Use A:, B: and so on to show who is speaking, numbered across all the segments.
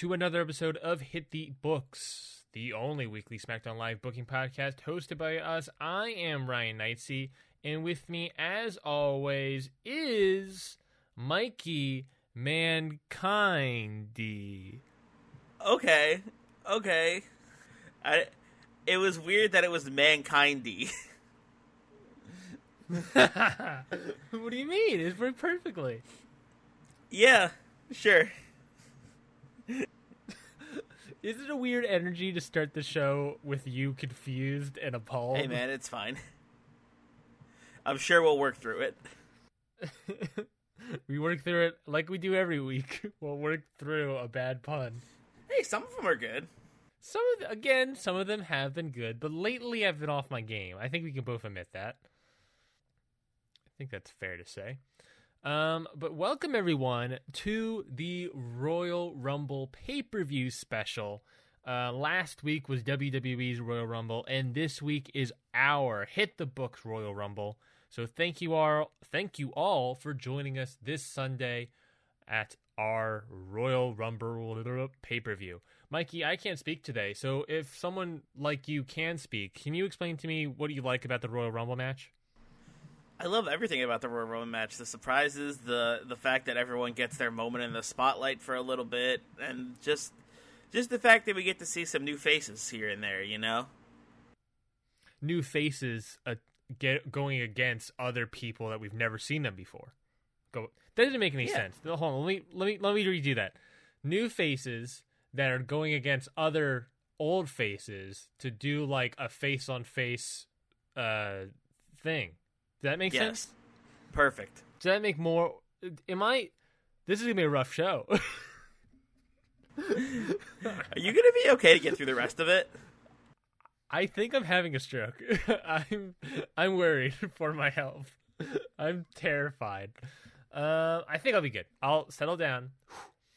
A: To another episode of Hit the Books, the only weekly SmackDown Live booking podcast hosted by us. I am Ryan Knightsey, and with me, as always, is Mikey Mankindy.
B: okay, okay. I, it was weird that it was mankindy.
A: what do you mean? It's worked perfectly.
B: yeah, sure.
A: Is it a weird energy to start the show with you confused and appalled?
B: Hey man, it's fine. I'm sure we'll work through it.
A: we work through it like we do every week. We'll work through a bad pun.
B: Hey, some of them are good.
A: Some of th- again, some of them have been good, but lately I've been off my game. I think we can both admit that. I think that's fair to say. Um, but welcome everyone to the Royal Rumble pay-per-view special. Uh, last week was WWE's Royal Rumble, and this week is our Hit the Books Royal Rumble. So thank you all, thank you all for joining us this Sunday at our Royal Rumble pay-per-view. Mikey, I can't speak today, so if someone like you can speak, can you explain to me what you like about the Royal Rumble match?
B: I love everything about the Royal Rumble match. The surprises, the the fact that everyone gets their moment in the spotlight for a little bit, and just just the fact that we get to see some new faces here and there. You know.
A: New faces uh, get going against other people that we've never seen them before. Go. That doesn't make any
B: Yeah.
A: sense. Hold on, let me let me let me redo that. New faces that are going against other old faces to do like a face on face uh thing. Does that make
B: Yes.
A: sense?
B: Perfect.
A: Does that make more? Am I? This is gonna be a rough show.
B: Are you gonna be okay to get through the rest of it?
A: I think I'm having a stroke. I'm I'm worried for my health. I'm terrified. Uh, I think I'll be good. I'll settle down.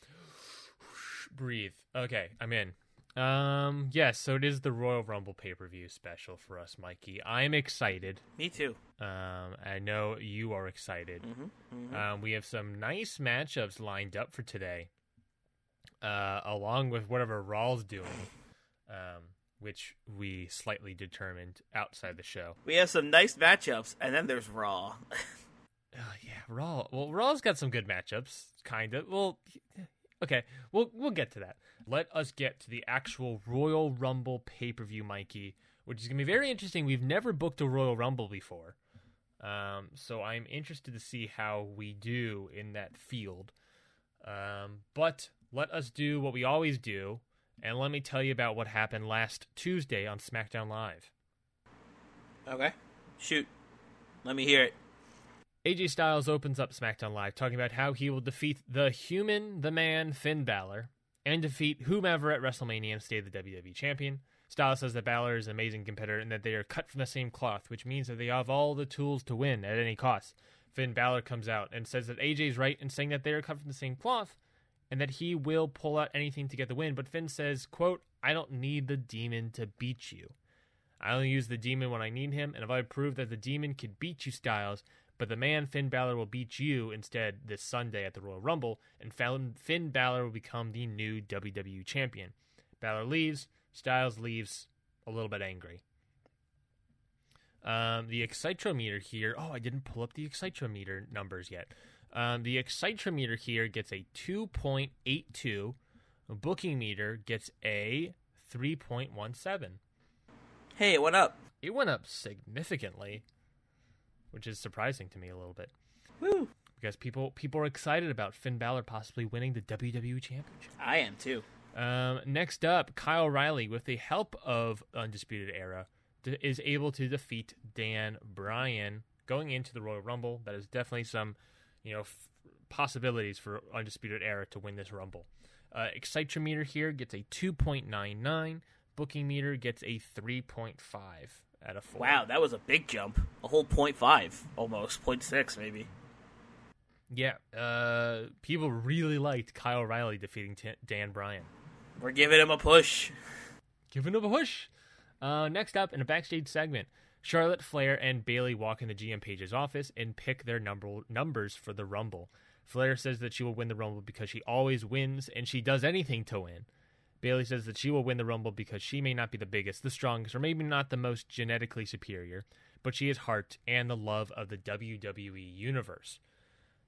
A: Breathe. Okay, I'm in. Um, yes. So it is the Royal Rumble pay per view special for us, Mikey. I'm excited.
B: Me too.
A: Um, I know you are excited.
B: Mm-hmm.
A: Um, we have some nice matchups lined up for today, uh, along with whatever Raw's doing, um, which we slightly determined outside the show.
B: We have some nice matchups, and then there's Raw.
A: Oh, yeah, Raw. Well, Raw's got some good matchups, kind of. Well, okay, we'll we'll get to that. Let us get to the actual Royal Rumble pay per view, Mikey, which is gonna be very interesting. We've never booked a Royal Rumble before, um, so I'm interested to see how we do in that field. Um, but let us do what we always do, and let me tell you about what happened last Tuesday on SmackDown Live.
B: okay. Shoot. Let me hear it.
A: AJ Styles opens up SmackDown Live talking about how he will defeat the human, the man, Finn Balor, and defeat whomever at WrestleMania and stay the WWE champion. Styles says that Balor is an amazing competitor and that they are cut from the same cloth, which means that they have all the tools to win at any cost. Finn Balor comes out and says that AJ is right in saying that they are cut from the same cloth and that he will pull out anything to get the win. But Finn says, quote, I don't need the demon to beat you. I only use the demon when I need him, and if I prove that the demon can beat you, Styles, But the man Finn Balor will beat you instead this Sunday at the Royal Rumble, and Finn Balor will become the new WWE champion. Balor leaves, Styles leaves a little bit angry. Um, the Excitrometer here. Oh, I didn't pull up the Excitrometer numbers yet. Um, the Excitrometer here gets a 2.82. Booking meter gets a 3.17.
B: Hey, it went up.
A: It went up significantly, which is surprising to me a little bit.
B: Woo!
A: Because people people are excited about Finn Balor possibly winning the WWE Championship.
B: I am too.
A: Um, next up, Kyle O'Reilly, with the help of Undisputed Era, is able to defeat Dan Bryan going into the Royal Rumble. That is definitely some, you know, f- possibilities for Undisputed Era to win this Rumble. Uh, Excitrometer here gets a 2.99. Booking meter gets a 3.5 out of 4.
B: Wow, that was a big jump. A whole 0.5, almost. 0.6, maybe.
A: Yeah, uh, people really liked Kyle O'Reilly defeating T- Dan Bryan.
B: We're giving him a push.
A: Giving him a push. Uh, next up, in a backstage segment, Charlotte Flair and Bayley walk in the GM Paige's office and pick their number numbers for the Rumble. Flair says that she will win the Rumble because she always wins and she does anything to win. Bayley says that she will win the Rumble because she may not be the biggest, the strongest, or maybe not the most genetically superior, but she has heart and the love of the WWE Universe.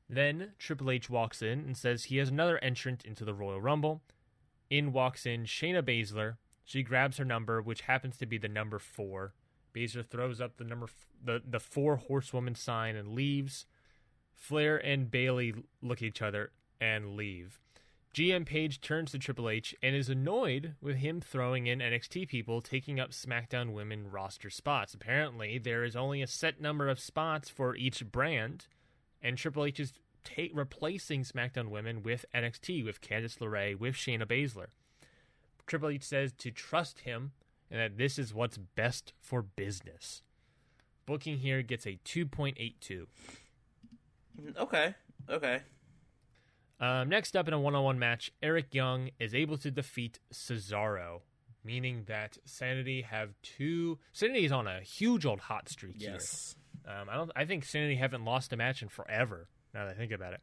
A: Then Triple H walks in and says he has another entrant into the Royal Rumble. In walks in Shayna Baszler. She grabs her number, which happens to be the number four. Baszler throws up the number f- the the four horsewoman sign and leaves. Flair and Bayley look at each other and leave. GM Paige turns to Triple H and is annoyed with him throwing in NXT people taking up SmackDown women roster spots. Apparently, there is only a set number of spots for each brand, and Triple H is ta- replacing SmackDown women with NXT, with Candice LeRae, with Shayna Baszler. Triple H says to trust him and that this is what's best for business. Booking here gets a 2.82.
B: Okay, okay.
A: Um, next up in a one on one match, Eric Young is able to defeat Cesaro, meaning that Sanity have two. Sanity is on a huge old hot streak
B: Yes.
A: here. Um, I don't. I think Sanity haven't lost a match in forever. Now that I think about it,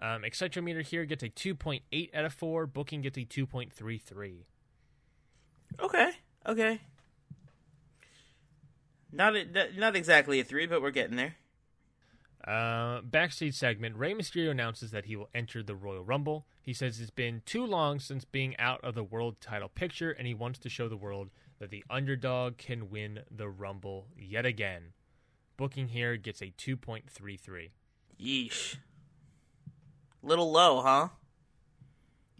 A: um, Excitometer here gets a 2.8 out of four. Booking gets a 2.33.
B: Okay, okay. Not a, not exactly a three, but we're getting there.
A: Uh, backstage segment Rey Mysterio announces that he will enter the Royal Rumble. He says it's been too long since being out of the world title picture, and he wants to show the world that the underdog can win the Rumble yet again. Booking here gets a 2.33.
B: Yeesh. Little low, huh?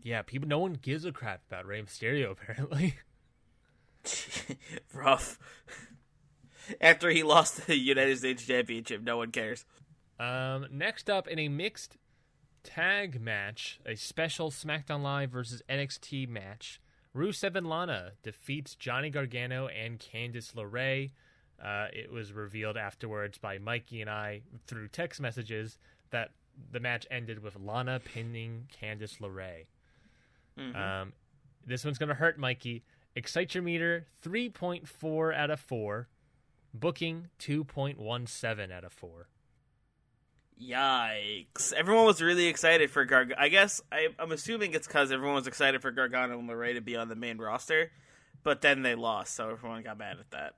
A: Yeah, people. No one gives a crap about Rey Mysterio apparently.
B: Rough. After he lost the United States Championship, no one cares.
A: Um, next up in a mixed tag match, a special SmackDown Live versus NXT match, Rusev and Lana defeats Johnny Gargano and Candice LeRae. Uh, it was revealed afterwards by Mikey and I through text messages that the match ended with Lana pinning Candice LeRae. Um, this one's going to hurt Mikey. Excite your meter 3.4 out of 4. Booking 2.17 out of 4.
B: Yikes! Everyone was really excited for Garg. I guess I, I'm assuming it's because everyone was excited for Gargano and LeRae to be on the main roster, but then they lost, so everyone got mad at that.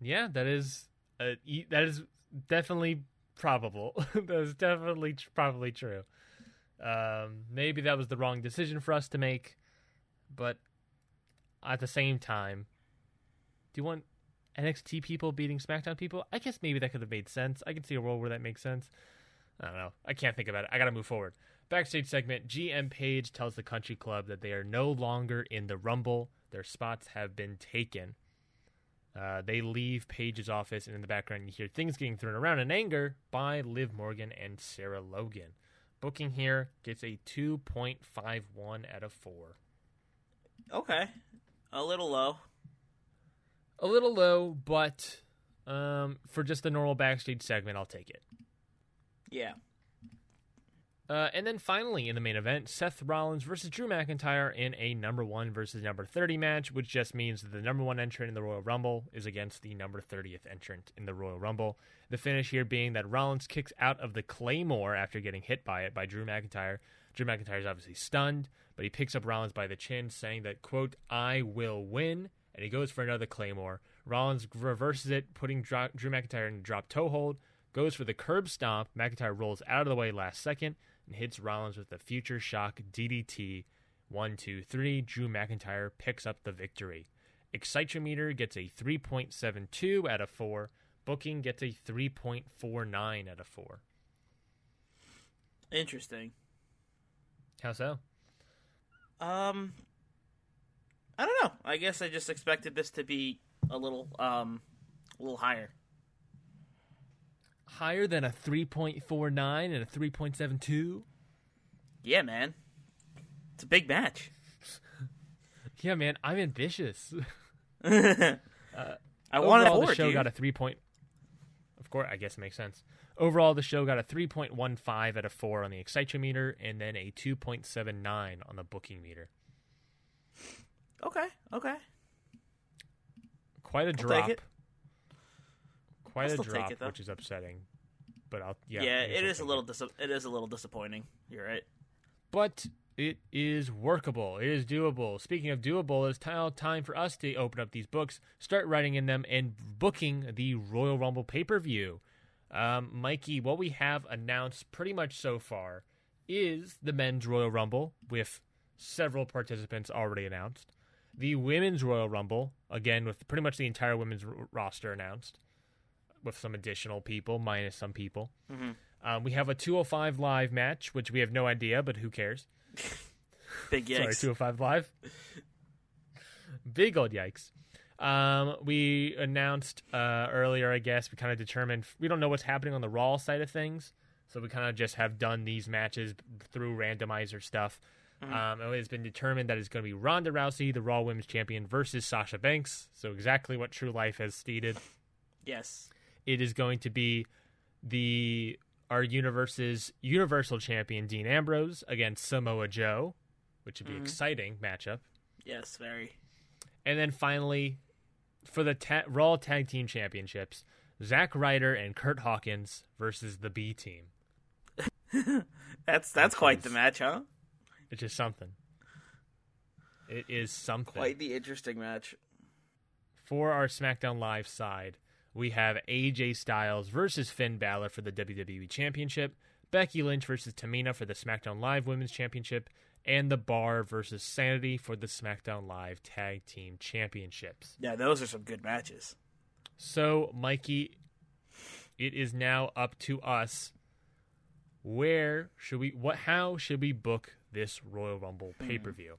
A: Yeah, that is uh, that is definitely probable. that is definitely probably true. Um, maybe that was the wrong decision for us to make, but at the same time, do you want NXT people beating SmackDown people? I guess maybe that could have made sense. I can see a world where that makes sense. I don't know. I can't think about it. I got to move forward. Backstage segment GM Paige tells the Country Club that they are no longer in the Rumble. Their spots have been taken. Uh, they leave Paige's office, and in the background, you hear things getting thrown around in anger by Liv Morgan and Sarah Logan. Booking here gets a 2.51 out of 4.
B: Okay, a little low.
A: A little low, but um, for just the normal backstage segment, I'll take it.
B: Yeah.
A: Uh, and then finally in the main event, Seth Rollins versus Drew McIntyre in a number one versus number 30 match, which just means that the number one entrant in the Royal Rumble is against the number 30th entrant in the Royal Rumble. The finish here being that Rollins kicks out of the Claymore after getting hit by it by Drew McIntyre. Drew McIntyre is obviously stunned, but he picks up Rollins by the chin, saying that, quote, I will win. And he goes for another Claymore. Rollins reverses it, putting Drew McIntyre in a drop toe hold, goes for the curb stomp. McIntyre rolls out of the way last second and hits Rollins with the Future Shock DDT. One, two, three. Drew McIntyre picks up the victory. Excitometer gets a 3.72 out of 4. Booking gets a 3.49 out of 4.
B: Interesting.
A: How so?
B: Um, I don't know. I guess I just expected this to be a little, um, a little higher.
A: Higher than a 3.49 and a 3.72?
B: Yeah, man. It's a big match.
A: Yeah, man, I'm ambitious.
B: I want
A: Overall, the show
B: dude.
A: got a 3. Point... Of course, I guess it makes sense. Overall, the show got a 3.15 out of 4 on the excitometer and then a 2.79 on the booking meter.
B: Okay, okay.
A: Quite a
B: take
A: drop.
B: it.
A: Quite
B: I'll
A: a drop,
B: it,
A: which is upsetting. But I'll yeah.
B: Yeah, it
A: I'll
B: is a little dis- it is a little disappointing. You're right.
A: but it is workable. It is doable. Speaking of doable, it's now time for us to open up these books, start writing in them, and booking the Royal Rumble pay per view. Um, Mikey, what we have announced pretty much so far is the men's Royal Rumble with several participants already announced. The women's Royal Rumble, again, with pretty much the entire women's r- roster announced, with some additional people, minus some people. Um, we have a 205 live match, which we have no idea, but who cares?
B: Big yikes!
A: Sorry,
B: yikes.
A: 205 live. Big old yikes. Um, we announced uh, earlier, I guess, we kind of determined we don't know what's happening on the Raw side of things. So we kind of just have done these matches through randomizer stuff. Um, it has been determined that it's going to be Ronda Rousey, the Raw Women's Champion, versus Sasha Banks. So exactly what True Life has stated.
B: yes.
A: It is going to be the our universe's Universal Champion Dean Ambrose against Samoa Joe, which would be exciting matchup.
B: Yes, very.
A: And then finally, for the ta- Raw Tag Team Championships, Zack Ryder and Kurt Hawkins versus the B Team,
B: That's that's quite
A: is-
B: the match, huh?
A: Which is something. It is something.
B: Quite the interesting match.
A: For our SmackDown Live side, we have AJ Styles versus Finn Balor for the WWE Championship, Becky Lynch versus Tamina for the SmackDown Live Women's Championship, and The Bar versus Sanity for the SmackDown Live Tag Team Championships.
B: Yeah, those are some good matches.
A: So, Mikey, it is now up to us. Where should we what how should we book this Royal Rumble pay-per-view?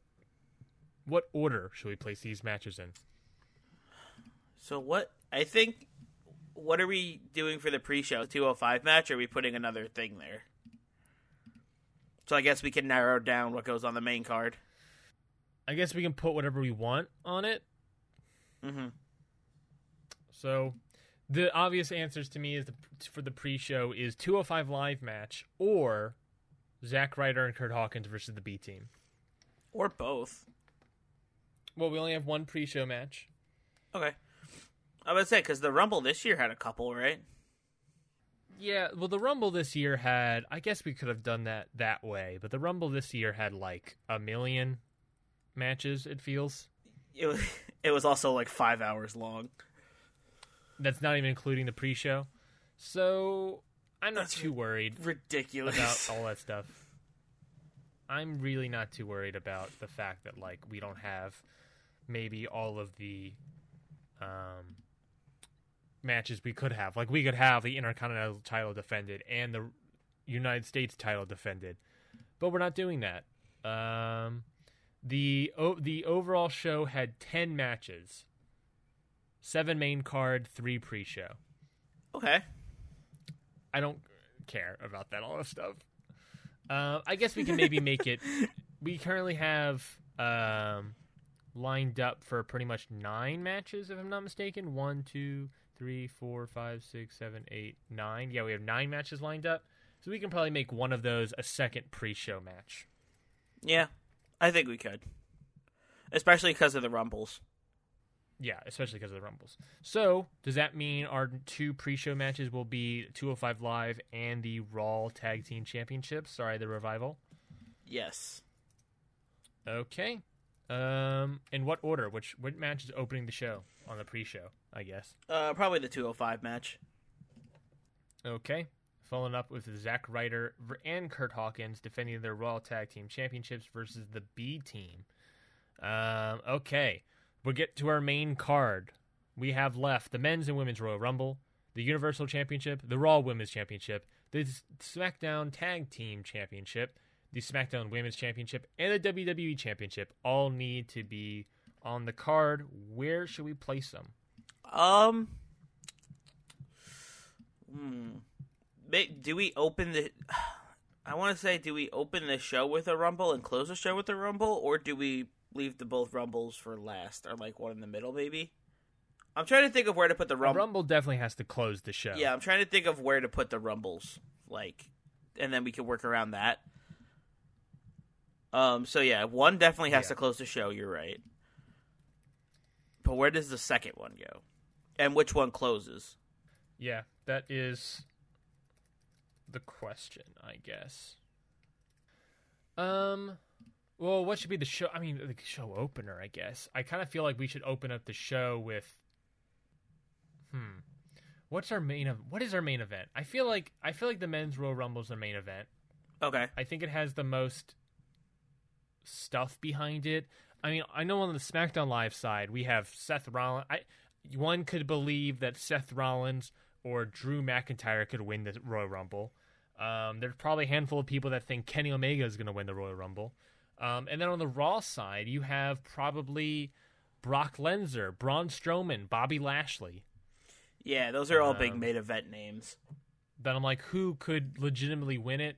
A: What order should we place these matches in?
B: So what? I think. What are we doing for the pre-show 205 match? Or are we putting another thing there? So I guess we can narrow down what goes on the main card.
A: I guess we can put whatever we want on it.
B: Mm-hmm.
A: So, the obvious answers to me is the, for the pre-show is 205 live match or Zack Ryder and Kurt Hawkins versus the B team.
B: Or both.
A: Well, we only have one pre-show match.
B: Okay. I would say because the Rumble this year had a couple, right?
A: Yeah, well, the Rumble this year had. I guess we could have done that that way, but the Rumble this year had like a million matches. It feels.
B: It was. It was also like five hours long.
A: That's not even including the pre-show. So I'm not too worried
B: Ridiculous.
A: about all that stuff. I'm really not too worried about the fact that like we don't have maybe all of the um, matches we could have. Like we could have the Intercontinental title defended and the United States title defended, but we're not doing that. Um, the o- the overall show had ten matches, seven main card, three pre-show.
B: okay.
A: I don't care about that all that stuff. Uh, I guess we can maybe make it. We currently have um, lined up for pretty much nine matches, if I'm not mistaken. One, two, three, four, five, six, seven, eight, nine. Yeah, we have nine matches lined up. So we can probably make one of those a second pre-show match.
B: Yeah, I think we could, especially because of the rumbles.
A: Yeah, especially because of the Rumbles. So, does that mean our two pre-show matches will be 205 Live and the Raw Tag Team Championships? Sorry, the Revival.
B: Yes.
A: Okay. Um, in what order? Which what match is opening the show on the pre-show? I guess.
B: Uh, probably the 205 match.
A: Okay. Following up with Zack Ryder and Kurt Hawkins defending their Raw Tag Team Championships versus the B Team. Um, okay. We'll get to our main card. We have left the men's and women's Royal Rumble, the Universal Championship, the Raw Women's Championship, the SmackDown Tag Team Championship, the SmackDown Women's Championship, and the WWE Championship all need to be on the card. Where should we place them?
B: Um. Hmm. Do we open the? I want to say, do we open the show with a Rumble and close the show with a Rumble, or do we leave the both Rumbles for last, or like one in the middle, maybe? I'm trying to think of where to put the Rumble.
A: Rumble definitely has to close the show.
B: Yeah, I'm trying to think of where to put the Rumbles, like, and then we can work around that. Um. So yeah, one definitely has
A: Yeah.
B: to close the show. You're right. But where does the second one go? And which one closes?
A: Yeah, that is the question, I guess. Um, well, what should be the show? I mean, the show opener, I guess. I kind of feel like we should open up the show with, hmm, what's our main? ev- What is our main event? I feel like I feel like the men's Royal Rumble is the main event.
B: Okay.
A: I think it has the most stuff behind it. I mean, I know on the SmackDown Live side we have Seth Rollins. I one could believe that Seth Rollins or Drew McIntyre could win the Royal Rumble. Um, there's probably a handful of people that think Kenny Omega is going to win the Royal Rumble. Um, and then on the Raw side, you have probably Brock Lesnar, Braun Strowman, Bobby Lashley.
B: Yeah, those are all big
A: Um,
B: main event names.
A: Then I'm like, who could legitimately win it?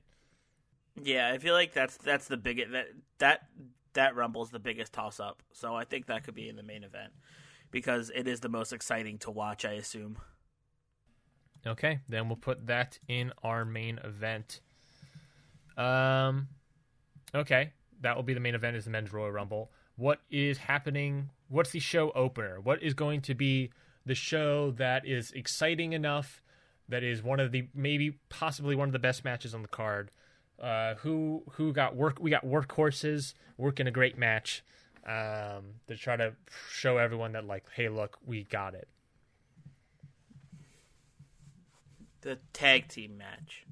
B: Yeah, I feel like that's that's the biggest that that that Rumble's the biggest toss up. So I think that could be in the main event because it is the most exciting to watch. I assume.
A: Okay, then we'll put that in our main event. Um, okay, that will be the main event is the men's Royal Rumble. What is happening? What's the show opener? What is going to be the show that is exciting enough? That is one of the maybe possibly one of the best matches on the card. Uh, who who got work? We got workhorses working a great match um, to try to show everyone that like, hey, look, we got it.
B: The tag team match.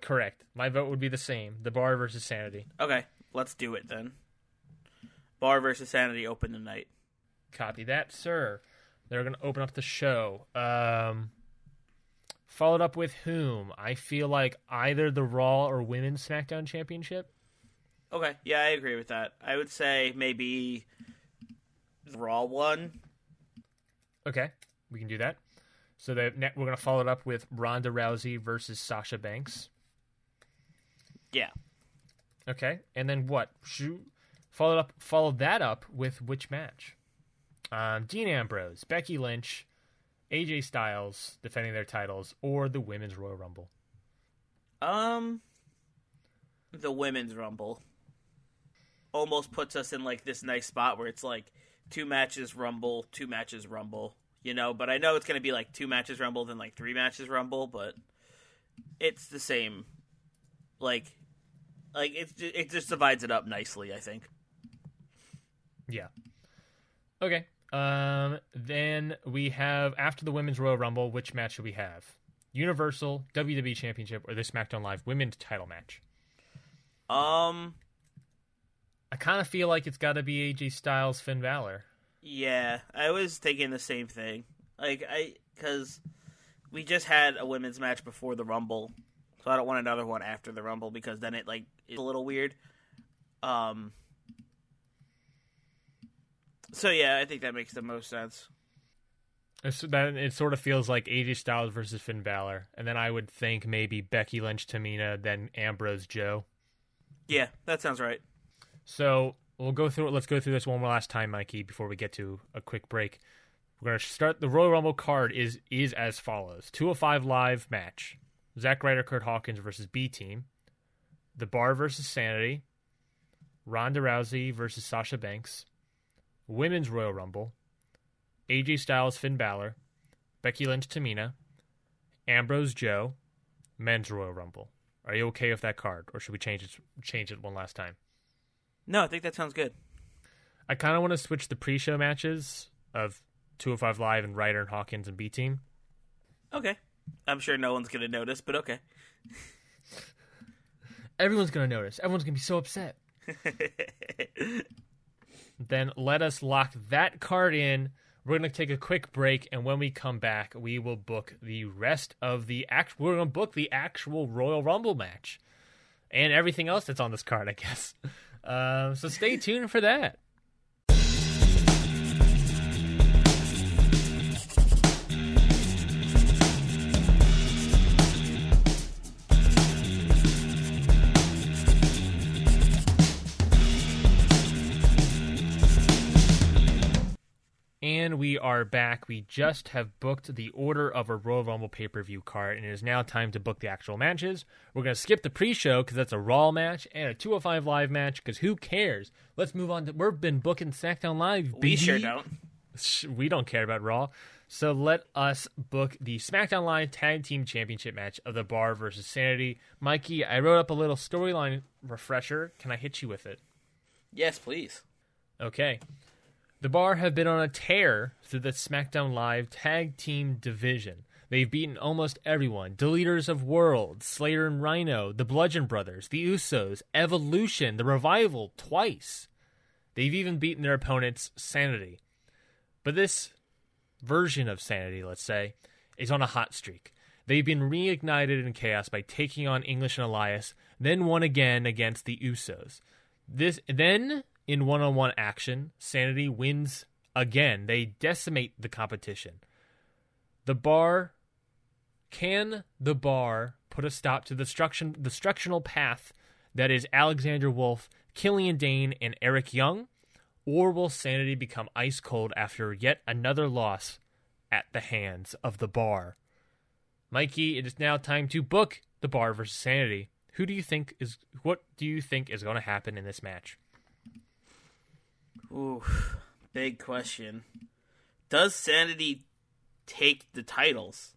A: Correct. My vote would be the same. The Bar versus Sanity.
B: Okay, let's do it then. Bar versus Sanity open tonight.
A: Copy that, sir. They're going to open up the show. Um, followed up with whom? I feel like either the Raw or Women's SmackDown Championship.
B: Okay, yeah, I agree with that. I would say maybe the Raw one.
A: Okay, we can do that. So that we're going to follow it up with Ronda Rousey versus Sasha Banks.
B: Yeah.
A: Okay, and then what? Shoot, followed up. Followed that up with which match? Um, Dean Ambrose, Becky Lynch, AJ Styles defending their titles, or the Women's Royal Rumble.
B: Um, the women's rumble almost puts us in like this nice spot where it's like two matches rumble, two matches rumble, you know. But I know it's gonna be like two matches rumble, then like three matches rumble, but it's the same. Like, like it's it just divides it up nicely. I think.
A: Yeah. Okay. Um. Then we have after the women's Royal Rumble. Which match should we have? Universal WWE Championship or the SmackDown Live Women's Title match?
B: Um.
A: I kind of feel like it's got to be AJ Styles, Finn Balor.
B: Yeah, I was thinking the same thing. Like I, because we just had a women's match before the Rumble, so I don't want another one after the Rumble because then it like is a little weird. Um. So yeah, I think that makes the most sense.
A: It's, that it sort of feels like AJ Styles versus Finn Balor, and then I would think maybe Becky Lynch, Tamina, then Ambrose, Joe.
B: Yeah, that sounds right.
A: So we'll go through it. Let's go through this one more last time, Mikey, before we get to a quick break. We're gonna start the Royal Rumble card is is as follows: 205 live match, Zack Ryder, Kurt Hawkins versus B Team, The Bar versus Sanity, Ronda Rousey versus Sasha Banks, Women's Royal Rumble, AJ Styles, Finn Balor, Becky Lynch, Tamina, Ambrose, Joe, Men's Royal Rumble. Are you okay with that card, or should we change it? Change it one last time.
B: No, I think that sounds good.
A: I kind of want to switch the pre-show matches of 205 Live and Ryder and Hawkins and B Team.
B: Okay. I'm sure no one's gonna notice, but okay.
A: Everyone's gonna notice. Everyone's gonna be so upset. then let us lock that card in. We're gonna take a quick break, and when we come back, we will book the rest of the act. We're gonna book the actual Royal Rumble match and everything else that's on this card, I guess. Um, so stay tuned for that. And we are back. We just have booked the order of a Royal Rumble pay per view card, and it is now time to book the actual matches. We're going to skip the pre show because that's a Raw match and a 205 Live match because who cares? Let's move on to. We've been booking SmackDown Live.
B: We
A: baby.
B: sure don't.
A: We don't care about Raw. So let us book the SmackDown Live Tag Team Championship match of The Bar versus Sanity. Mikey, I wrote up a little storyline refresher. Can I hit you with it?
B: Yes, please.
A: Okay. The Bar have been on a tear through the SmackDown Live Tag Team division. They've beaten almost everyone the leaders of World, Slater and Rhyno, the Bludgeon Brothers, the Usos, Evolution, the Revival twice. They've even beaten their opponents, Sanity. But this version of Sanity, let's say, is on a hot streak. They've been reignited in chaos by taking on English and Elias, then won again against the Usos. This then in one-on-one action, Sanity wins again. They decimate the competition. The bar can the bar put a stop to the destruction the destructional path that is Alexander Wolf, Killian Dain, and Eric Young, or will Sanity become ice cold after yet another loss at the hands of the bar? Mikey, it is now time to book the bar versus Sanity. Who do you think is what do you think is going to happen in this match?
B: Ooh, big question. Does Sanity take the titles,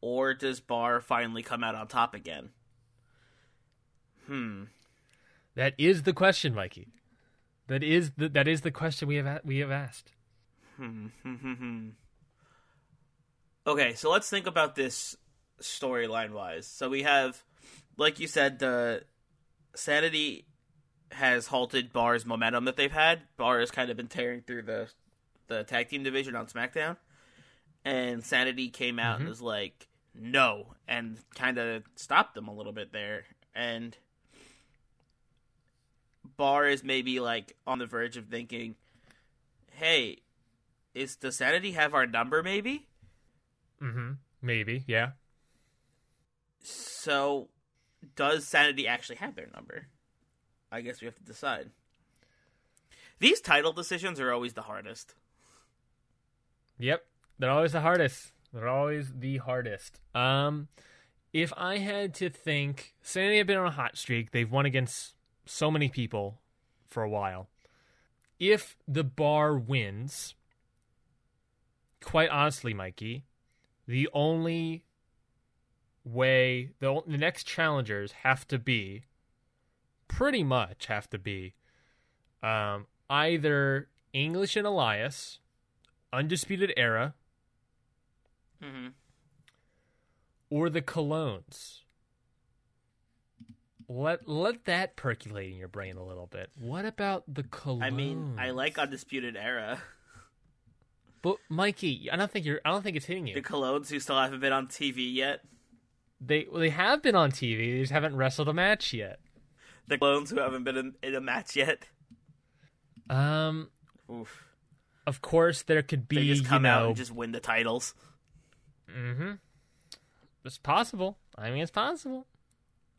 B: or does Bar finally come out on top again? Hmm.
A: That is the question, Mikey. That is the that is the question we have a- we have asked.
B: Hmm. okay, so let's think about this storyline wise. So we have, like you said, the Sanity has halted Bar's momentum that they've had. Bar has kind of been tearing through the the tag team division on SmackDown, and Sanity came out and was like, "No," and kind of stopped them a little bit there. And Bar is maybe like on the verge of thinking, "Hey, is does Sanity have our number? Maybe."
A: Mm-hmm. Maybe, yeah.
B: So, does Sanity actually have their number? I guess we have to decide. These title decisions are always the hardest.
A: Yep. They're always the hardest. They're always the hardest. Um if I had to think Sanity have been on a hot streak. They've won against so many people for a while. If the bar wins, quite honestly, Mikey, the only way the, the next challengers have to be pretty much have to be um, either English and Elias, Undisputed Era,
B: Mm-hmm.
A: or the Colognes. Let let that percolate in your brain a little bit. What about the Colognes?
B: I mean, I like Undisputed Era.
A: but Mikey, I don't think you're. I don't think it's hitting you.
B: The
A: you.
B: Colognes who still haven't been on TV yet.
A: They well, they have been on TV. They just haven't wrestled a match yet.
B: The clones who haven't been in, in a match yet.
A: Um,
B: Oof.
A: of course there could be
B: They just come
A: you
B: out and just win the titles.
A: Mm-hmm. It's possible. I mean, it's possible.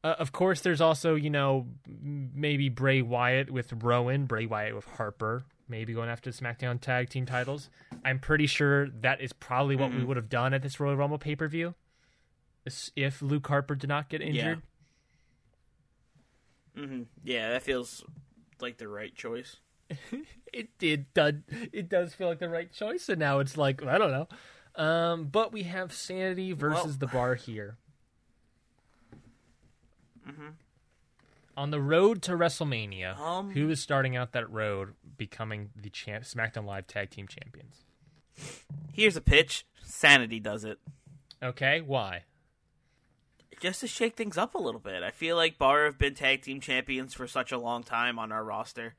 A: Uh, of course, there's also you know maybe Bray Wyatt with Rowan, Bray Wyatt with Harper, maybe going after the SmackDown Tag Team titles. I'm pretty sure that is probably what we would have done at this Royal Rumble pay per view. if Luke Harper did not get injured.
B: Hmm Yeah, that feels like the right choice.
A: It it does it does feel like the right choice, and now it's like I don't know. Um, but we have Sanity versus
B: Well-
A: the Bar here. On the road to WrestleMania,
B: Um,
A: who is starting out that road, becoming the champ- SmackDown Live Tag Team Champions?
B: Here's a pitch. Sanity does it.
A: Okay, why?
B: Just to shake things up a little bit. I feel like Bar have been tag team champions for such a long time on our roster.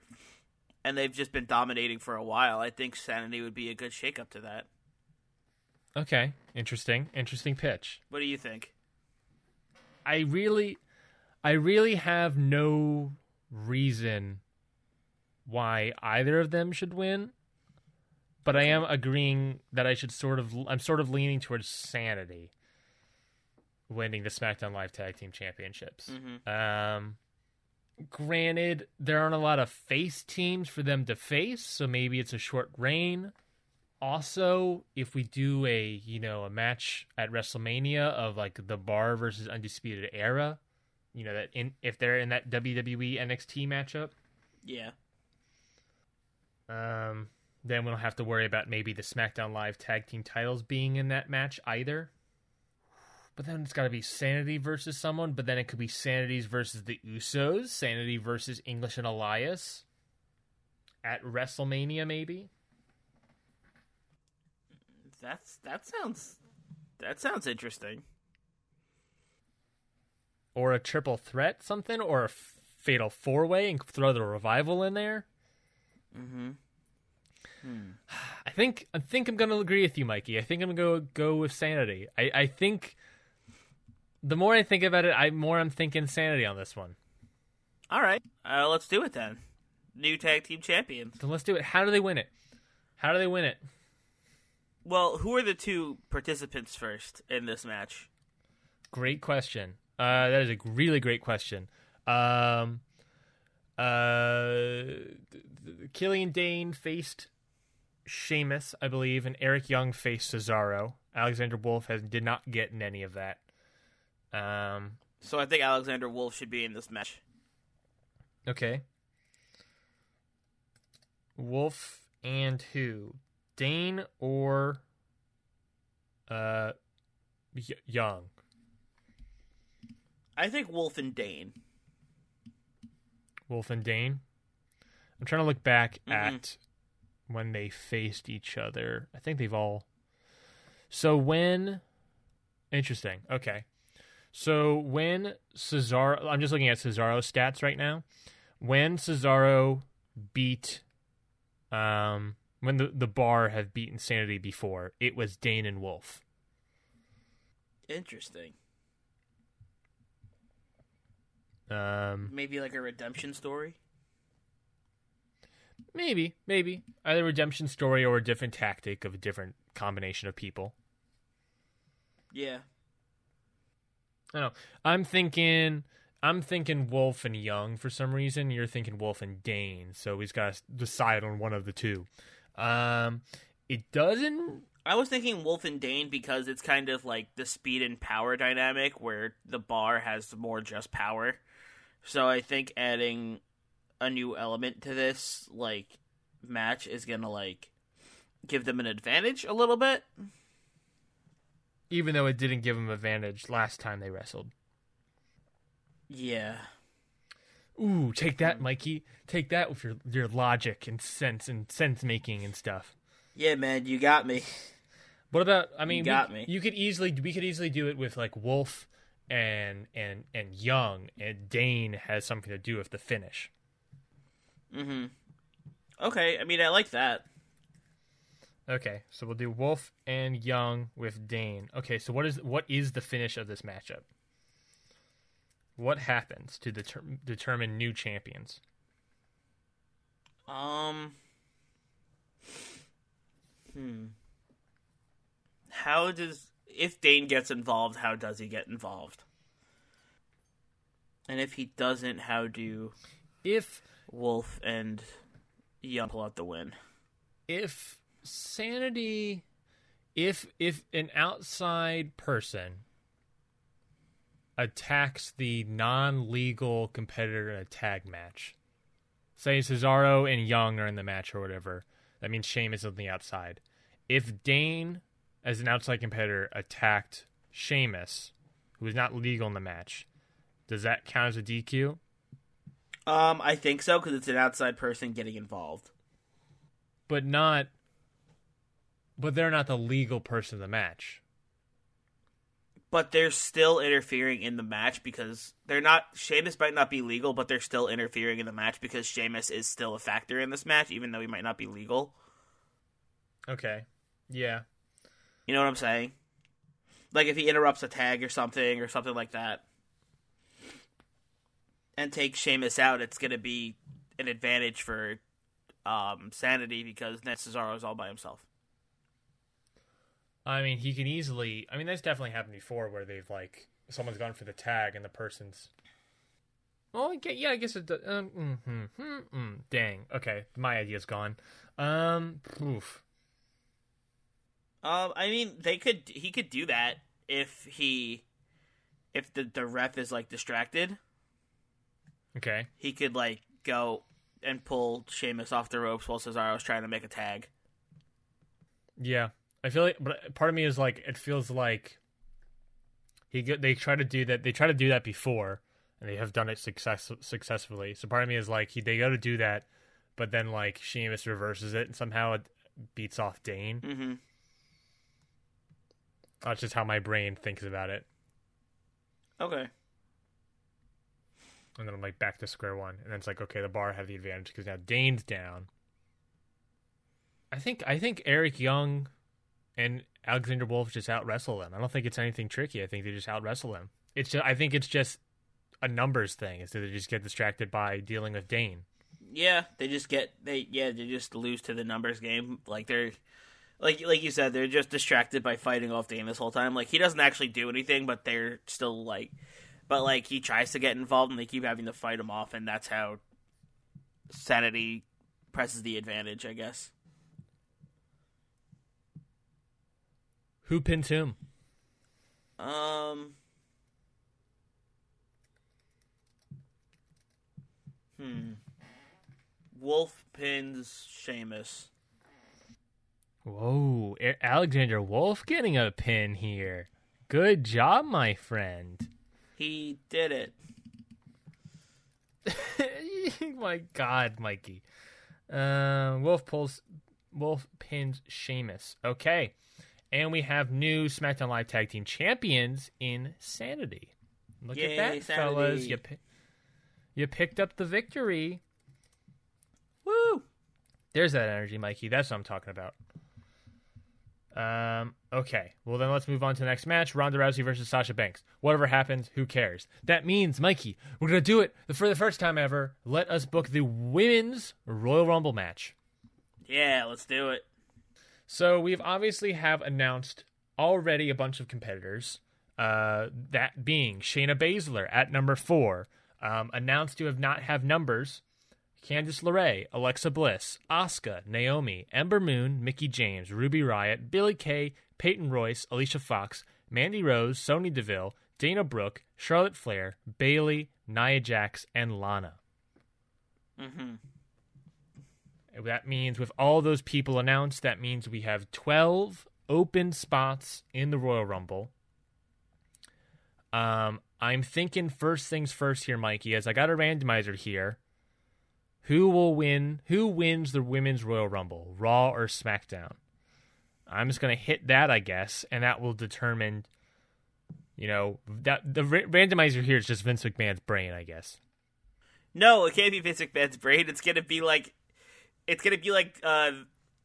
B: And they've just been dominating for a while. I think Sanity would be a good shake up to that.
A: Okay, interesting, interesting pitch.
B: What do you think?
A: I really, I really have no reason why either of them should win, but I am agreeing that I should sort of, I'm sort of leaning towards Sanity winning the SmackDown Live Tag Team Championships. Um, granted, there aren't a lot of face teams for them to face, so maybe it's a short reign. Also, if we do a you know a match at WrestleMania of like the Bar versus Undisputed Era, you know that in if they're in that WWE NXT matchup,
B: Yeah.
A: um, then we don't have to worry about maybe the SmackDown Live Tag Team titles being in that match either. But then it's got to be Sanity versus someone. But then it could be Sanity's versus the Usos, Sanity versus English and Elias at WrestleMania, maybe.
B: That's that sounds that sounds interesting.
A: or a triple threat something or a fatal four way and throw the revival in there.
B: Mm-hmm.
A: I think I think I'm gonna agree with you, Mikey. I think I'm gonna go go with sanity. I, I think the more I think about it, I more I'm thinking sanity on this one.
B: All right. Uh, let's do it then. New tag team champions.
A: So let's do it. How do they win it? How do they win it?
B: Well, who are the two participants first in this match?
A: Great question. Uh, that is a really great question. Um, uh, Killian Dain faced Sheamus, I believe, and Eric Young faced Cesaro. Alexander Wolf has did not get in any of that. Um,
B: So I think Alexander Wolf should be in this match.
A: okay. Wolf and who? Dain or uh y- Young?
B: I think Wolf and Dain.
A: Wolf and Dain. I'm trying to look back
B: Mhm.
A: at when they faced each other. I think they've all. So when. Interesting. Okay. So when Cesaro. I'm just looking at Cesaro's stats right now. When Cesaro beat. Um, when the, the bar have beaten Sanity before, it was Dain and Wolf.
B: Interesting.
A: Um,
B: Maybe like a redemption story.
A: maybe, maybe. Either redemption story or a different tactic of a different combination of people.
B: Yeah.
A: I don't know. I'm thinking I'm thinking Wolf and Young for some reason. You're thinking Wolf and Dain, so he's got to decide on one of the two. Um, it doesn't.
B: I was thinking Wolf and Dain because it's kind of like the speed and power dynamic where the bar has more just power. So I think adding a new element to this like match is to like give them an advantage a little bit.
A: Even though it didn't give him advantage last time they wrestled.
B: Yeah.
A: Ooh, take that, Mikey. Take that with your your logic and sense and sense making and stuff.
B: Yeah, man, you got me.
A: What about? I mean, you
B: got
A: we,
B: me.
A: You could easily we could easily do it with like Wolf and and and Young, and Dain has something to do with the finish.
B: Mhm. Okay, I mean I like that.
A: Okay, so we'll do Wolf and Young with Dain. Okay, so what is what is the finish of this matchup? What happens to deter- determine new champions?
B: Um. Hmm. How does if Dain gets involved? How does he get involved? And if he doesn't, how do
A: If
B: Wolf and Young pull out the win?
A: if sanity if if an outside person attacks the non-legal competitor in a tag match. Say Cesaro and Young are in the match or whatever. That means Sheamus is on the outside. If Dain, as an outside competitor, attacked Sheamus, who is not legal in the match, does that count as a DQ?
B: Um, I think so because it's an outside person getting involved.
A: But not. But they're not the legal person in the match.
B: But they're still interfering in the match because they're not. Sheamus might not be legal, but they're still interfering in the match because Sheamus is still a factor in this match, even though he might not be legal.
A: Okay. Yeah.
B: You know what I'm saying? Like if he interrupts a tag or something or something like that, and takes Sheamus out, it's gonna be an advantage for um, Sanity because then Cesaro is all by himself.
A: I mean, he can easily. I mean, that's definitely happened before where they've like someone's gone for the tag and the person's. Oh, yeah, I guess it. does- Um, mm-hmm, mm-hmm. Dang. Okay, my idea's gone. Um, oof.
B: Um, I mean, they could he could do that if he if the the ref is like distracted.
A: Okay.
B: He could like go and pull Sheamus off the ropes while Cesaro's trying to make a tag.
A: Yeah, I feel like, but part of me is like, it feels like he they try to do that. They try to do that before, and they have done it success successfully. So part of me is like, he they go to do that, but then like Sheamus reverses it and somehow it beats off Dain.
B: Mm-hmm.
A: That's just how my brain thinks about it.
B: Okay.
A: And then I'm like back to square one, and then it's like, okay, the bar had the advantage because now Dain's down. I think I think Eric Young and Alexander Wolf just out wrestle them. I don't think it's anything tricky. I think they just out wrestle them. It's just I think it's just a numbers thing. Is that they just get distracted by dealing with Dain.
B: Yeah, they just get they yeah they just lose to the numbers game. Like they're like like you said, they're just distracted by fighting off Dain this whole time. Like he doesn't actually do anything, but they're still like, but like he tries to get involved, and they keep having to fight him off, and that's how Sanity presses the advantage, I guess.
A: Who pins whom?
B: Um. Hmm. Wolf pins Sheamus.
A: Whoa, Alexander Wolf getting a pin here. Good job, my friend.
B: He did it.
A: my God, Mikey. Uh, Wolf pulls. Wolf pins Sheamus. Okay, and we have new SmackDown Live Tag Team Champions in Sanity. Look
B: Yay,
A: at that, fellas! You pi- you picked up the victory.
B: Woo!
A: There's that energy, Mikey. That's what I'm talking about. Um, okay. Well, then let's move on to the next match Ronda Rousey versus Sasha Banks. Whatever happens, who cares? That means, Mikey, we're going to do it for the first time ever. Let us book the women's Royal Rumble match.
B: Yeah, let's do it.
A: So we've obviously have announced already a bunch of competitors. Uh, that being Shayna Baszler at number four, um, announced to have not have numbers. Candice LeRae, Alexa Bliss, Asuka, Naomi, Ember Moon, Mickie James, Ruby Riott, Billie Kay, Peyton Royce, Alicia Fox, Mandy Rose, Sonya Deville, Dana Brooke, Charlotte Flair, Bayley, Nia Jax, and Lana.
B: Mm-hmm.
A: That means with all those people announced, that means we have 12 open spots in the Royal Rumble. Um, I'm thinking first things first here, Mikey, as I got a randomizer here. Who will win? Who wins the Women's Royal Rumble, Raw or SmackDown? I'm just going to hit that, I guess, and that will determine, you know, that the ra- randomizer here is just Vince McMahon's brain, I guess.
B: No, it can't be Vince McMahon's brain. It's gonna be like, it's gonna be like uh,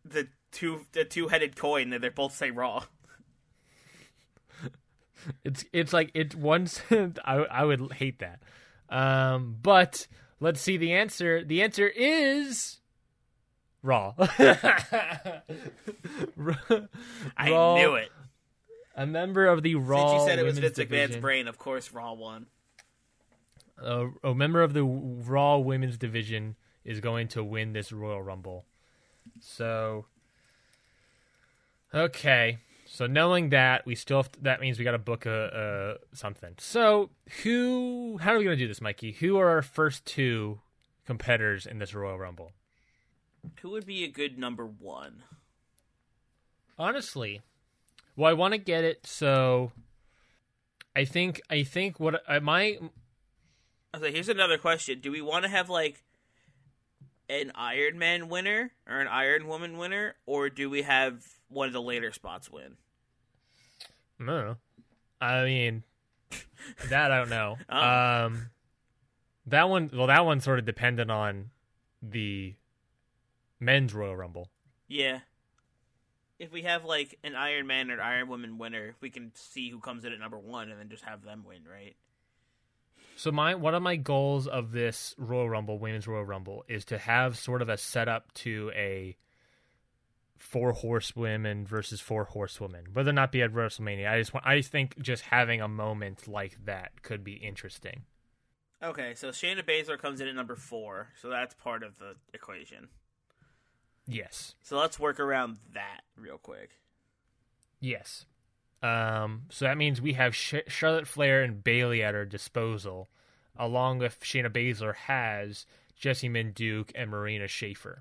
B: the two the two headed coin that they both say Raw.
A: It's it's like it's once I I would hate that. Um, but let's see the answer. The answer is Raw.
B: I
A: Raw-
B: knew it.
A: A member of the Raw.
B: Since you said it was Vince McMahon's brain, of course Raw won.
A: a, a member of the Raw Women's Division is going to win this Royal Rumble. So, okay. So knowing that, we still have to, that means we got to book a, a something. So who? How are we gonna do this, Mikey? Who are our first two competitors in this Royal Rumble?
B: Who would be a good number one?
A: Honestly, well, I want to get it. So I think I think what I my
B: I was like, here's another question: Do we want to have like an Iron Man winner or an Iron Woman winner, or do we have one of the later spots win?
A: No. I mean, that I don't know.
B: Oh.
A: Um, that one. Well, that one's sort of dependent on the men's Royal Rumble.
B: Yeah. If we have like an Iron Man or Iron Woman winner, we can see who comes in at number one and then just have them win, right?
A: So my one of my goals of this Royal Rumble, Women's Royal Rumble, is to have sort of a setup to a four horsewomen versus four horsewomen. Whether or not be at WrestleMania, I just want, I just think just having a moment like that could be interesting.
B: Okay, so Shayna Baszler comes in at number four, so that's part of the equation.
A: Yes.
B: So let's work around that real quick.
A: Yes. Um, so that means we have Sh- Charlotte Flair and Bayley at our disposal, along with Shayna Baszler has Jessie Duke and Marina Shafir.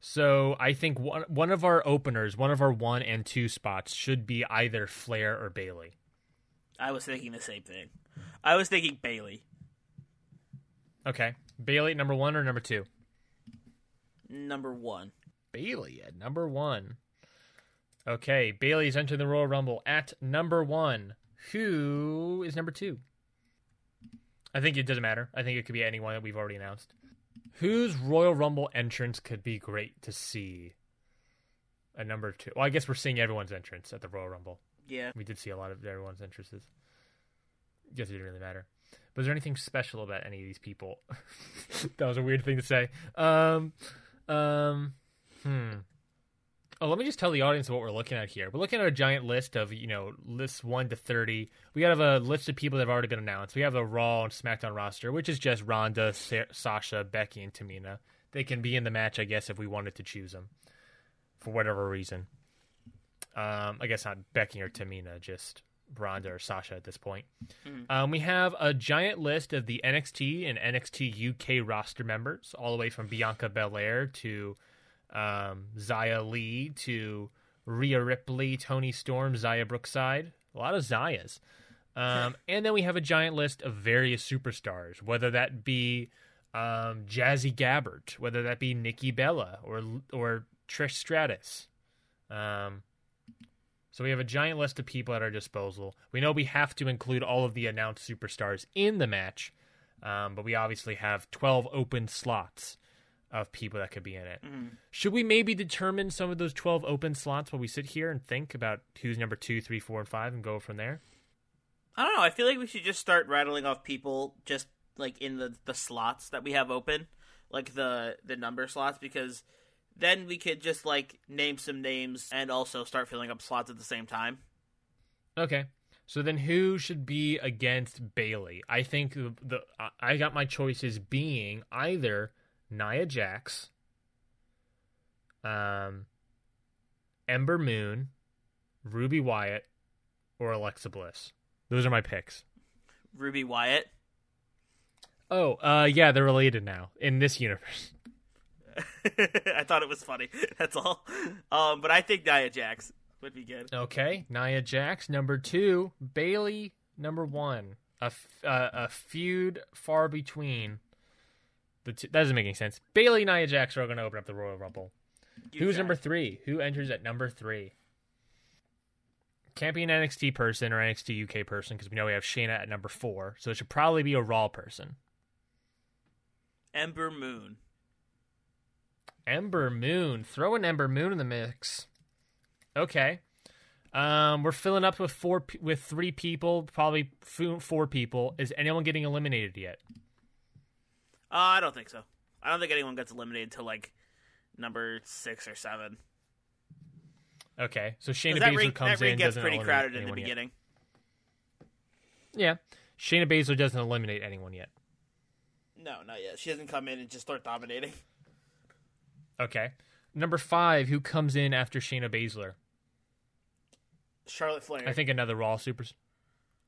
A: So I think one one of our openers, one of our one and two spots should be either Flair or Bayley.
B: I was thinking the same thing. I was thinking Bayley.
A: Okay, Bayley number one or number two?
B: Number one.
A: Bayley at number one. Okay, Bayley's entered the Royal Rumble at number one. Who is number two? I think it doesn't matter. I think it could be anyone that we've already announced. Whose Royal Rumble entrance could be great to see? A number two. Well, I guess we're seeing everyone's entrance at the Royal Rumble.
B: Yeah.
A: We did see a lot of everyone's entrances. Guess it didn't really matter. But is there anything special about any of these people? that was a weird thing to say. Um, um, hmm. Oh, let me just tell the audience what we're looking at here. We're looking at a giant list of, you know, lists 1 to 30. We have a list of people that have already been announced. We have the Raw and SmackDown roster, which is just Ronda, Sa- Sasha, Becky, and Tamina. They can be in the match, I guess, if we wanted to choose them for whatever reason. Um, I guess not Becky or Tamina, just Ronda or Sasha at this point. Um, we have a giant list of the NXT and NXT UK roster members, all the way from Bianca Belair to um, Xia Li to Rhea Ripley, Toni Storm, Xia Brookside. A lot of Zayas. Um, and then we have a giant list of various superstars, whether that be um, Jazzy Gabert, whether that be Nikki Bella or or Trish Stratus. Um, so we have a giant list of people at our disposal. We know we have to include all of the announced superstars in the match, um, but we obviously have 12 open slots of people that could be in it. Mm-hmm. Should we maybe determine some of those 12 open slots while we sit here and think about who's number two, three, four, and five and go from there?
B: I don't know. I feel like we should just start rattling off people just like in the the slots that we have open, like the the number slots, because then we could just like name some names and also start filling up slots at the same time.
A: Okay. So then who should be against Bayley? I think the, the I got my choices being either Nia Jax, um, Ember Moon, Ruby Wyatt, or Alexa Bliss. Those are my picks.
B: Ruby Wyatt.
A: Oh, uh, yeah, they're related now in this universe.
B: I thought it was funny. That's all. Um, but I think Nia Jax would be good.
A: Okay, Nia Jax number two, Bayley number one. A f- uh, a feud far between the two. That doesn't make any sense. Bayley, Nia Jax are going to open up the Royal Rumble.
B: You
A: Who's number three? Who enters at number three? Can't be an NXT person or NXT UK person because we know we have Shayna at number four, so it should probably be a Raw person.
B: Ember Moon.
A: Ember Moon. Throw an Ember Moon in the mix. Okay. Um, we're filling up with four with three people, probably four people. Is anyone getting eliminated yet?
B: Uh, I don't think so. I don't think anyone gets eliminated till like number six or seven.
A: Okay, so Shayna Baszler
B: ring,
A: comes
B: that ring
A: in.
B: gets pretty crowded in the
A: anyone yet.
B: beginning.
A: Yeah, Shayna Baszler doesn't eliminate anyone yet.
B: No, not yet. She doesn't come in and just start dominating.
A: Okay, number five, who comes in after Shayna Baszler?
B: Charlotte Flair.
A: I think another Raw super.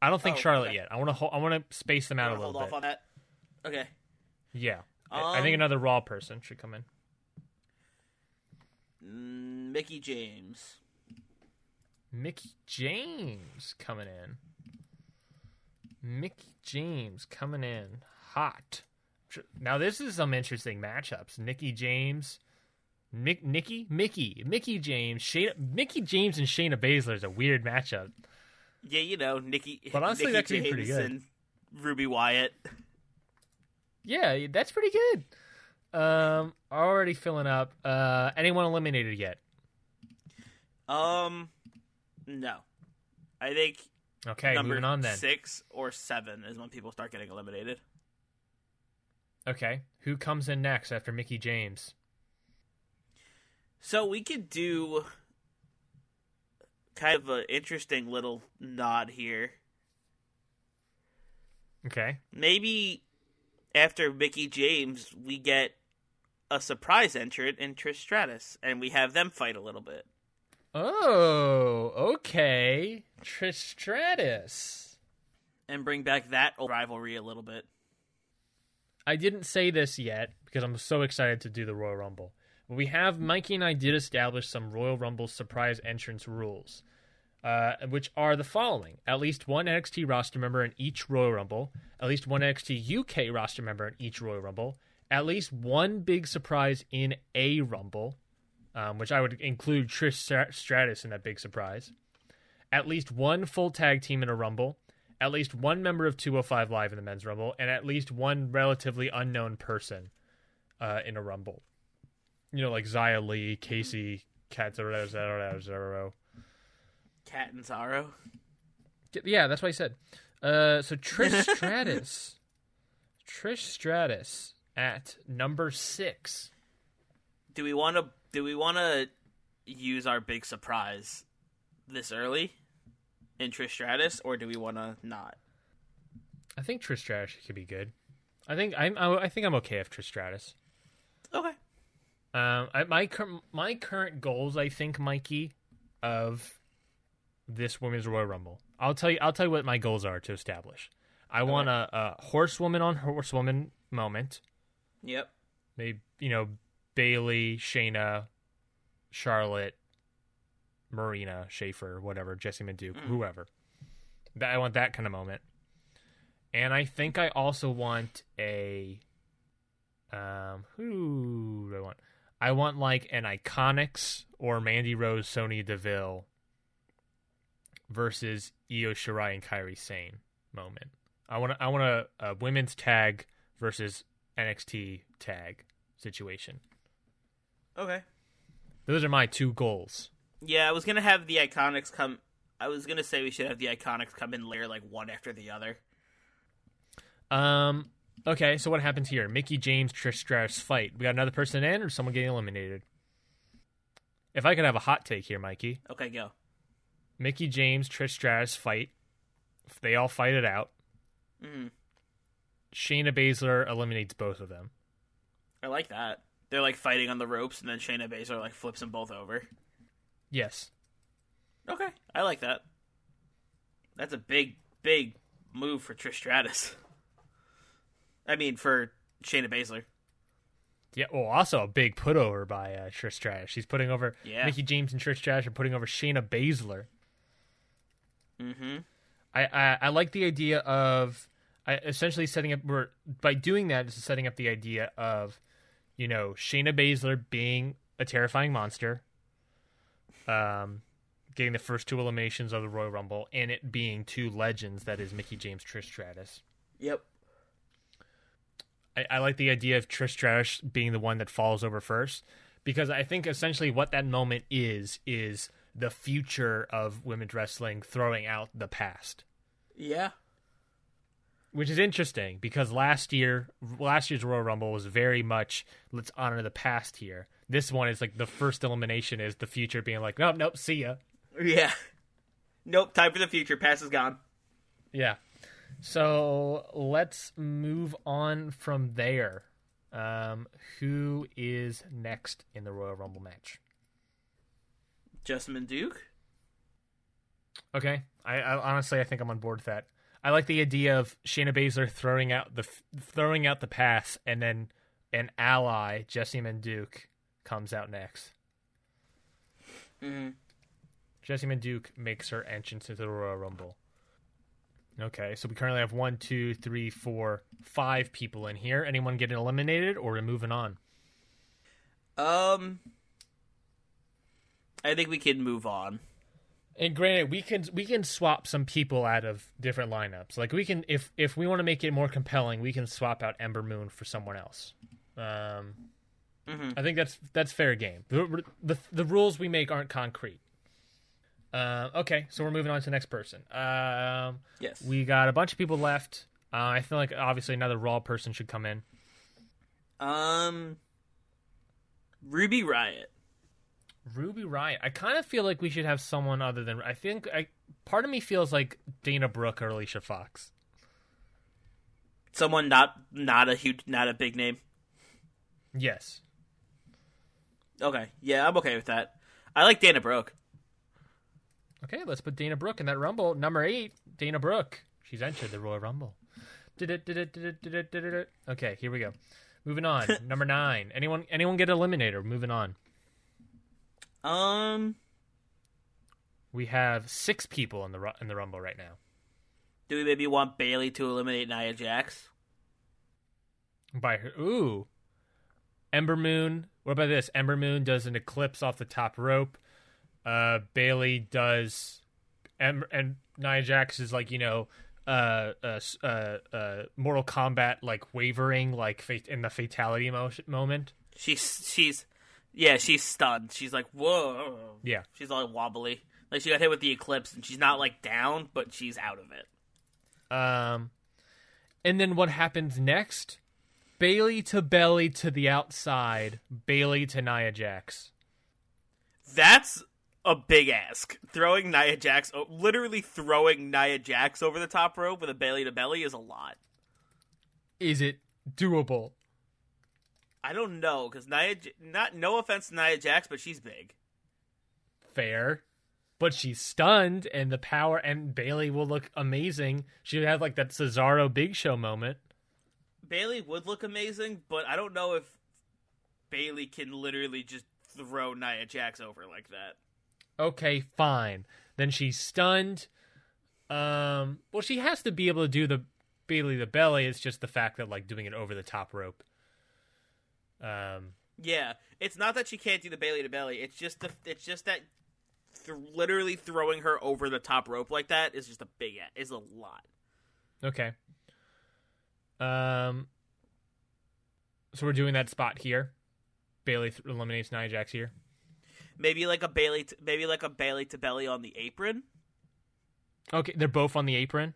A: I don't think
B: Oh,
A: Charlotte
B: okay.
A: yet. I want to. Ho- I want to space them out a little
B: hold
A: bit.
B: off on that. Okay.
A: Yeah, I- I think
B: Um,
A: another Raw person should come in.
B: Mm, Mickie James.
A: Mickie James coming in. Mickie James coming in hot. Now this is some interesting matchups. Nikki James, Nick, Nikki, Mickey, Mickie James, Shayna, Mickie James and Shayna Baszler is a weird matchup.
B: Yeah, you know Nikki.
A: But honestly,
B: Nikki
A: that could be pretty good.
B: Ruby Wyatt.
A: Yeah, that's pretty good. Um, already filling up. Uh, anyone eliminated yet?
B: Um, no. I think
A: Okay,
B: number
A: moving on then.
B: six or seven is when people start getting eliminated.
A: Okay, who comes in next after Mickie James?
B: So we could do kind of an interesting little nod here.
A: Okay,
B: Maybe after Mickie James, we get a surprise entrant in Trish Stratus, and we have them fight a little bit.
A: Oh, okay. Trish Stratus.
B: And bring back that old rivalry a little bit.
A: I didn't say this yet because I'm so excited to do the Royal Rumble. But we have Mikey and I did establish some Royal Rumble surprise entrance rules, uh, which are the following: at least one NXT roster member in each Royal Rumble, at least one NXT UK roster member in each Royal Rumble, at least one big surprise in a Rumble, um, which I would include Trish Stratus in that big surprise, at least one full tag team in a Rumble, at least one member of 205 Live in the men's Rumble, and at least one relatively unknown person uh, in a Rumble. You know, like Xia Li, Casey, Catanzaro.
B: Cat and Zaro.
A: Yeah, that's what I said. Uh, so Trish Stratus. Trish Stratus at number six.
B: Do we want to? Do we want to use our big surprise this early in Trish Stratus, or do we want to not?
A: I think Trish Stratus could be good. I think I'm. I think I'm okay with Trish Stratus.
B: Okay.
A: Um, I, my cur- my current goals, I think, Mikey, of this women's Royal Rumble. I'll tell you. I'll tell you what my goals are to establish. I want a, a horsewoman on horsewoman moment.
B: Yep.
A: Maybe you know Bayley, Shayna, Charlotte, Marina, Shafir, whatever, Jesse Duke, whoever. That I want that kind of moment. And I think I also want a um who do I want? I want like an Iconics or Mandy Rose, Sonya Deville versus Io Shirai and Kairi Sane moment. I want I want a, a women's tag versus NXT tag situation.
B: Okay.
A: Those are my two goals.
B: Yeah, I was gonna have the Iconics come. I was gonna say we should have the Iconics come in later, like one after the other.
A: Um. Okay, so what happens here? Mickie James, Trish Stratus fight. We got another person in, or someone getting eliminated. If I could have a hot take here, Mikey,
B: Okay, go.
A: Mickie James, Trish Stratus fight. They all fight it out,
B: Mm,
A: Shayna Baszler eliminates both of them.
B: I like that. They're like fighting on the ropes, and then Shayna Baszler like flips them both over.
A: Yes.
B: Okay, I like that. That's a big, big move for Trish Stratus. I mean, for Shayna Baszler.
A: Yeah. Well, also a big put over by uh, Trish Stratus. She's putting over
B: Yeah.
A: Mickie James and Trish Stratus are putting over Shayna Baszler.
B: Mm-hmm.
A: I, I I like the idea of I, essentially setting up we're by doing that is setting up the idea of you know Shayna Baszler being a terrifying monster, um, getting the first two eliminations of the Royal Rumble, and it being two legends that is Mickie James, Trish Stratus.
B: Yep.
A: I, I like the idea of Trish Stratus being the one that falls over first because I think essentially what that moment is is the future of women's wrestling throwing out the past.
B: Yeah.
A: which is interesting because last year last year's Royal Rumble was very much let's honor the past here. This one is like the first elimination is the future being like nope nope see ya.
B: Yeah. Nope. Time for the future. Past is gone.
A: Yeah. So let's move on from there. Um, who is next in the Royal Rumble match?
B: Jessamyn Duke.
A: Okay, I, I honestly I think I'm on board with that. I like the idea of Shayna Baszler throwing out the throwing out the pass, and then an ally Jessamyn Duke comes out next.
B: Mm-hmm.
A: Jessamyn Duke makes her entrance into the Royal Rumble. Okay, so we currently have one, two, three, four, five people in here. Anyone getting eliminated, or we're moving on?
B: Um, I think we can move on.
A: And granted, we can we can swap some people out of different lineups. Like we can, if if we want to make it more compelling, we can swap out Ember Moon for someone else. Um,
B: mm-hmm.
A: I think that's that's fair game. The, the the rules we make aren't concrete. Uh, okay, so we're moving on to the next person. Um,
B: yes,
A: we got a bunch of people left. Uh, I feel like obviously another Raw person should come in.
B: Um, Ruby Riott.
A: Ruby Riott. I kind of feel like we should have someone other than. I think I. Part of me feels like Dana Brooke or Alicia Fox.
B: Someone not not a huge, not a big name.
A: Yes.
B: Okay. Yeah, I'm okay with that. I like Dana Brooke.
A: Okay, let's put Dana Brooke in that Rumble. Number eight, Dana Brooke. She's entered the Royal Rumble. Okay, here we go. Moving on. Number nine. Anyone anyone get eliminated? Moving on.
B: Um
A: We have six people in the in the Rumble right now.
B: Do we maybe want Bayley to eliminate Nia Jax?
A: By her ooh. Ember Moon. What about this? Ember Moon does an eclipse off the top rope. Uh, Bayley does, and, and Nia Jax is like you know, uh, uh, uh, uh Mortal Kombat like wavering like in the fatality mo- moment.
B: She's she's, yeah, she's stunned. She's like whoa.
A: Yeah,
B: she's all wobbly. Like she got hit with the eclipse, and she's not like down, but she's out of it.
A: Um, and then what happens next? Bayley to belly to the outside. Bayley to Nia Jax.
B: That's a big ask. Throwing Nia Jax, literally throwing Nia Jax over the top rope with a Bayley to belly is a lot.
A: Is it doable?
B: I don't know because Nia, not no offense to Nia Jax, but she's big.
A: Fair, but she's stunned, and the power and Bayley will look amazing. She would have like that Cesaro Big Show moment.
B: Bayley would look amazing, but I don't know if Bayley can literally just throw Nia Jax over like that.
A: Okay, fine. Then she's stunned. Um, well, she has to be able to do the Bayley the belly. It's just the fact that like doing it over the top rope. Um,
B: yeah, it's not that she can't do the Bayley to belly. It's just the it's just that th- literally throwing her over the top rope like that is just a big is a lot.
A: Okay. Um. So we're doing that spot here. Bayley th- eliminates Nia Jax here.
B: Maybe like a Bayley, t- maybe like a Bayley to belly on the apron.
A: Okay, they're both on the apron.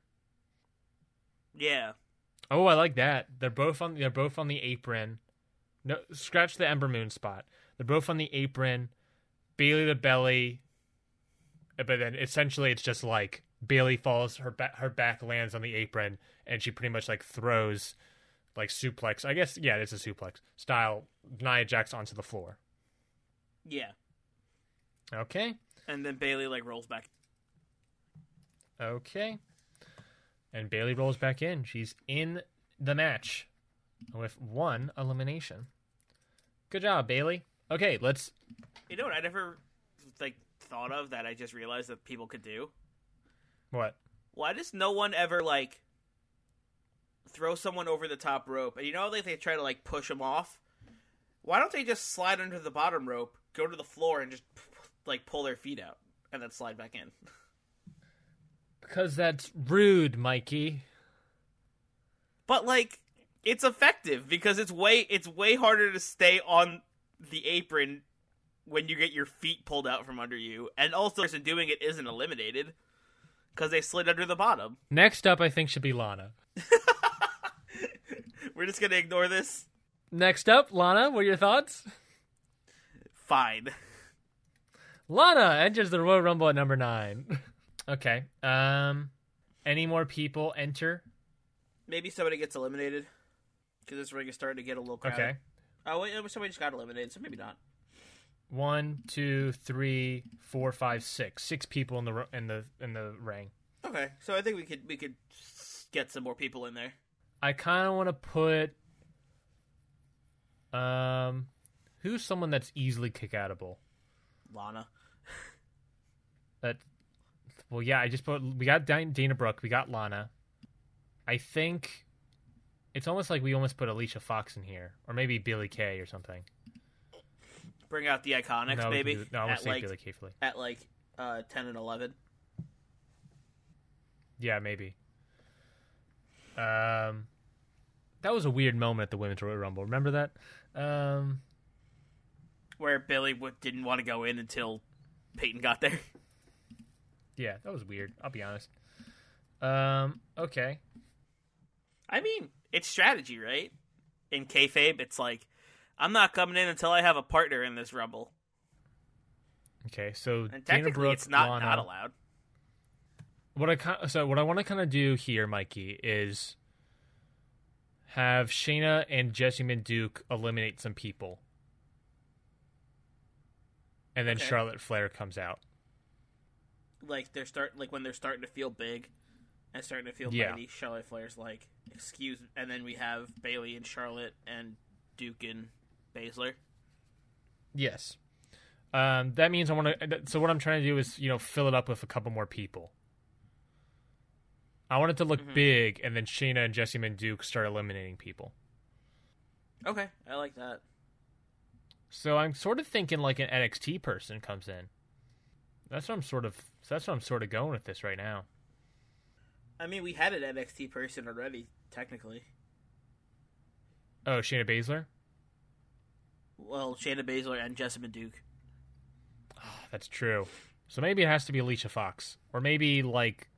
B: Yeah.
A: Oh, I like that. They're both on. They're both on the apron. No, scratch the Ember Moon spot. They're both on the apron. Bayley the belly. Uh, but then essentially, it's just like Bayley falls. Her back. Her back lands on the apron, and she pretty much like throws, like suplex. I guess yeah, it's a suplex style. Nia Jax onto the floor.
B: Yeah.
A: Okay.
B: And then Bayley like rolls back.
A: Okay. And Bayley rolls back in. She's in the match with one elimination. Good job, Bayley. Okay, let's.
B: You know what I never like thought of that I just realized that people could do.
A: What?
B: Why does no one ever like throw someone over the top rope? And you know, like they try to like push them off. Why don't they just slide under the bottom rope, go to the floor, and just like pull their feet out and then slide back in.
A: Because that's rude, Mikey.
B: But like it's effective because it's way it's way harder to stay on the apron when you get your feet pulled out from under you, and also the person doing it isn't eliminated because they slid under the bottom.
A: Next up, I think should be Lana.
B: We're just gonna ignore this.
A: Next up, Lana. What are your thoughts?
B: Fine.
A: Lana enters the Royal Rumble at number nine. okay. Um, any more people enter?
B: Maybe somebody gets eliminated because this ring is starting to get a little crowded.
A: Okay.
B: Oh wait, somebody just got eliminated, so maybe not.
A: one, two, three, four, five, six. Six people in the in the in the ring.
B: Okay, so I think we could we could get some more people in there.
A: I kind of want to put um who's someone that's easily kick outable.
B: Lana.
A: That well, yeah, I just put we got Dana Brooke, we got Lana. I think it's almost like we almost put Alicia Fox in here, or maybe Billie Kay or something.
B: Bring out the Iconics,
A: no,
B: maybe.
A: do- no, I say
B: like
A: Billie Kay
B: at like uh, ten and eleven.
A: Yeah, maybe. Um, that was a weird moment at the Women's Royal Rumble. Remember that? Um,
B: where Billie w- didn't want to go in until Peyton got there.
A: yeah, that was weird. I'll be honest. Um, okay.
B: I mean, it's strategy, right? In kayfabe, it's like I'm not coming in until I have a partner in this rumble,
A: Okay, so
B: and
A: Dana
B: technically,
A: Brooke,
B: it's not
A: Lana,
B: not allowed.
A: What I so what I want to kind of do here, Mikey, is have Shayna and Jesse Duke eliminate some people, and then
B: Okay.
A: Charlotte Flair comes out.
B: Like they're start like when they're starting to feel big and starting to feel
A: Yeah.
B: mighty. Charlotte Flair's like, excuse, and then we have Bayley and Charlotte and Duke and Baszler.
A: Yes. Um, that means I want to. So what I'm trying to do is, you know, fill it up with a couple more people. I want it to look
B: Mhm.
A: big, and then Shayna and Jesse and Duke start eliminating people.
B: Okay, I like that.
A: So I'm sort of thinking like an NXT person comes in. That's what I'm sort of. That's what I'm sort of going with this right now.
B: I mean, we had an NXT person already, technically.
A: Oh, Shayna Baszler.
B: Well, Shayna Baszler and Jessamyn Duke.
A: That's true. So maybe it has to be Alicia Fox, or maybe like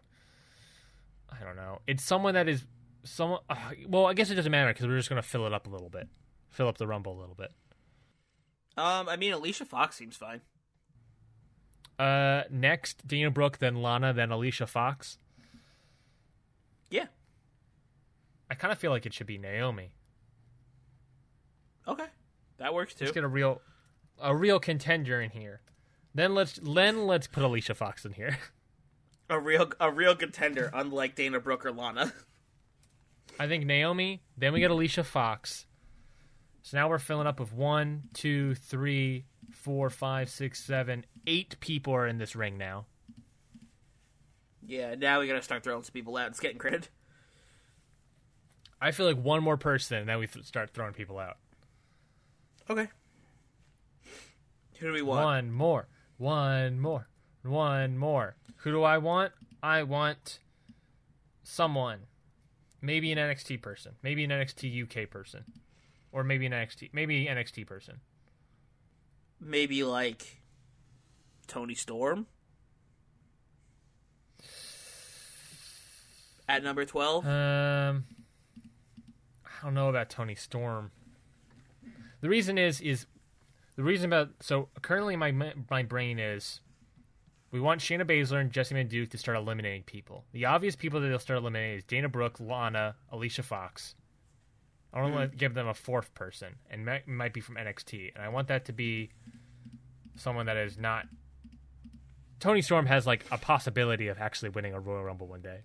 A: I don't know. It's someone that is someone. Uh, well, I guess it doesn't matter because we're just gonna fill it up a little bit, fill up the rumble a little bit.
B: Um, I mean, Alicia Fox seems fine.
A: Uh, next Dana Brooke, then Lana, then Alicia Fox.
B: Yeah.
A: I kind of feel like it should be Naomi.
B: Okay, that works too.
A: Let's get a real, a real contender in here. Then let's then let's put Alicia Fox in here.
B: A real, a real contender, unlike Dana Brooke or Lana.
A: I think Naomi. Then we get Alicia Fox. So now we're filling up with one, two, three, four, five, six, seven, eight people are in this ring now.
B: Yeah, now we gotta start throwing some people out. It's getting credit.
A: I feel like one more person, and then we th- start throwing people out.
B: Okay. Who do we want?
A: One more, one more, one more. Who do I want? I want someone. Maybe an NXT person. Maybe an NXT UK person. Or maybe an NXT maybe NXT person.
B: Maybe like Toni Storm at number twelve.
A: Um I don't know about Toni Storm. The reason is is the reason about so currently my my brain is we want Shayna Baszler and Jessamyn Duke to start eliminating people. The obvious people that they'll start eliminating is Dana Brooke, Lana, Alicia Fox. I want to give them a fourth person, and might, might be from NXT, and I want that to be someone that is not. Toni Storm has like a possibility of actually winning a Royal Rumble one day.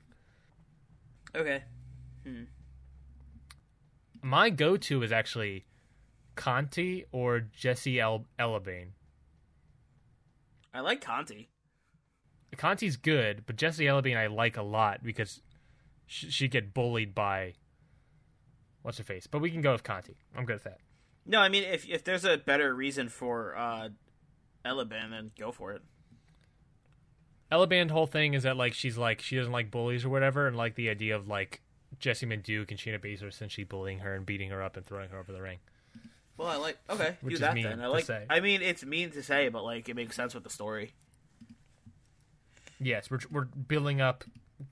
B: Okay.
A: My go-to is actually Conti or Jesse El- Elaban.
B: I like Conti.
A: Conti's good, but Jesse Elaban I like a lot because she, she get bullied by what's her face. But we can go with Conti. I'm good with that.
B: No, I mean if if there's a better reason for uh Elaban, then go for it.
A: Elaband whole thing is that like she's like she doesn't like bullies or whatever, and like the idea of like Jesse Duke and Shayna Baszler essentially bullying her and beating her up and throwing her over the ring.
B: Well, I like okay,
A: Which
B: do that then. I like.
A: say.
B: I mean, it's mean to say, but like it makes sense with the story.
A: Yes, we're we're building up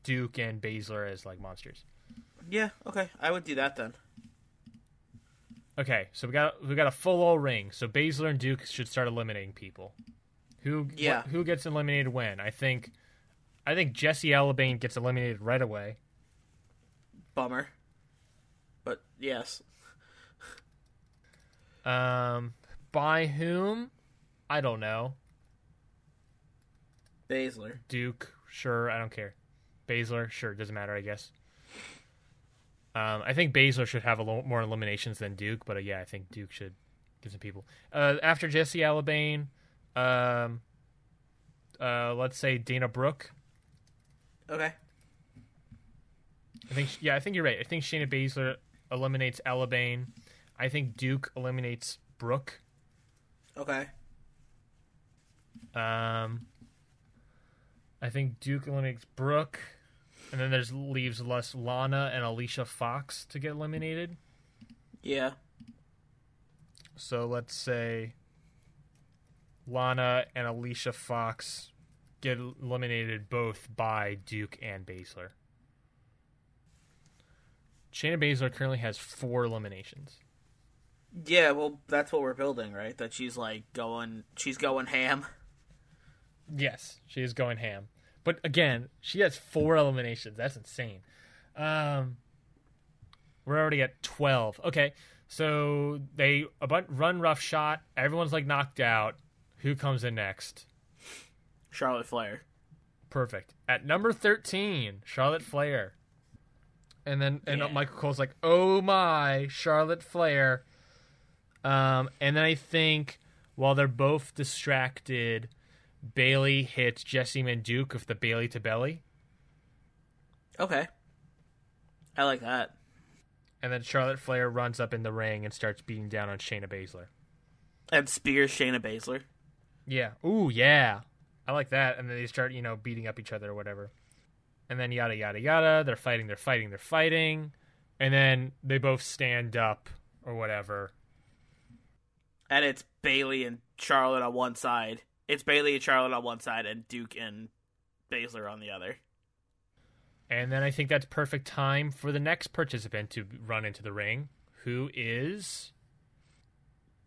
A: Duke and Baszler as like monsters.
B: Yeah, okay, I would do that then.
A: Okay, so we got we got a full old ring. So Baszler and Duke should start eliminating people. Who
B: Yeah.
A: wh- who gets eliminated when? I think I think Jesse Elaban gets eliminated right away.
B: Bummer, but yes,
A: Um, by whom? I don't know.
B: Baszler.
A: Duke, sure, I don't care. Baszler, sure, doesn't matter, I guess. Um, I think Baszler should have a lot more eliminations than Duke, but uh, yeah, I think Duke should give some people. Uh, after Jesse Elaban, um, uh, let's say Dana Brooke.
B: Okay.
A: I think, yeah, I think you're right. I think Shayna Baszler eliminates Elaban. I think Duke eliminates Brooke.
B: Okay.
A: Um, I think Duke eliminates Brooke, and then there's leaves less Lana and Alicia Fox to get eliminated.
B: Yeah.
A: So let's say Lana and Alicia Fox get eliminated both by Duke and Baszler. Shayna Baszler currently has four eliminations.
B: Yeah, well, that's what we're building, right? That she's like going, she's going ham.
A: Yes, she is going ham. But again, she has four eliminations. That's insane. Um, we're already at twelve. Okay, so they a bunch, run rough shot. Everyone's like knocked out. Who comes in next?
B: Charlotte Flair.
A: Perfect. At number thirteen, Charlotte Flair. And then and
B: Yeah.
A: Michael Cole's like, "Oh my, Charlotte Flair." Um, and then I think while they're both distracted, Bayley hits Jessamyn Duke with the Bayley to belly,
B: Okay. I like that.
A: and then Charlotte Flair runs up in the ring and starts beating down on Shayna Baszler.
B: And spears Shayna Baszler.
A: Yeah. Ooh, yeah. I like that. And then they start, you know, beating up each other or whatever. And then yada yada yada. They're fighting. They're fighting. They're fighting. And then they both stand up or whatever.
B: And it's Bayley and Charlotte on one side. It's Bayley and Charlotte on one side, and Duke and Baszler on the other.
A: And then I think that's perfect time for the next participant to run into the ring, who is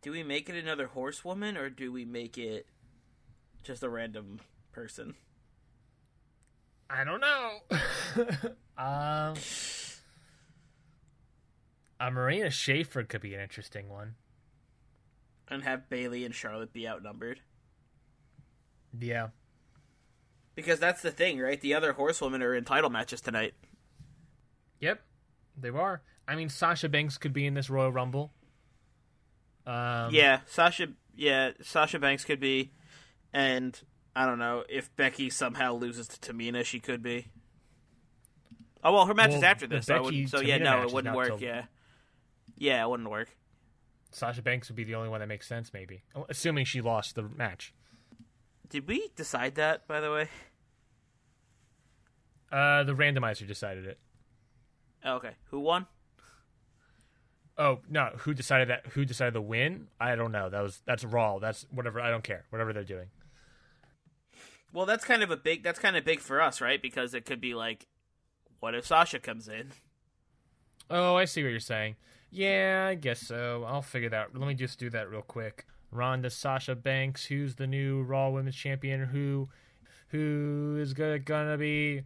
B: Do we make it another horsewoman, or do we make it just a random person?
A: I don't know. um, uh, Marina Shafir could be an interesting one.
B: And have Bayley and Charlotte be outnumbered?
A: Yeah.
B: Because that's the thing, right? The other horsewomen are in title matches tonight.
A: Yep, they are. I mean, Sasha Banks could be in this Royal Rumble. Um,
B: yeah, Sasha. Yeah, Sasha Banks could be, and I don't know if Becky somehow loses to Tamina, she could be. Oh well, her match is after this, so,
A: Becky
B: so yeah, no, it wouldn't work.
A: till-
B: Yeah, yeah, it wouldn't work.
A: Sasha Banks would be the only one that makes sense, maybe, assuming she lost the match.
B: Did we decide that, by the way?
A: Uh, the randomizer decided it.
B: Oh, okay, who won?
A: Oh no, who decided that? Who decided the win? I don't know. That was that's Raw. That's whatever. I don't care. Whatever they're doing.
B: Well, that's kind of a big. That's kind of big for us, right? Because it could be like, what if Sasha comes in?
A: Oh, I see what you're saying. Yeah, I guess so. I'll figure that. Out. Let me just do that real quick. Ronda, Sasha Banks, who's the new Raw Women's Champion? Who, who is gonna gonna be?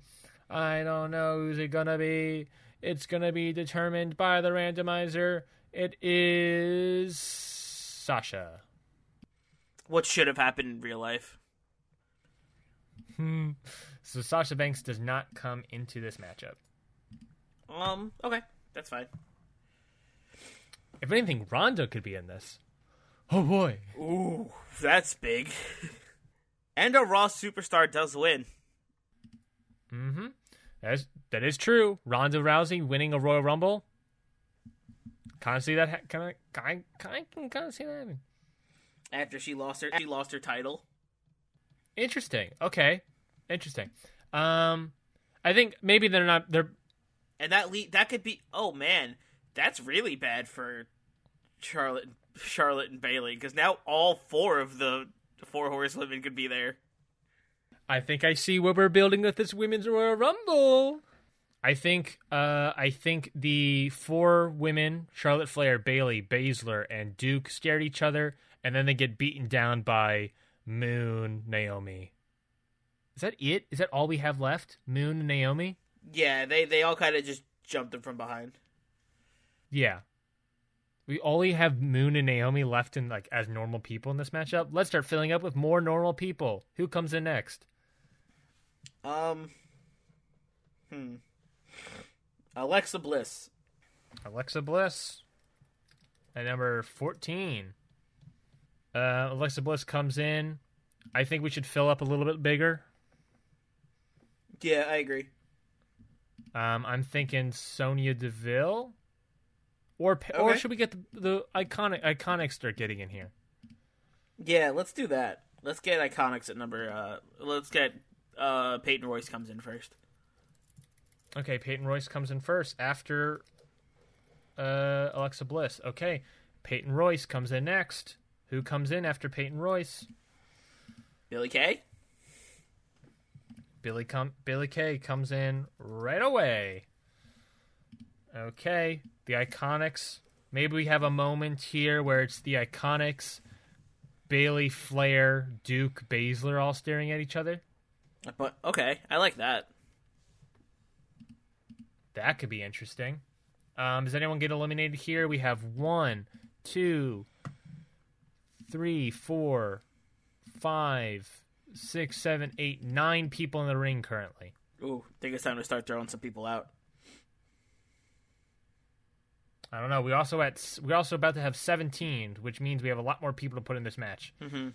A: I don't know. Who's it gonna be? It's gonna be determined by the randomizer. It is Sasha.
B: What should have happened in real life?
A: Hmm. So Sasha Banks does not come into this matchup.
B: Um. Okay, that's fine.
A: If anything, Ronda could be in this. Oh boy.
B: Ooh, that's big. and a Raw superstar does win.
A: Mm-hmm. That is, that is true. Ronda Rousey winning a Royal Rumble. Kind of see that. Ha- kind of, kind, kind, can kind of see that. happening.
B: After she lost her, she lost her title.
A: Interesting. Okay. Interesting. Um, I think maybe they're not. They're
B: and that le- that could be oh man that's really bad for charlotte charlotte and bayley because now all four of the four horsewomen could be there
A: I think I see what we're building with this women's Royal Rumble. I think uh I think the four women, Charlotte Flair, Bayley, Baszler, and Duke scared each other, and then they get beaten down by Moon, Naomi. Is that it? Is that all we have left? Moon and Naomi?
B: yeah they they all kind of just jumped them from behind
A: Yeah. We only have Moon and Naomi left in like as normal people in this matchup. Let's start filling up with more normal people. Who comes in next?
B: Um. Hmm. Alexa Bliss.
A: Alexa Bliss at number 14. Uh, Alexa Bliss comes in. I think we should fill up a little bit bigger.
B: Yeah, I agree.
A: Um, I'm thinking Sonya Deville, or or should we get the, the iconic iconics start getting in here?
B: Yeah, let's do that. Let's get Iconics at number. Uh, let's get uh, Peyton Royce comes in first.
A: Okay, Peyton Royce comes in first after uh, Alexa Bliss. Okay, Peyton Royce comes in next. Who comes in after Peyton Royce?
B: Billie Kay.
A: Billie com- Billie Kay comes in right away. Okay, the Iconics. Maybe we have a moment here where it's the Iconics, Bayley, Flair, Duke, Baszler all staring at each other.
B: But okay, I like that.
A: That could be interesting. Um, does anyone get eliminated here? We have one, two, three, four, five, six, seven, eight, nine people in the ring currently.
B: Ooh, think it's time to start throwing some people out.
A: I don't know. We also at we're also about to have 17, which means we have a lot more people to put in this match. Mm-hmm.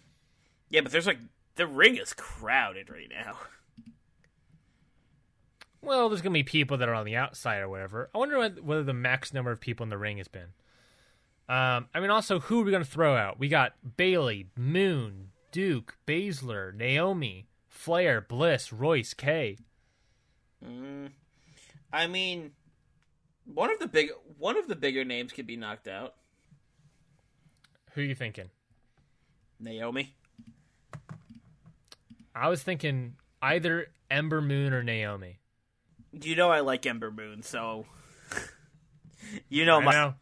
B: Yeah, but there's like the ring is crowded right now.
A: Well, there's gonna be people that are on the outside or whatever. I wonder what, whether the max number of people in the ring has been. Um, I mean, also, who are we gonna throw out? We got Bayley, Moon, Duke, Baszler, Naomi, Flair, Bliss, Royce, Kay.
B: I mean, one of the big one of the bigger names could be knocked out.
A: Who are you thinking?
B: Naomi.
A: I was thinking either Ember Moon or Naomi.
B: You know I like Ember Moon, so you know
A: I
B: my
A: know.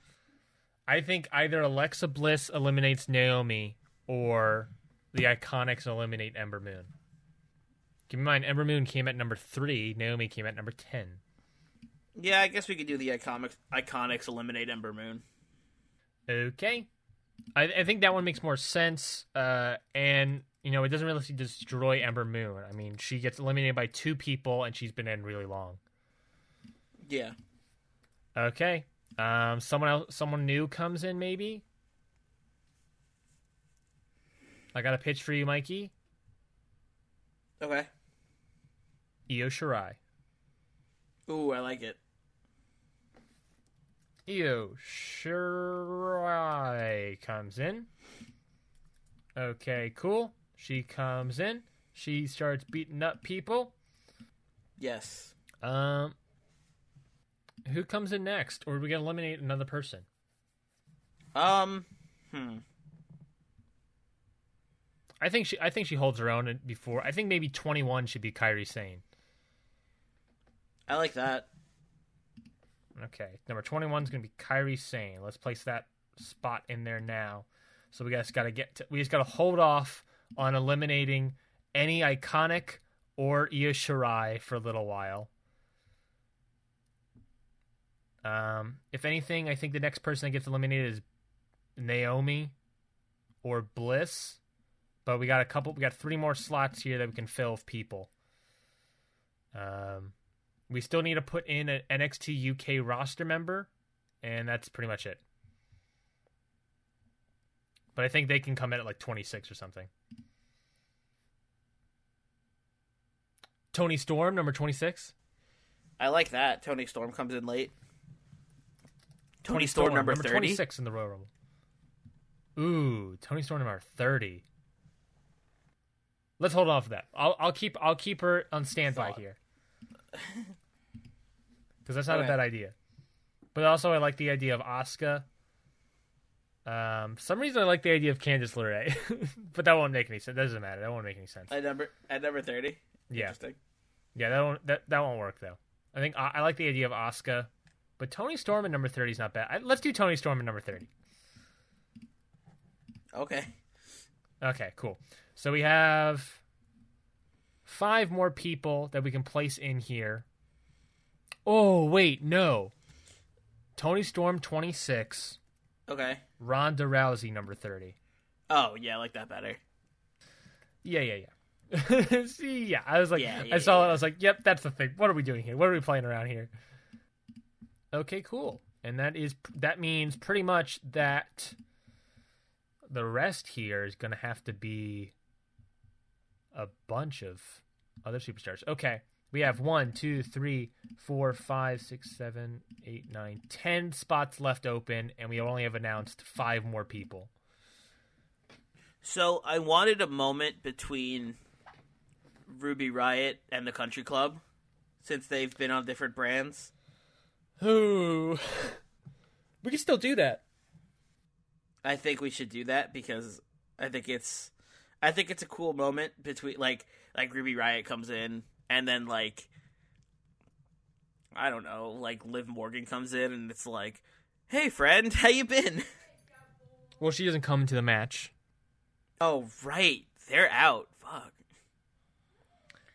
A: I think either Alexa Bliss eliminates Naomi or the Iconics eliminate Ember Moon. Keep in mind, Ember Moon came at number three. Naomi came at number ten.
B: Yeah, I guess we could do the iconics iconics eliminate Ember Moon.
A: Okay, I, I think that one makes more sense. Uh, and you know, it doesn't really destroy Ember Moon. I mean, she gets eliminated by two people, and she's been in really long.
B: Yeah.
A: Okay. Um, someone else, someone new comes in, maybe. I got a pitch for you, Mikey.
B: Okay.
A: Io Shirai.
B: Ooh, I like it.
A: Io Shirai comes in. Okay, cool. She comes in. She starts beating up people.
B: Yes.
A: Um, who comes in next, or are we gonna eliminate another person?
B: Um. Hmm.
A: I think she. I think she holds her own before. I think maybe twenty one should be Kairi Sane.
B: I like that.
A: Okay, number twenty one is gonna be Kairi Sane. Let's place that spot in there now. So we just gotta get. To, we just gotta hold off on eliminating any iconic or Io Shirai for a little while. Um, if anything, I think the next person that gets eliminated is Naomi or Bliss. But we got a couple. We got three more slots here that we can fill with people. Um, we still need to put in an NXT UK roster member, and that's pretty much it. But I think they can come in at like 26 or something. Toni Storm, number 26.
B: I like that. Toni Storm comes in late. Toni, Storm, number thirty.
A: 26 in the Royal Rumble. Ooh, Toni Storm number 30. Let's hold off that. I'll I'll keep I'll keep her on standby here. Cuz that's not a bad idea. But also I like the idea of Asuka. Um for some reason I like the idea of Candice LeRae. but that won't make any sense. That doesn't matter. That won't make any sense.
B: At number at number thirty.
A: Yeah.
B: Interesting.
A: Yeah, that won't that, that won't work though. I think I, I like the idea of Asuka, but Toni Storm at number 30 is not bad. I, let's do Toni Storm at number 30.
B: Okay.
A: Okay, cool. So we have five more people that we can place in here. Oh, wait, no. Toni Storm 26.
B: Okay.
A: Ronda Rousey number 30.
B: Oh yeah, I like that better.
A: Yeah, yeah, yeah. See, yeah, I was like,
B: Yeah,
A: I
B: yeah,
A: saw it.
B: yeah.
A: I was like, yep, that's the thing. What are we doing here? What are we playing around here? Okay, cool. And that is that means pretty much that the rest here is going to have to be a bunch of other superstars. Okay, we have one, two, three, four, five, six, seven, eight, nine, ten spots left open, and we only have announced five more people.
B: So I wanted a moment between Ruby Riott and the Country Club, since they've been on different brands.
A: Ooh. We can still do that.
B: I think we should do that because I think it's I think it's a cool moment between like like Ruby Riott comes in and then like I don't know, like Liv Morgan comes in and it's like, "Hey friend, how you been?"
A: Well, she doesn't come to the match,
B: Oh, right. They're out. Fuck.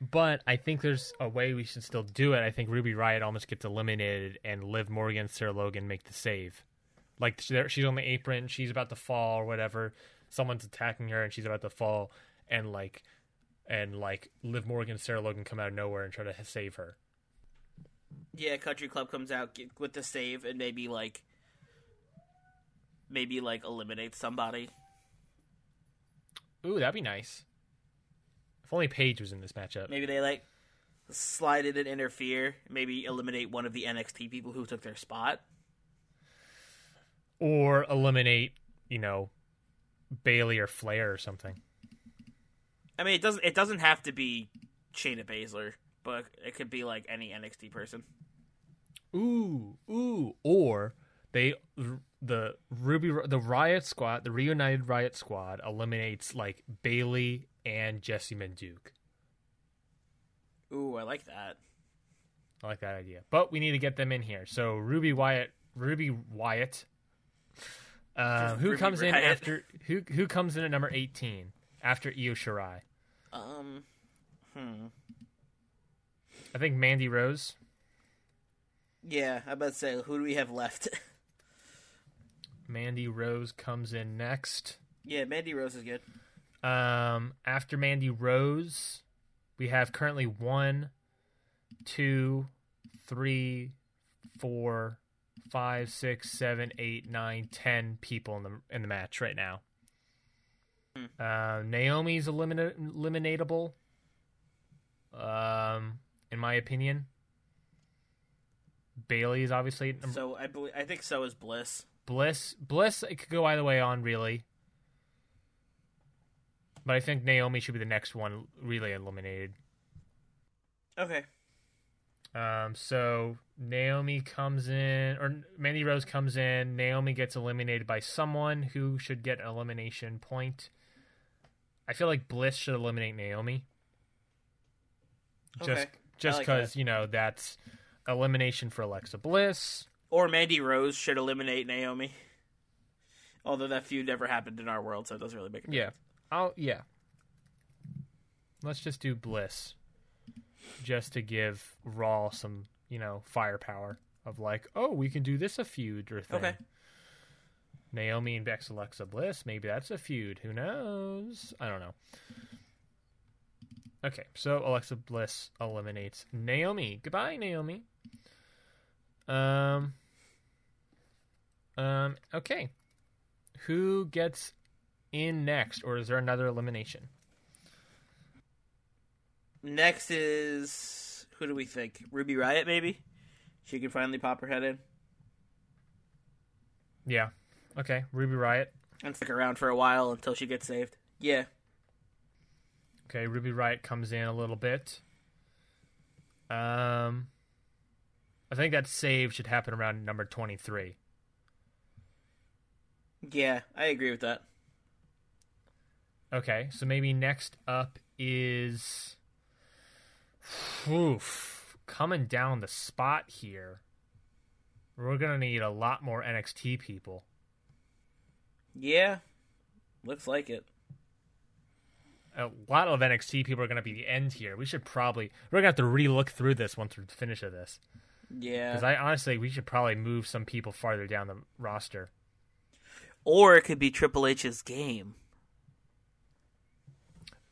A: but I think there's a way we should still do it. I think Ruby Riott almost gets eliminated, and Liv Morgan, and Sarah Logan make the save. Like she's on the apron, she's about to fall or whatever. Someone's attacking her, and she's about to fall, and like, and like Liv Morgan, and Sarah Logan come out of nowhere and try to save her.
B: Yeah, Country Club comes out with the save and maybe like maybe like eliminate somebody.
A: Ooh, that'd be nice. If only Paige was in this matchup.
B: Maybe they like slide in and interfere, maybe eliminate one of the NXT people who took their spot.
A: or eliminate, you know, Bayley or Flair or something.
B: I mean, it doesn't it doesn't have to be Shayna Baszler, but it could be like any NXT person.
A: Ooh, ooh, or they the Ruby the Riott Squad, the reunited Riott Squad eliminates like Bayley and Jesse Duke.
B: Ooh, I like that.
A: I like that idea, but we need to get them in here. So Ruby Riott, Ruby Riott, uh, who
B: Ruby
A: comes in after who who comes in at number eighteen after Io Shirai?
B: Um, hmm.
A: I think Mandy Rose.
B: Yeah, I about to say, who do we have left?
A: Mandy Rose comes in next.
B: yeah, Mandy Rose is good.
A: Um, after Mandy Rose, we have currently one, two, three, four, five, six, seven, eight, nine, ten people in the in the match right now. Uh, Naomi's eliminate eliminatable. Um, in my opinion, Bayley is obviously number
B: So I believe I think so is Bliss.
A: Bliss. Bliss, it could go either way on, really. But I think Naomi should be the next one really eliminated.
B: Okay.
A: Um, so Naomi comes in, or Mandy Rose comes in. Naomi gets eliminated by someone who should get elimination point. I feel like Bliss should eliminate Naomi. Just,
B: Okay.
A: Just because
B: that.
A: you know that's elimination for Alexa Bliss.
B: Or Mandy Rose should eliminate Naomi. Although that feud never happened in our world, so it doesn't really make a
A: Yeah. I'll yeah. Let's just do Bliss. Just to give Raw some, you know, firepower of like, oh, we can do this a feud or thing.
B: Okay.
A: Naomi and Bex Alexa Bliss, maybe that's a feud. Who knows? I don't know. Okay, so Alexa Bliss eliminates Naomi. Goodbye, Naomi. Um. Um. Okay. Who gets in next, or is there another elimination?
B: Next is who do we think? Ruby Riott, maybe. She can finally pop her head in
A: Yeah. Okay. Ruby Riott.
B: and stick around for a while until she gets saved. Yeah.
A: Okay. Ruby Riott comes in a little bit. Um. I think that save should happen around number twenty-three.
B: Yeah, I agree with that.
A: Okay, so maybe next up is oof, coming down the spot here. We're gonna need a lot more NXT people.
B: Yeah. Looks like it.
A: A lot of NXT people are gonna be the end here. We should probably we're gonna have to relook through this once we're finished with this.
B: Yeah.
A: Because I honestly we should probably move some people farther down the roster.
B: Or it could be Triple H's game.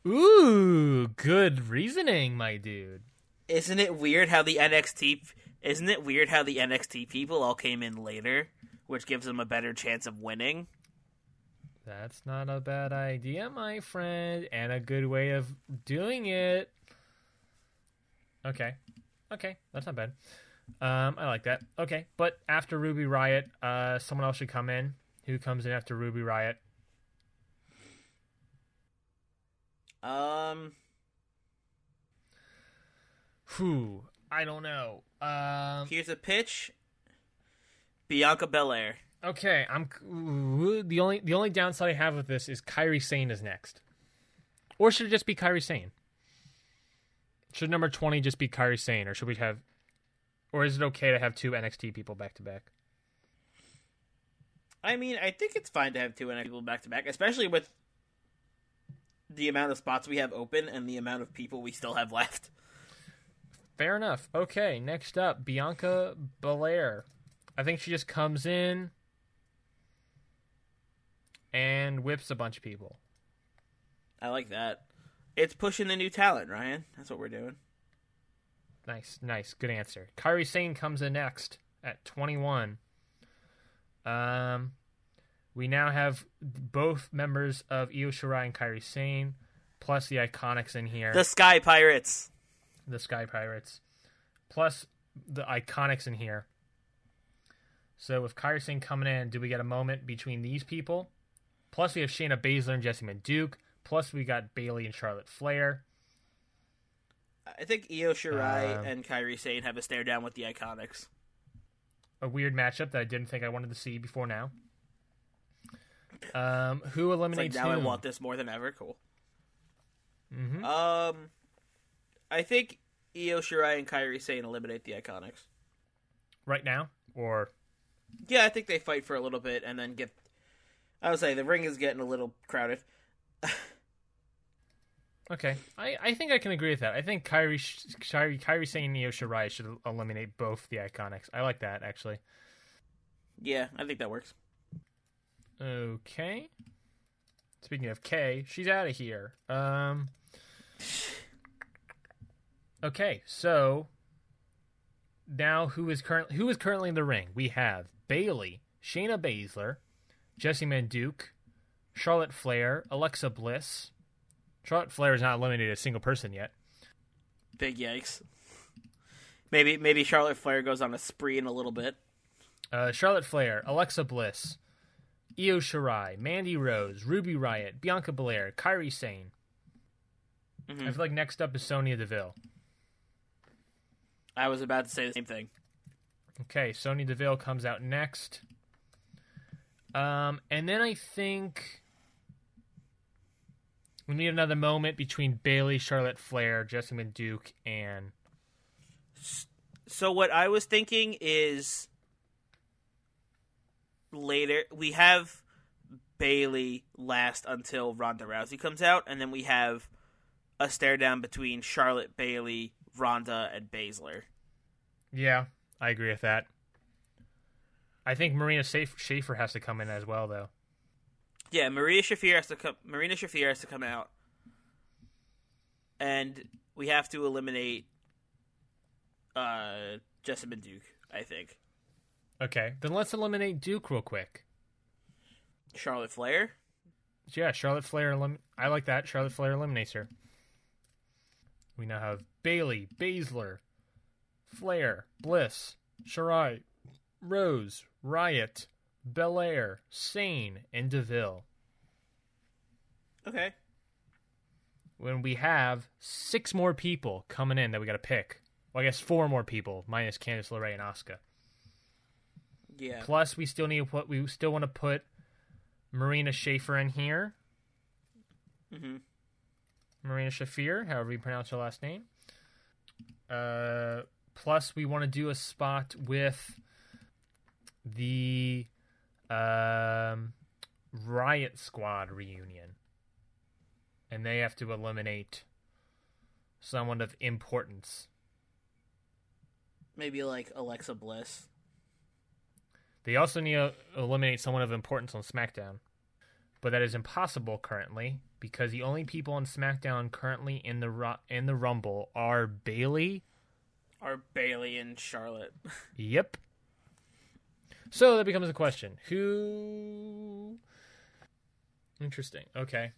A: Ooh, good reasoning, my dude.
B: Isn't it weird how the NXT isn't it weird how the NXT people all came in later, which gives them a better chance of winning?
A: That's not a bad idea, my friend, and a good way of doing it. Okay. Okay, that's not bad. Um, I like that. Okay, but after Ruby Riott, uh, someone else should come in. Who comes in after Ruby Riott?
B: Um,
A: Whew, I don't know. Um,
B: here's a pitch. Bianca Belair.
A: Okay, I'm the only the only downside I have with this is Kairi Sane is next, or should it just be Kairi Sane? Should number twenty just be Kairi Sane, or should we have, or is it okay to have two NXT people back to back?
B: I mean, I think it's fine to have two NXT people back to back, especially with the amount of spots we have open and the amount of people we still have left.
A: Fair enough. Okay, next up, Bianca Belair. I think she just comes in and whips a bunch of people.
B: I like that. It's pushing the new talent, Ryan. That's what we're doing.
A: Nice, nice, good answer. Kairi Sane comes in next at 21. Um, we now have both members of Io Shirai and Kairi Sane, plus the Iconics in here,
B: The Sky Pirates.
A: the Sky Pirates, plus the Iconics in here. So with Kairi Sane coming in, do we get a moment between these people? Plus we have Shayna Baszler and Jessie Duke. Plus we got Bayley and Charlotte Flair.
B: I think Io Shirai
A: Um,
B: and Kairi Sane have a stare down with the Iconics.
A: a weird matchup that I didn't think I wanted to see before now. Um, who
B: It's like
A: eliminates
B: now I want this more than ever. Cool.
A: Mhm.
B: Um, I think Io Shirai and Kairi Sane eliminate the Iconics.
A: right now, or
B: Yeah, I think they fight for a little bit and then get. I would say the ring is getting a little crowded.
A: okay, I, I think I can agree with that. I think Kairi Kairi Kairi Sane Neo Shirai should eliminate both the Iconics. I like that actually.
B: Yeah, I think that works.
A: Okay. Speaking of K, she's out of here. Um. Okay, so now who is currently who is currently in the ring? We have Bayley, Shayna Baszler, Jessamyn Duke, Charlotte Flair, Alexa Bliss. Charlotte Flair has not eliminated a single person yet.
B: Big yikes. Maybe maybe Charlotte Flair goes on a spree in a little bit.
A: Uh, Charlotte Flair, Alexa Bliss, Io Shirai, Mandy Rose, Ruby Riott, Bianca Belair, Kairi Sane.
B: Mhm.
A: I feel like next up is Sonya Deville.
B: I was about to say the same thing.
A: Okay, Sonya Deville comes out next. Um, and then I think we need another moment between Bayley, Charlotte Flair, Jessamyn Duke, and
B: So what I was thinking is later we have Bayley last until Ronda Rousey comes out, and then we have a stare down between Charlotte, Bayley, Ronda, and Baszler.
A: yeah, I agree with that. I think Marina Saf- Shafir has to come in as well, though.
B: Yeah, Maria Shafir has to come. Marina Shafir has to come out, and we have to eliminate uh, Jessamyn Duke. I think
A: Okay, then let's eliminate Duke real quick.
B: Charlotte Flair.
A: Yeah, Charlotte Flair. Elim- I like that. Charlotte Flair eliminates her. We now have Bayley, Baszler, Flair, Bliss, Shirai, Rose, Riott, Belair, Sane, and Deville.
B: Okay.
A: When we have six more people coming in that we got to pick. Well, I guess four more people minus Candice LeRae and Asuka.
B: Yeah.
A: Plus, we still need put. We still want to put Marina Shafir in here.
B: Mm-hmm.
A: Marina Shafir, however you pronounce her last name. Uh, plus, we want to do a spot with the um, Riott Squad reunion, and they have to eliminate someone of importance.
B: Maybe like Alexa Bliss.
A: They also need to eliminate someone of importance on SmackDown. But that is impossible currently because the only people on SmackDown currently in the in the Rumble are Bayley.
B: Are Bayley and Charlotte.
A: Yep. So that becomes a question. Who Interesting. Okay.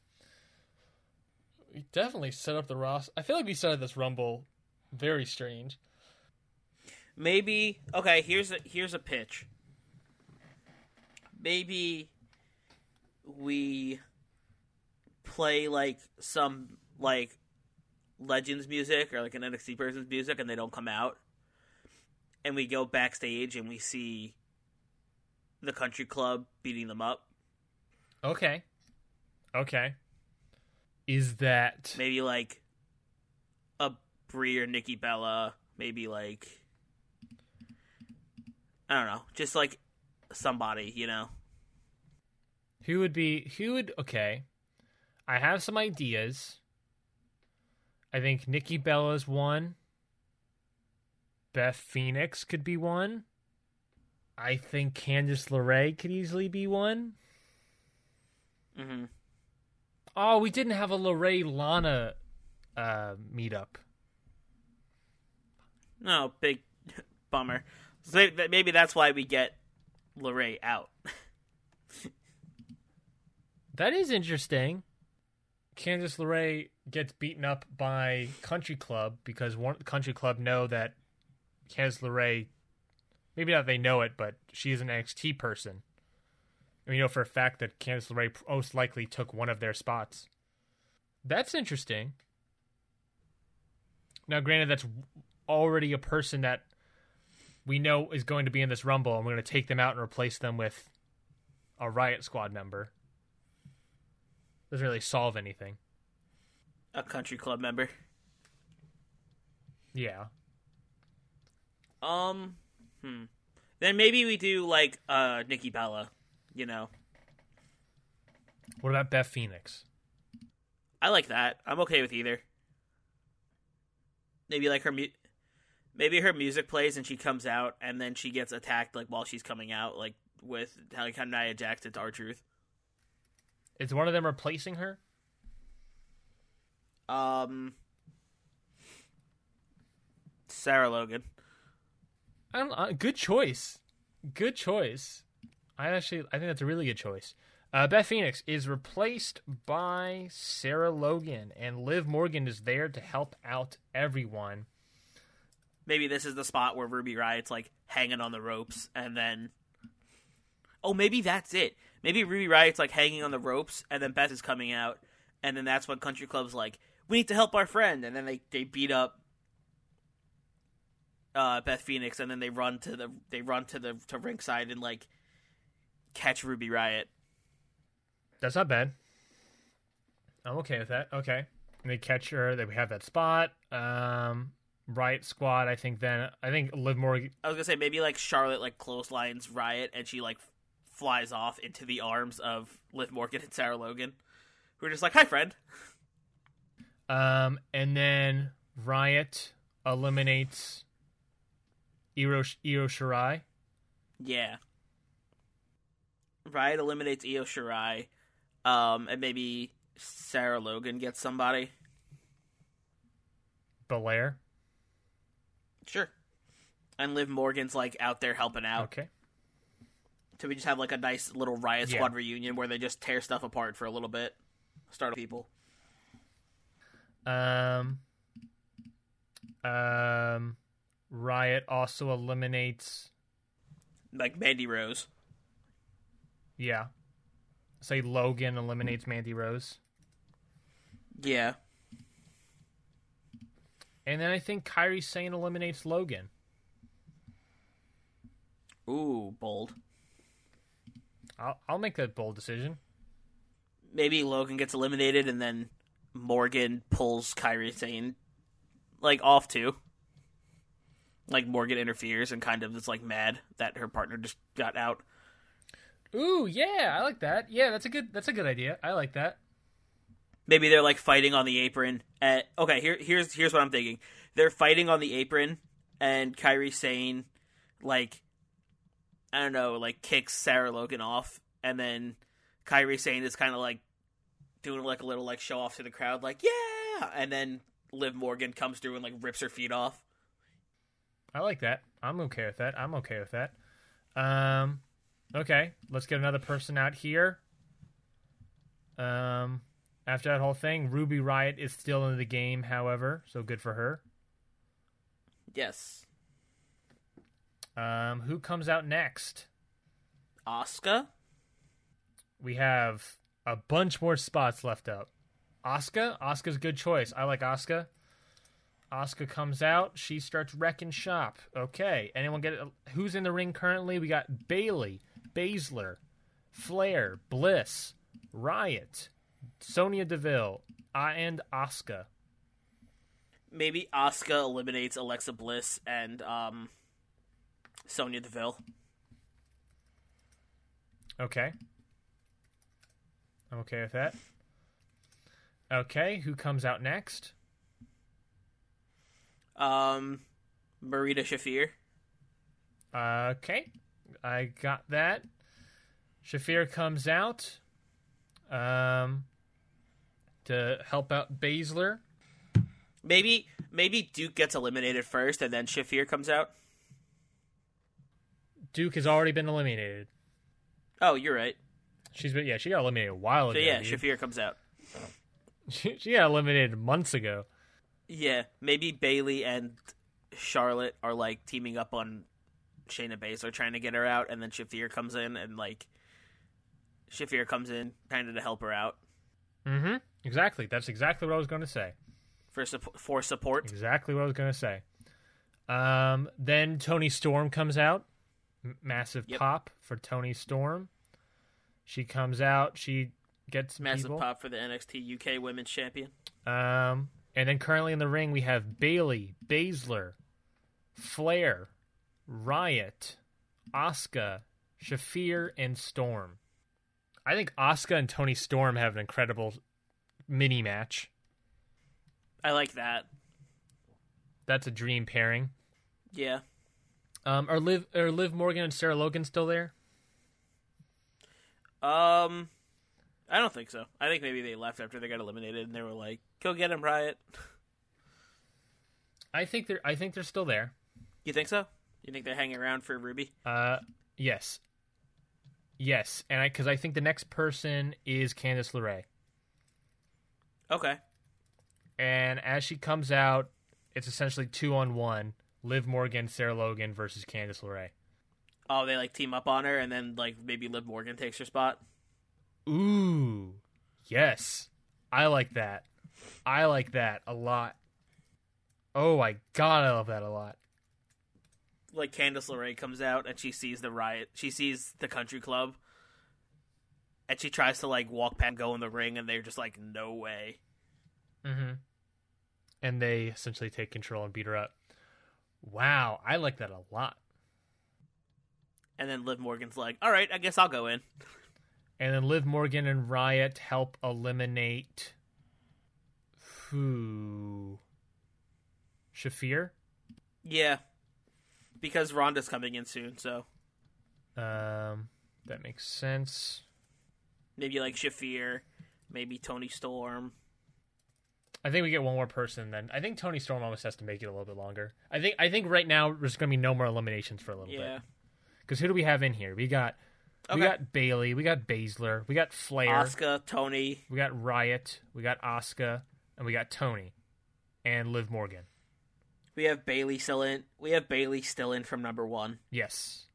A: We definitely set up the Ross. I feel like we started this Rumble very strange.
B: Maybe okay. Here's a here's a pitch. Maybe we play like some like legends music or like an NXT person's music, and they don't come out, and we go backstage and we see the country club beating them up.
A: Okay. Okay. Is that
B: Maybe like a Brie or Nikki Bella. Maybe like I don't know, just like somebody, you know.
A: who would be who would okay. I have some ideas. I think Nikki Bella's one. Beth Phoenix could be one. I think Candice LeRae could easily be one.
B: hmm
A: Oh, we didn't have a LeRae Lana uh, meetup.
B: No, big bummer. So maybe, that's why we get LeRae out.
A: That is interesting. Candice LeRae gets beaten up by Country Club because one Country Club know that Candice LeRae, maybe not they know it, but she is an NXT person. And we know for a fact that Candice LeRae most likely took one of their spots. That's interesting. Now, granted, that's already a person that we know is going to be in this Rumble, and we're going to take them out and replace them with a Riott Squad member. Doesn't really solve anything.
B: A country club member.
A: Yeah.
B: Um, hmm. Then maybe we do like uh Nikki Bella. You know,
A: What about Beth Phoenix?
B: I like that. I'm okay with either. Maybe like her mu- maybe her music plays and she comes out and then she gets attacked like while she's coming out, like with like how Nia Jax did to R-Truth.
A: Is one of them replacing her?
B: Um, Sarah Logan.
A: I don't, uh, good choice. Good choice. I actually, I think that's a really good choice. Uh, Beth Phoenix is replaced by Sarah Logan, and Liv Morgan is there to help out everyone.
B: Maybe this is the spot where Ruby Riott's like hanging on the ropes and then Oh, maybe that's it. Maybe Ruby Riott's like hanging on the ropes and then Beth is coming out and then that's when Country Club's like, We need to help our friend and then they, they beat up uh, Beth Phoenix and then they run to the they run to the to ringside and like catch Ruby Riott.
A: That's not bad. I'm okay with that. Okay. And they catch her. They have that spot. Um, Riott Squad. I think then. I think Liv Morgan.
B: I was gonna say maybe like Charlotte like clotheslines Riott and she like flies off into the arms of Liv Morgan and Sarah Logan, who are just like, "Hi, friend."
A: Um, and then Riott eliminates Io, Io Shirai.
B: Yeah. Riott eliminates Io Shirai, um, and maybe Sarah Logan gets somebody.
A: Belair.
B: Sure. And Liv Morgan's like out there helping out.
A: Okay.
B: So we just have like a nice little Riott
A: Yeah.
B: Squad reunion where they just tear stuff apart for a little bit. Start people.
A: Um. Um. Riott also eliminates.
B: Like Mandy Rose.
A: Yeah. Say Logan eliminates Mandy Rose.
B: Yeah.
A: And then I think Kairi Sane eliminates Logan.
B: Ooh, bold.
A: I'll I'll make that bold decision.
B: Maybe Logan gets eliminated and then Morgan pulls Kairi Sane like off too. Like Morgan interferes and kind of is like mad that her partner just got out.
A: Ooh, yeah, I like that. Yeah, that's a good that's a good idea. I like that.
B: Maybe they're like fighting on the apron. At, okay, here here's here's what I'm thinking. They're fighting on the apron, and Kairi Sane like I don't know, like kicks Sarah Logan off, and then Kairi Sane is kind of like doing like a little like show off to the crowd, like yeah, and then Liv Morgan comes through and like rips her feet off.
A: I like that. I'm okay with that. I'm okay with that. Um, okay, let's get another person out here. Um, after that whole thing, Ruby Riott is still in the game, however, so good for her.
B: Yes,
A: Um, who comes out next?
B: Asuka.
A: We have a bunch more spots left up. Asuka, Asuka's a good choice. I like Asuka. Asuka comes out. She starts wrecking shop. Okay. Anyone get it? Who's in the ring currently? We got Bayley, Baszler, Flair, Bliss, Riott, Sonya Deville, and Asuka.
B: Maybe Asuka eliminates Alexa Bliss and um, Sonya Deville.
A: Okay. I'm okay with that. Okay. Who comes out next?
B: Um, Marita Shafir.
A: Okay, I got that. Shafir comes out um, to help out Baszler.
B: Maybe maybe Duke gets eliminated first, and then Shafir comes out.
A: Duke has already been eliminated.
B: Oh, you're right.
A: She's been yeah, she got eliminated a while
B: So
A: ago.
B: yeah,
A: dude.
B: Shafir comes out.
A: She, she got eliminated months ago.
B: Yeah, maybe Bayley and Charlotte are like teaming up on Shayna Baszler trying to get her out, and then Shafir comes in and like Shafir comes in kind of to help her out
A: Mm-hmm. Exactly. That's exactly what I was going to say.
B: for supp- for support.
A: Exactly what I was going to say. Um, then Toni Storm comes out. M- massive
B: Yep.
A: pop for Toni Storm. She comes out. She gets
B: Massive
A: people.
B: pop for the NXT UK Women's Champion.
A: Um, and then currently in the ring we have Bayley, Baszler, Flair, Riott, Asuka, Shafir, and Storm. I think Asuka and Toni Storm have an incredible mini match.
B: I like that.
A: That's a dream pairing.
B: Yeah.
A: Um, are Liv are Liv Morgan and Sarah Logan still there?
B: Um, I don't think so. I think maybe they left after they got eliminated, and they were like, "Go get him, Riott."
A: I think they're I think they're still there.
B: You think so? You think they're hanging around for Ruby?
A: Uh, yes, yes, and I because I think the next person is Candice LeRae.
B: Okay.
A: And as she comes out, it's essentially two on one: Liv Morgan, Sarah Logan versus Candice LeRae.
B: Oh, they like team up on her, and then like maybe Liv Morgan takes her spot.
A: Ooh, yes, I like that. I like that a lot. Oh my god, I love that a lot.
B: Like Candice LeRae comes out and she sees the riot. She sees the country club, and she tries to like walk past, go in the ring, and they're just like, "No way."
A: Mm-hmm. And they essentially take control and beat her up. Wow, I like that a lot.
B: And then Liv Morgan's like, "All right, I guess I'll go in."
A: And then Liv Morgan and Riott help eliminate who? Shafir.
B: Yeah, because Ronda's coming in soon, so
A: Um, that makes sense.
B: maybe like Shafir, maybe Toni Storm.
A: I think we get one more person. Then I think Toni Storm almost has to make it a little bit longer. I think I think right now there's going to be no more eliminations for a little
B: Yeah,
A: bit. Because who do we have in here? We got
B: okay.
A: we got Bayley, we got Baszler, we got Flair,
B: Asuka, Toni.
A: we got Riott, we got Asuka, and we got Toni, and Liv Morgan.
B: We have Bayley still in. We have Bayley still in from number one.
A: Yes.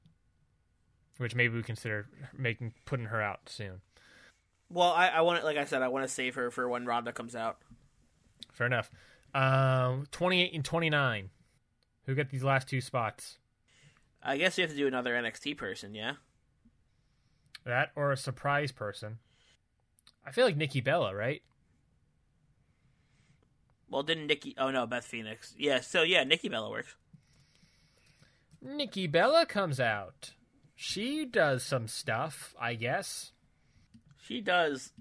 A: Which maybe we consider making putting her out soon.
B: Well, I, I want like I said, I want to save her for when Ronda comes out.
A: Fair enough. Um, twenty eight and twenty nine. Who got these last two spots?
B: I guess you have to do another NXT person, yeah.
A: That or a surprise person? I feel like Nikki Bella, right?
B: Well, didn't Nikki? Oh no, Beth Phoenix. Yeah, so yeah, Nikki Bella works.
A: Nikki Bella comes out. She does some stuff, I guess.
B: She does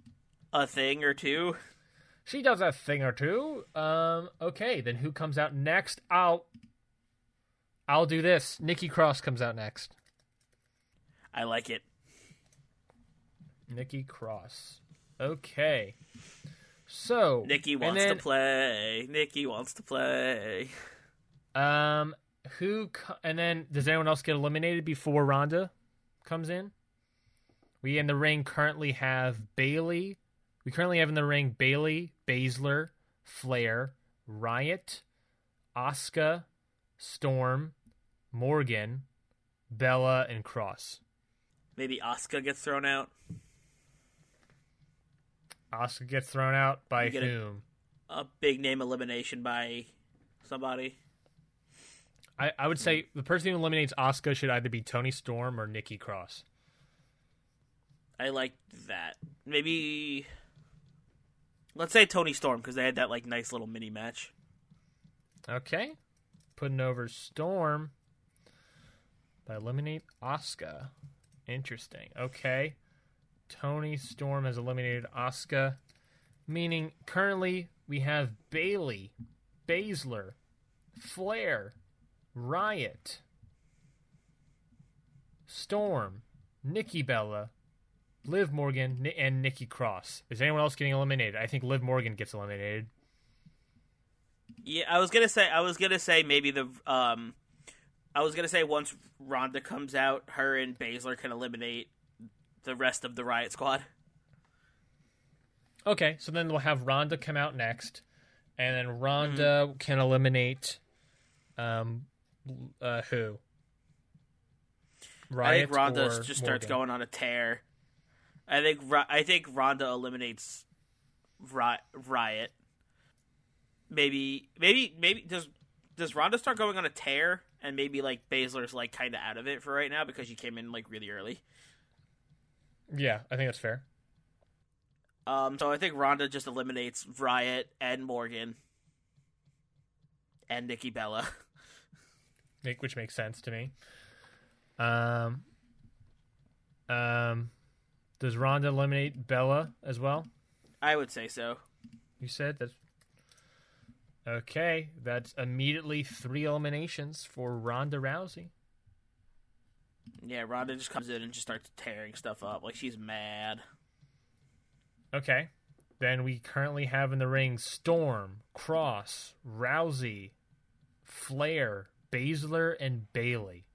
B: a thing or two.
A: She does a thing or two. Um, okay, then who comes out next? I'll I'll do this. Nikki Cross comes out next.
B: I like it.
A: Nikki Cross. Okay. So
B: Nikki wants
A: then,
B: to play. Nikki wants to play.
A: Um, who and then does anyone else get eliminated before Ronda comes in? We in the ring currently have Bayley. We currently have in the ring Bayley, Baszler, Flair, Riott, Asuka, Storm, Morgan, Bella, and Cross.
B: Maybe Asuka gets thrown out.
A: Asuka gets thrown out by
B: get a-
A: whom?
B: A big name elimination by somebody.
A: I, I would say the person who eliminates Asuka should either be Toni Storm or Nikki Cross.
B: I like that. Maybe let's say Toni Storm because they had that like nice little mini match.
A: Okay. Putting over Storm by eliminate Asuka. Interesting. Okay. Toni Storm has eliminated Asuka, meaning currently we have Bayley, Baszler, Flair, Riott, Storm, Nikki Bella, Liv Morgan, and Nikki Cross. Is anyone else getting eliminated? I think Liv Morgan gets eliminated.
B: Yeah, I was gonna say I was gonna say maybe the um, I was gonna say once Ronda comes out, her and Baszler can eliminate the rest of the Riott Squad.
A: Okay, so then we'll have Ronda come out next, and then Ronda can eliminate, um, uh, who?
B: I think Ronda
A: or
B: just starts
A: Morgan?
B: going on a tear. I think I think Ronda eliminates Ri- Riott. Maybe maybe maybe does does Ronda start going on a tear and maybe like Baszler's like kind of out of it for right now because she came in like really early.
A: Yeah, I think that's fair.
B: Um, so I think Ronda just eliminates Riott and Morgan and Nikki Bella.
A: Make which makes sense to me. Um, um, does Ronda eliminate Bella as well?
B: I would say so.
A: You said that. okay. That's immediately three eliminations for Ronda Rousey.
B: Yeah, Ronda just comes in and just starts tearing stuff up like she's mad.
A: Okay. Then we currently have in the ring Storm, Cross, Rousey, Flair, Baszler, and Bayley.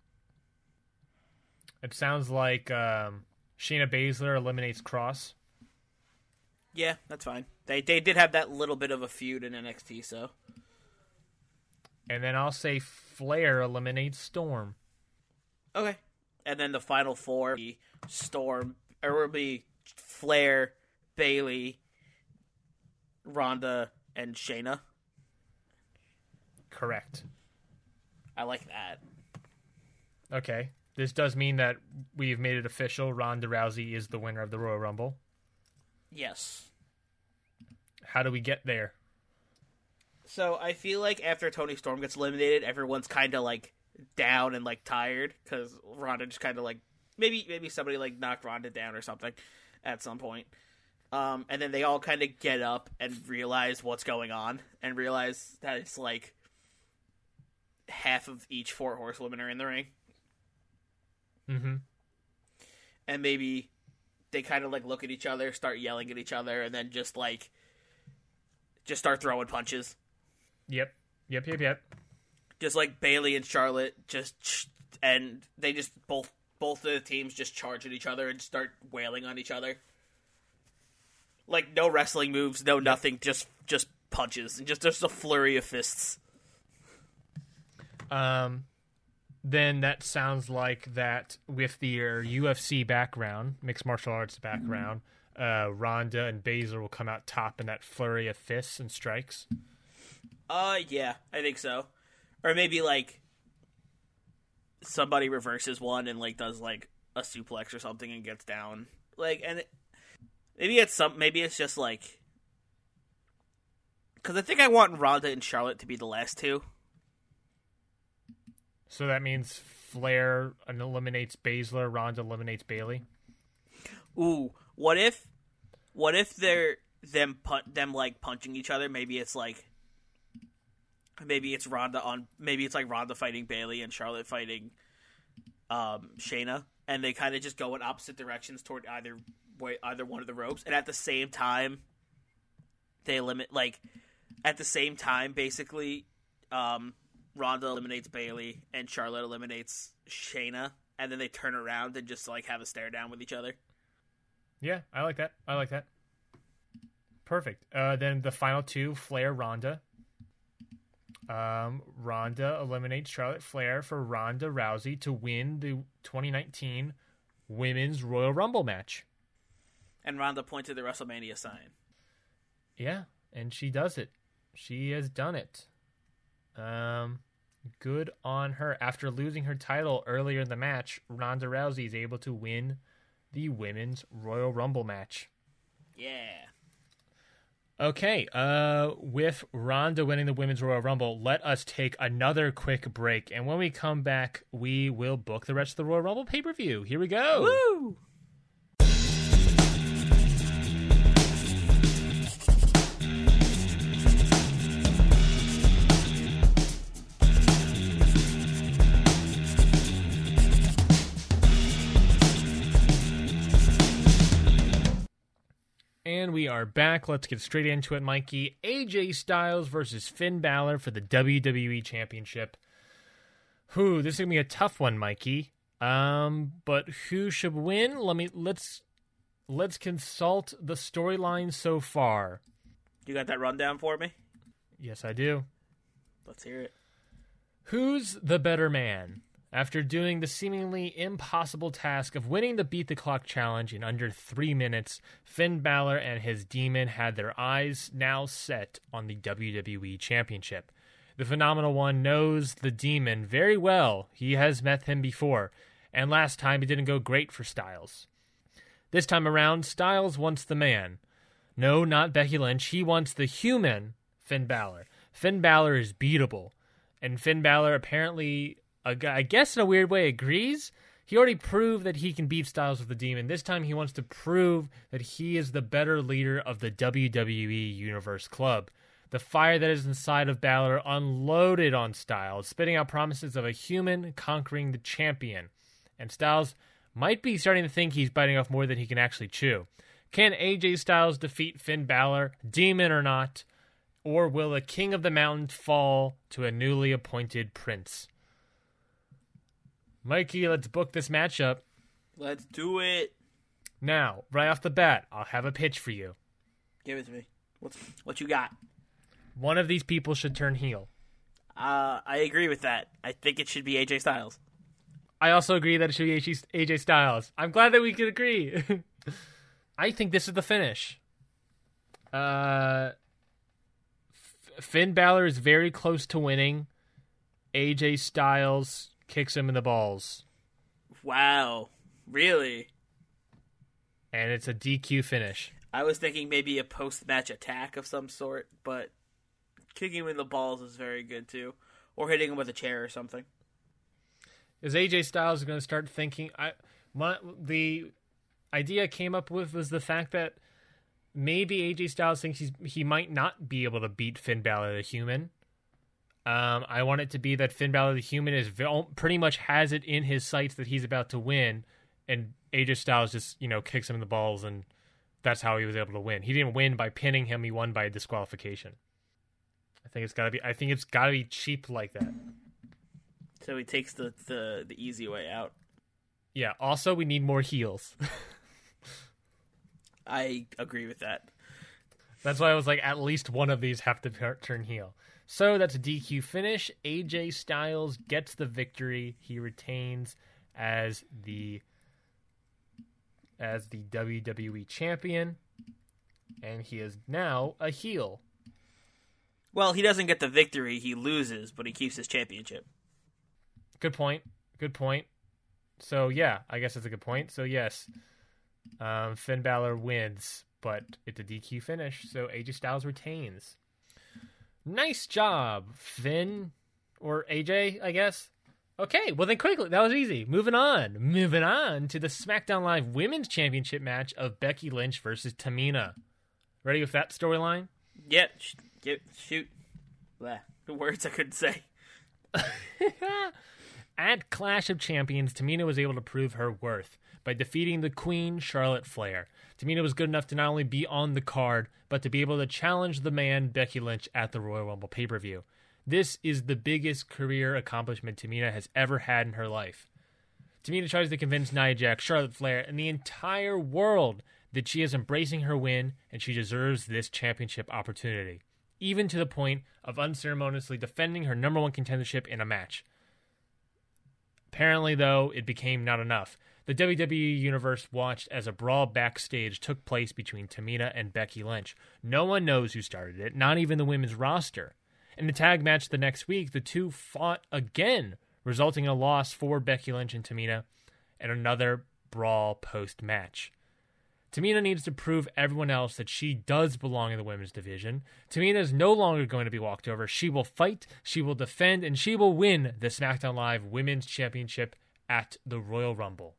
A: It sounds like um, Shayna Baszler eliminates Cross.
B: Yeah, that's fine. They they did have that little bit of a feud in NXT, so
A: And then I'll say Flair eliminates Storm.
B: okay. And then the final four be Storm, or will be Flair, Bayley, Ronda, and Shayna.
A: Correct.
B: I like that.
A: Okay. This does mean that we've made it official. Ronda Rousey is the winner of the Royal Rumble.
B: Yes.
A: How do we get there?
B: So I feel like after Toni Storm gets eliminated, everyone's kind of like down and like tired because Ronda just kind of like maybe maybe somebody like knocked Ronda down or something at some point. Um, and then they all kind of get up and realize what's going on and realize that it's like half of each four horsewomen are in the ring,
A: Mm-hmm.
B: and maybe they kind of like look at each other, start yelling at each other, and then just like just start throwing punches.
A: Yep. Yep. Yep. Yep.
B: Just like Bayley and Charlotte just and they just both both of the teams just charge at each other and start wailing on each other. Like no wrestling moves, no nothing, just just punches and just just a flurry of fists.
A: Um, then that sounds like that with their UFC background, mixed martial arts background, uh, Ronda and Baszler will come out top in that flurry of fists and strikes.
B: Uh yeah, I think so. Or maybe like somebody reverses one and like does like a suplex or something and gets down. Like and it, maybe it's some maybe it's just like cuz I think I want Ronda and Charlotte to be the last two.
A: So that means Flair eliminates Baszler, Ronda eliminates Bayley.
B: Ooh, what if what if they're them pun- them like punching each other? Maybe it's like maybe it's Ronda on maybe it's like Ronda fighting Bayley and Charlotte fighting um Shayna and they kind of just go in opposite directions toward either way, either one of the ropes, and at the same time, they limit like at the same time, basically, um, Ronda eliminates Bayley and Charlotte eliminates Shayna, and then they turn around and just like have a stare down with each other.
A: Yeah, I like that. I like that. Perfect. Uh, then the final two, Flair, Ronda. Um, Ronda eliminates Charlotte Flair for Ronda Rousey to win the 2019 Women's Royal Rumble match.
B: And Ronda pointed the WrestleMania sign.
A: Yeah, and she does it. She has done it. Um, good on her. After losing her title earlier in the match, Ronda Rousey is able to win the Women's Royal Rumble match.
B: Yeah.
A: Okay, uh, with Ronda winning the Women's Royal Rumble, let us take another quick break. And when we come back, we will book the rest of the Royal Rumble pay per view. Here we go.
B: Woo!
A: And we are back. Let's get straight into it, Mikey. AJ Styles versus Finn Balor for the WWE Championship. Who? This is gonna be a tough one, Mikey. Um, but who should win? Let me let's let's consult the storyline so far.
B: You got that rundown for me?
A: Yes, I do.
B: Let's hear it.
A: Who's the better man? After doing the seemingly impossible task of winning the Beat the Clock challenge in under three minutes, Finn Balor and his demon had their eyes now set on the WWE Championship. The Phenomenal One knows the demon very well. He has met him before, and last time it didn't go great for Styles. This time around, Styles wants the man. No, not Becky Lynch. He wants the human Finn Balor. Finn Balor is beatable, and Finn Balor apparently I guess in a weird way agrees. He already proved that he can beat Styles with the Demon. This time he wants to prove that he is the better leader of the WWE Universe Club. The fire that is inside of Balor unloaded on Styles, spitting out promises of a human conquering the champion. And Styles might be starting to think he's biting off more than he can actually chew. Can AJ Styles defeat Finn Balor, demon or not? Or will the king of the mountain fall to a newly appointed prince? Mikey, let's book this matchup.
B: Let's do it.
A: Now, right off the bat, I'll have a pitch for you.
B: Give it to me. What's what you got?
A: One of these people should turn heel.
B: Uh, I agree with that. I think it should be AJ Styles.
A: I also agree that it should be AJ Styles. I'm glad that we could agree. I think this is the finish. Uh, Finn Balor is very close to winning. AJ Styles kicks him in the balls.
B: Wow. Really?
A: And it's a DQ finish.
B: I was thinking maybe a post match attack of some sort, but kicking him in the balls is very good too. Or hitting him with a chair or something.
A: Is AJ Styles going to start thinking I my the idea I came up with was the fact that maybe AJ Styles thinks he's he might not be able to beat Finn Balor the human um, I want it to be that Finn Balor, the human, is pretty much has it in his sights that he's about to win, and AJ Styles just you know kicks him in the balls, and that's how he was able to win. He didn't win by pinning him; he won by disqualification. I think it's got to be. I think it's got to be cheap like that.
B: So he takes the, the the easy way out.
A: Yeah. Also, we need more heels.
B: I agree with that.
A: That's why I was like, at least one of these have to turn heel. So that's a DQ finish. AJ Styles gets the victory. He retains as the as the WWE champion and he is now a heel.
B: Well, he doesn't get the victory, he loses, but he keeps his championship.
A: Good point. Good point. So yeah, I guess that's a good point. So yes, um, Finn Balor wins, but it's a DQ finish. So AJ Styles retains. Nice job, Finn or AJ, I guess. Okay, well then quickly, that was easy. Moving on. Moving on to the SmackDown Live Women's Championship match of Becky Lynch versus Tamina. Ready with that storyline?
B: Yep. Yeah, get shoot. Blah. The words I couldn't say.
A: At Clash of Champions, Tamina was able to prove her worth by defeating the Queen, Charlotte Flair. Tamina was good enough to not only be on the card, but to be able to challenge the man, Becky Lynch, at the Royal Rumble pay per view. This is the biggest career accomplishment Tamina has ever had in her life. Tamina tries to convince Nia Jax, Charlotte Flair, and the entire world that she is embracing her win and she deserves this championship opportunity, even to the point of unceremoniously defending her number one contendership in a match. Apparently, though, it became not enough. The WWE Universe watched as a brawl backstage took place between Tamina and Becky Lynch. No one knows who started it, not even the women's roster. In the tag match the next week, the two fought again, resulting in a loss for Becky Lynch and Tamina, and another brawl post match. Tamina needs to prove everyone else that she does belong in the women's division. Tamina is no longer going to be walked over. She will fight, she will defend, and she will win the SmackDown Live Women's Championship at the Royal Rumble.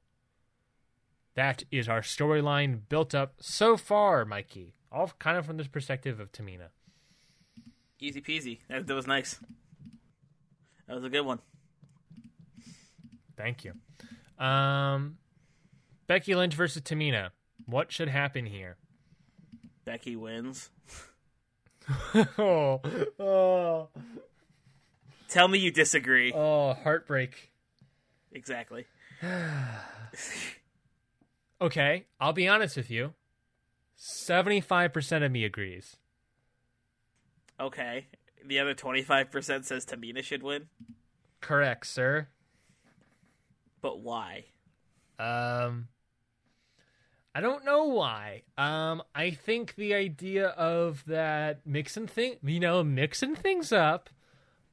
A: That is our storyline built up so far, Mikey. All kind of from this perspective of Tamina.
B: Easy peasy. That, that was nice. That was a good one.
A: Thank you. Um, Becky Lynch versus Tamina. What should happen here?
B: Becky wins.
A: oh, oh,
B: Tell me you disagree.
A: oh, heartbreak.
B: Exactly.
A: Okay, I'll be honest with you. 75% of me agrees.
B: Okay. The other 25% says Tamina should win.
A: Correct, sir.
B: But why?
A: Um I don't know why. Um I think the idea of that mixing thing, you know, mixing things up,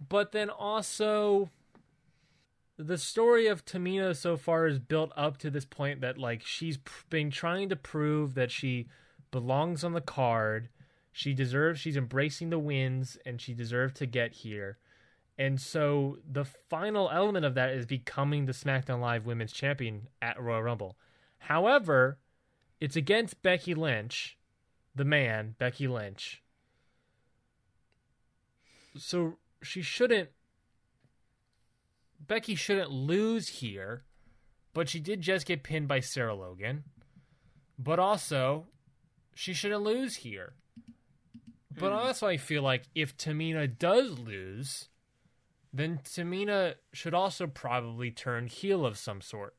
A: but then also the story of Tamina so far is built up to this point that like she's pr- been trying to prove that she belongs on the card. She deserves she's embracing the wins and she deserved to get here. And so the final element of that is becoming the SmackDown Live Women's Champion at Royal Rumble. However, it's against Becky Lynch, the man, Becky Lynch. So she shouldn't Becky shouldn't lose here, but she did just get pinned by Sarah Logan. But also, she shouldn't lose here. But hmm. also, I feel like if Tamina does lose, then Tamina should also probably turn heel of some sort.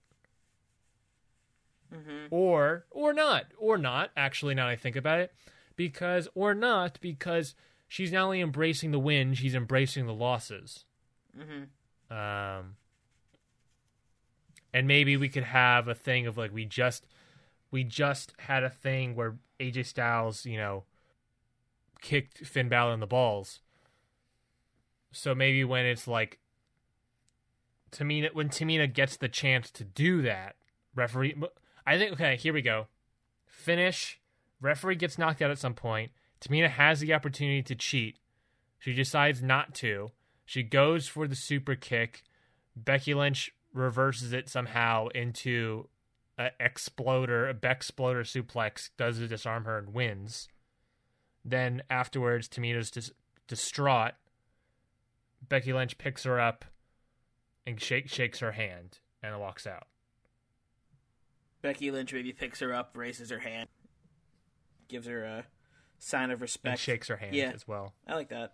A: Mm-hmm. Or, or not, or not, actually, now I think about it. Because, or not, because she's not only embracing the win, she's embracing the losses. Mm-hmm. Um, and maybe we could have a thing of like we just we just had a thing where AJ Styles, you know, kicked Finn Balor in the balls. So maybe when it's like Tamina, when Tamina gets the chance to do that, referee. I think okay, here we go. Finish. Referee gets knocked out at some point. Tamina has the opportunity to cheat. She decides not to. She goes for the super kick. Becky Lynch reverses it somehow into a exploder, a Bexploder suplex, does it disarm her and wins. Then afterwards, Tamina's dis- distraught. Becky Lynch picks her up and shake, shakes her hand and walks out.
B: Becky Lynch maybe picks her up, raises her hand, gives her a sign of respect, And
A: shakes her hand
B: Yeah.
A: as well.
B: I like that.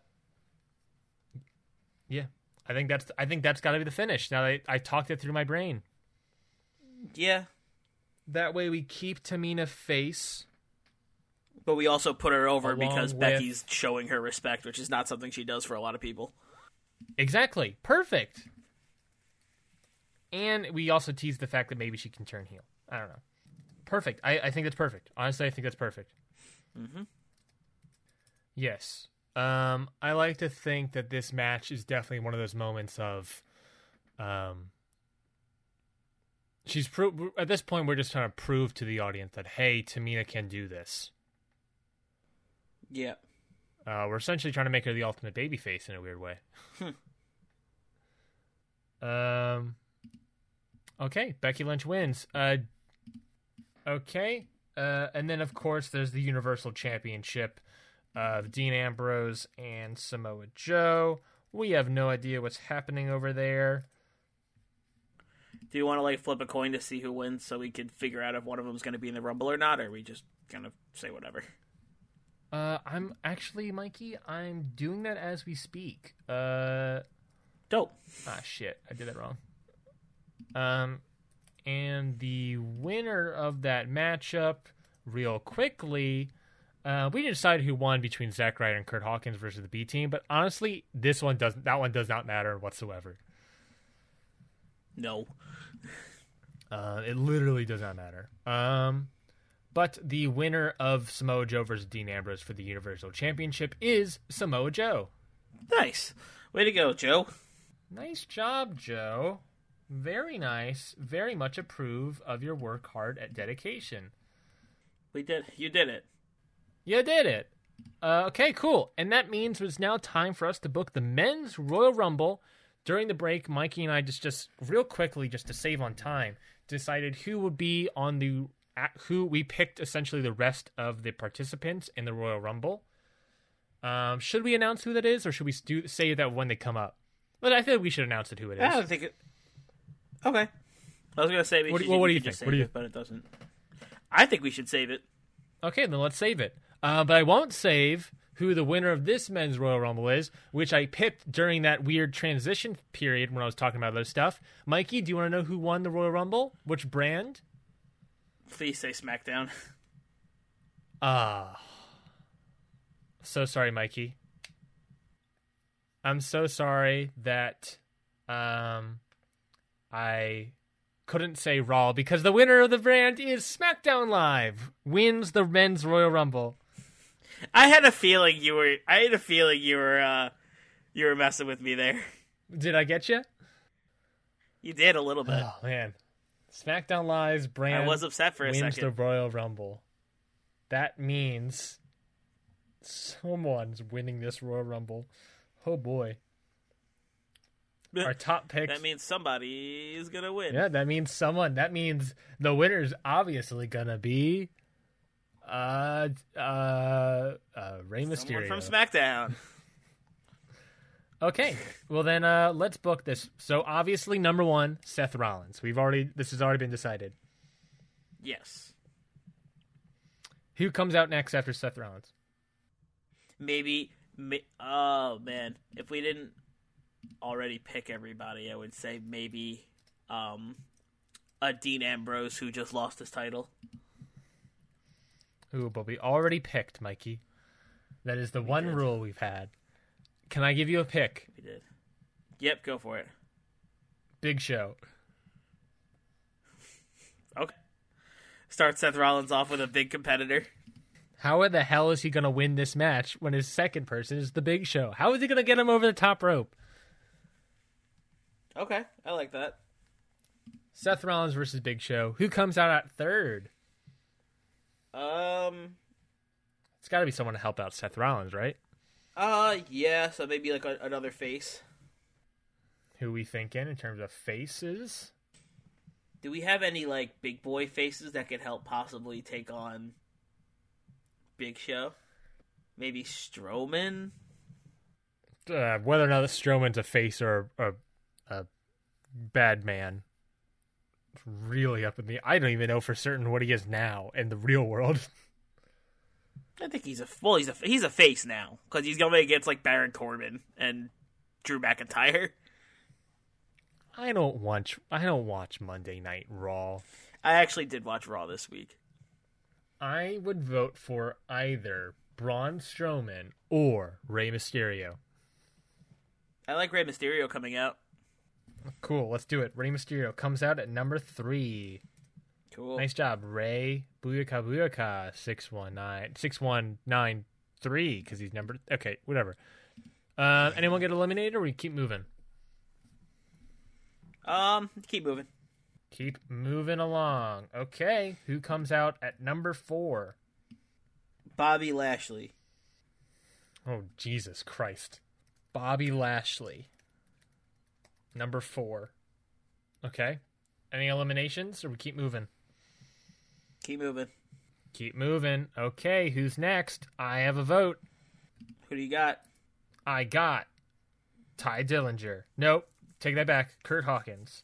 A: Yeah. I think that's I think that's got to be the finish. Now that I, I talked it through my brain.
B: Yeah,
A: That way we keep Tamina face.
B: but we also put her over because
A: with-
B: Becky's showing her respect, which is not something she does for a lot of people.
A: Exactly. Perfect. And we also tease the fact that maybe she can turn heel. I don't know. Perfect. I, I think that's perfect. Honestly, I think that's perfect.
B: Mm Mhm.
A: Yes. Um, I like to think that this match is definitely one of those moments of, um, she's pro- at this point we're just trying to prove to the audience that hey, Tamina can do this.
B: Yeah.
A: Uh, we're essentially trying to make her the ultimate babyface in a weird way. um. Okay, Becky Lynch wins. Uh. Okay. Uh, and then of course there's the Universal Championship of Dean Ambrose and Samoa Joe. We have no idea what's happening over there.
B: Do you want to like flip a coin to see who wins, so we can figure out if one of them's going to be in the Rumble or not, or are we just gonna say whatever?
A: Uh, I'm actually, Mikey. I'm doing that as we speak. Uh,
B: Dope.
A: ah, shit, I did that wrong. Um, and the winner of that matchup, real quickly, uh, we didn't decide who won between Zack Ryder and Kurt Hawkins versus the B team. But honestly, this one doesn't. That one does not matter whatsoever.
B: No.
A: Uh, it literally does not matter. Um, but the winner of Samoa Joe versus Dean Ambrose for the Universal Championship is Samoa Joe.
B: Nice. Way to go, Joe.
A: Nice job, Joe. Very nice. Very much approve of your work hard at dedication.
B: We did. You did it.
A: You did it. Uh, okay, cool. And that means it's now time for us to book the men's Royal Rumble. During the break, Mikey and I just, just real quickly, just to save on time, decided who would be on the who we picked essentially the rest of the participants in the Royal Rumble. Um, should we announce who that is, or should we do, say that when they come up? But I think we should announce it who it is.
B: I don't think it. Okay. I was gonna say we
A: What do-
B: should,
A: well, what do you
B: could just
A: think? What do you-
B: it, but it doesn't. I think we should save it.
A: Okay, then let's save it. Uh, but I won't save who the winner of this men's Royal Rumble is, which I picked during that weird transition period when I was talking about other stuff. Mikey, do you want to know who won the Royal Rumble? Which brand?
B: Please say SmackDown.
A: Ah. so sorry, Mikey. I'm so sorry that um I couldn't say Raw because the winner of the brand is SmackDown Live. Wins the men's Royal Rumble.
B: I had a feeling you were. I had a feeling you were. uh You were messing with me there.
A: Did I get you?
B: You did a little bit.
A: Oh man, SmackDown Live's brand
B: I was upset for a
A: wins
B: second.
A: the Royal Rumble. That means someone's winning this Royal Rumble. Oh boy, our top pick.
B: that means somebody is gonna win.
A: yeah, that means someone. That means the winner's obviously gonna be uh uh uh Rey
B: Someone from SmackDown.
A: Okay, well then uh let's book this. So obviously number one, Seth Rollins. We've already this has already been decided.
B: yes.
A: Who comes out next after Seth Rollins?
B: Maybe. ma- Oh man, if we didn't already pick everybody, I would say maybe um, a Dean Ambrose who just lost his title.
A: Who but we already picked, Mikey. That is the one
B: did.
A: rule we've had. Can I give you a pick?
B: We did. Yep, go for it.
A: Big Show.
B: Okay. Start Seth Rollins off with a big competitor.
A: How in the hell is he going to win this match when his second person is the Big Show? How is he going to get him over the top rope?
B: Okay, I like that.
A: Seth Rollins versus Big Show. Who comes out at third?
B: Um.
A: It's got to be someone to help out Seth Rollins, right?
B: Uh, yeah. So maybe like a, another face.
A: Who we thinking in terms of faces?
B: Do we have any like big boy faces that could help possibly take on Big Show? Maybe Strowman.
A: Uh, whether or not Strowman's a face or a, a bad man, really up in the. I don't even know for certain what he is now in the real world.
B: I think he's a well. He's a he's a face now because he's going against like Baron Corbin and Drew McIntyre.
A: I don't watch. I don't watch Monday Night Raw.
B: I actually did watch Raw this week.
A: I would vote for either Braun Strowman or Rey Mysterio.
B: I like Rey Mysterio coming out.
A: Cool, let's do it. Rey Mysterio comes out at number three.
B: Cool.
A: Nice job, Rey. Booyaka Booyaka 619 6193 because he's number. Okay, whatever. Uh, anyone get eliminated or we keep moving?
B: Um, keep moving.
A: Keep moving along. Okay, who comes out at number four?
B: Bobby Lashley.
A: Oh, Jesus Christ. Bobby Lashley. Number four. Okay. Any eliminations or we keep moving?
B: Keep moving.
A: Keep moving. Okay, who's next? I have a vote.
B: Who do you got?
A: I got Tye Dillinger. Nope. Take that back. Kurt Hawkins.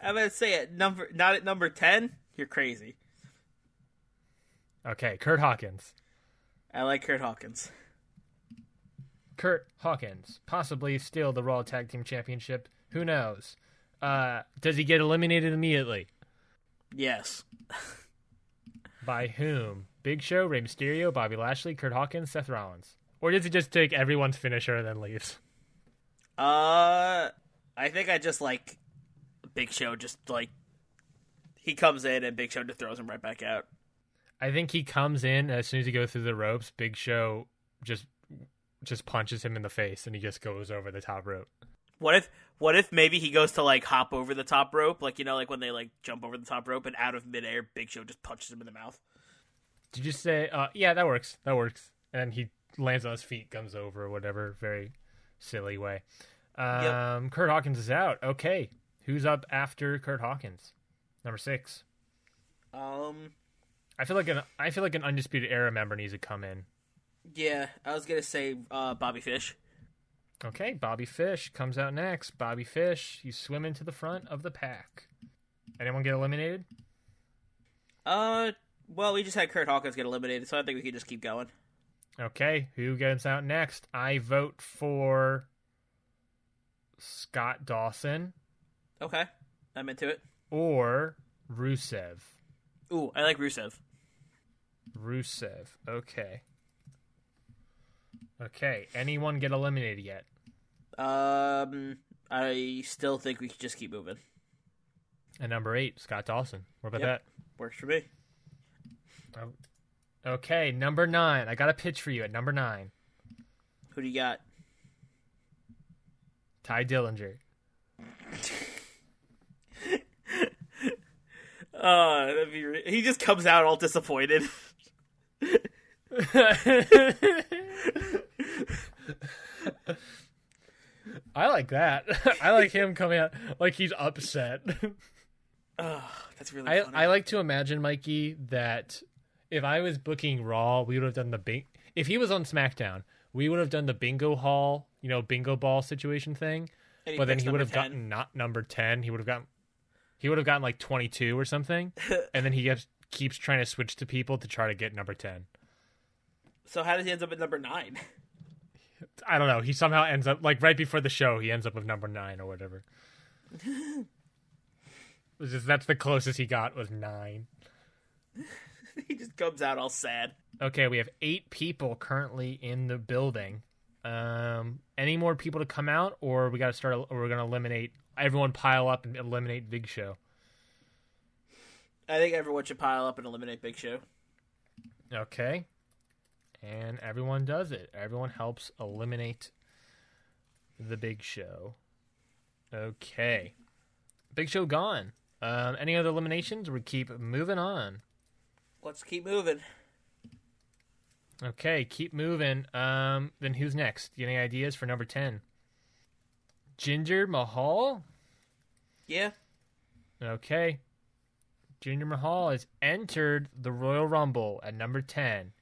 B: I'm gonna say at number not at number ten. You're crazy.
A: Okay, Kurt Hawkins.
B: I like Kurt Hawkins.
A: Kurt Hawkins possibly steal the Raw Tag Team Championship. Who knows? Uh, does he get eliminated immediately?
B: Yes.
A: By whom? Big Show, Rey Mysterio, Bobby Lashley, Kurt Hawkins, Seth Rollins. Or does he just take everyone's finisher and then leaves?
B: Uh, I think I just like Big Show. Just like he comes in and Big Show just throws him right back out.
A: I think he comes in as soon as he goes through the ropes. Big Show just just punches him in the face, and he just goes over the top rope.
B: What if what if maybe he goes to like hop over the top rope, like you know, like when they like jump over the top rope and out of midair, Big Show just punches him in the mouth.
A: Did you say? Uh, yeah, that works. That works. And he lands on his feet, comes over, whatever. Very silly way. Um, Kurt Hawkins is out. Okay, who's up after Kurt Hawkins? Number six.
B: Um,
A: I feel like an I feel like an undisputed era member needs to come in.
B: Yeah, I was gonna say uh, Bobby Fish.
A: Okay, Bobby Fish comes out next. Bobby Fish, you swim into the front of the pack. Anyone get eliminated?
B: Uh, well, we just had Kurt Hawkins get eliminated, so I think we can just keep going.
A: Okay, who gets out next? I vote for Scott Dawson
B: Okay, I'm into it.
A: or Rusev.
B: Ooh, I like Rusev.
A: Rusev. Okay. Okay. Anyone get eliminated yet?
B: Um, I still think we should just keep moving.
A: And number eight, Scott Dawson. What about
B: Yep. Works for me.
A: Oh. Okay, number nine. I got a pitch for you at number nine.
B: Who do you got?
A: Tye Dillinger.
B: Uh, that'd be re- he just comes out all disappointed.
A: I like that. I like him coming out like he's upset.
B: Oh, that's really
A: I,
B: funny.
A: I like to imagine, Mikey, that if I was booking Raw, we would have done the bing. If he was on SmackDown, we would have done the bingo hall, you know, bingo ball situation thing. But then he would have
B: 10.
A: gotten not number ten. He would have gotten he would have gotten like twenty two or something, and then he keeps keeps trying to switch to people to try to get number ten.
B: So how does he end up at number nine?
A: I don't know. He somehow ends up like right before the show. He ends up with number nine or whatever. Just- that's the closest he got was nine.
B: he just comes out all sad.
A: Okay, we have eight people currently in the building. Um, any more people to come out, or we got to start? Or we're gonna eliminate everyone, pile up and eliminate Big Show.
B: I think everyone should pile up and eliminate Big Show.
A: Okay, and everyone does it. Everyone helps eliminate the Big Show. Okay, Big Show gone. Um, any other eliminations? We keep moving on.
B: Let's keep moving.
A: Okay, keep moving. Um, then who's next? You any ideas for number ten? Ginger Mahal.
B: Yeah.
A: Okay. Jinder Mahal has entered the Royal Rumble at number 10.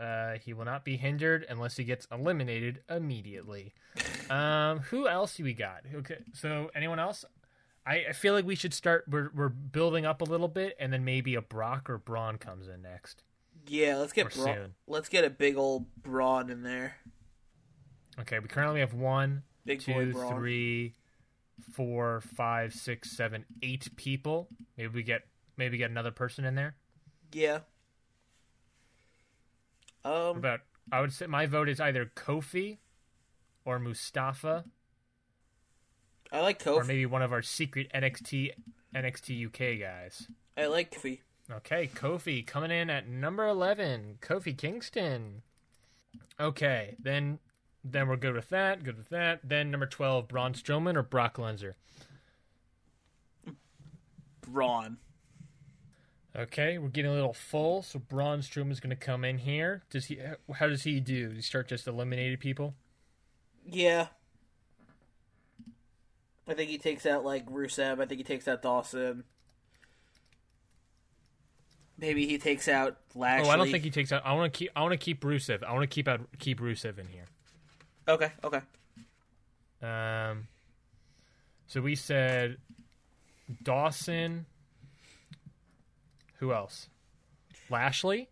A: Uh, he will not be hindered unless he gets eliminated immediately. um, who else do we got? Okay, so anyone else? I, I feel like we should start. We're we're building up a little bit, and then maybe a Brock or Braun comes in next.
B: Yeah, let's get Bra-
A: soon.
B: let's get a big old brawn in there.
A: Okay, we currently have one,
B: Big
A: two,
B: Braun.
A: three, four, five, six, seven, eight people. Maybe we get maybe get another person in there.
B: Yeah. Um,
A: about I would say my vote is either Kofi or Mustafa
B: I like Kofi, or
A: maybe one of our secret NXT NXT UK guys.
B: I like Kofi.
A: Okay, Kofi coming in at number 11, Kofi Kingston. Okay, then then we're good with that, good with that. Then number 12, Braun Strowman or Brock Lesnar.
B: Braun.
A: Okay, we're getting a little full, so Braun Strowman's going to come in here. Does he how does he do? Does he start just eliminating people?
B: Yeah. I think he takes out like Rusev. I think he takes out Dawson. Maybe he takes out Lashley.
A: Oh, I don't think he takes out. I want to keep. I want to keep Rusev. I want to keep out. Keep Rusev in here.
B: Okay, okay.
A: Um. So we said Dawson. Who else? Lashley.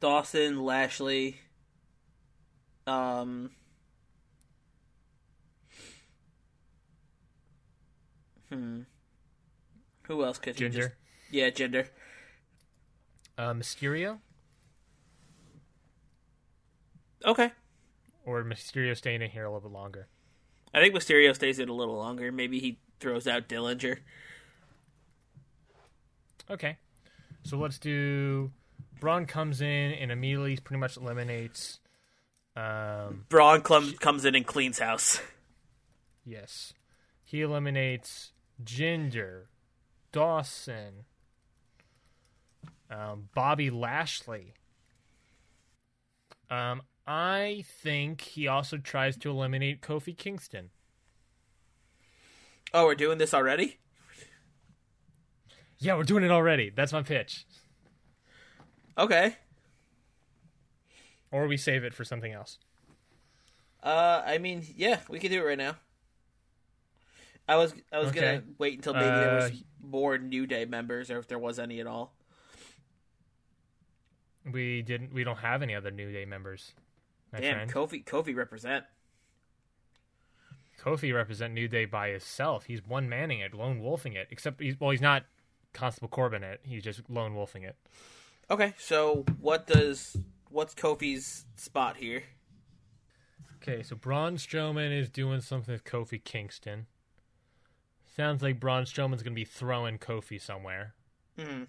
B: Dawson, Lashley. Um. Hmm. Who else could he
A: Ginger.
B: just? Yeah, Jinder.
A: Uh, Mysterio.
B: Okay.
A: Or Mysterio staying in here a little bit longer.
B: I think Mysterio stays in a little longer. Maybe he throws out Dillinger.
A: Okay. So let's do. Braun comes in and immediately pretty much eliminates. Um,
B: Braun clum- comes in and cleans house.
A: yes. He eliminates Ginger, Dawson, um, Bobby Lashley. Um, I think he also tries to eliminate Kofi Kingston.
B: Oh, we're doing this already?
A: Yeah, we're doing it already. That's my pitch.
B: Okay.
A: Or we save it for something else.
B: Uh, I mean, yeah, we can do it right now. I was I was
A: Okay.
B: gonna wait until maybe there was
A: Uh,
B: more New Day members, or if there was any at all.
A: We didn't. We don't have any other New Day members.
B: Damn,
A: friend.
B: Kofi Kofi represent.
A: Kofi represent New Day by himself. He's one manning it, lone wolfing it. Except he's well, he's not Constable Corbin it. He's just lone wolfing it.
B: Okay, so what does what's Kofi's spot here?
A: Okay, so Braun Strowman is doing something with Kofi Kingston. Sounds like Braun Strowman's gonna be throwing Kofi somewhere.
B: Hmm.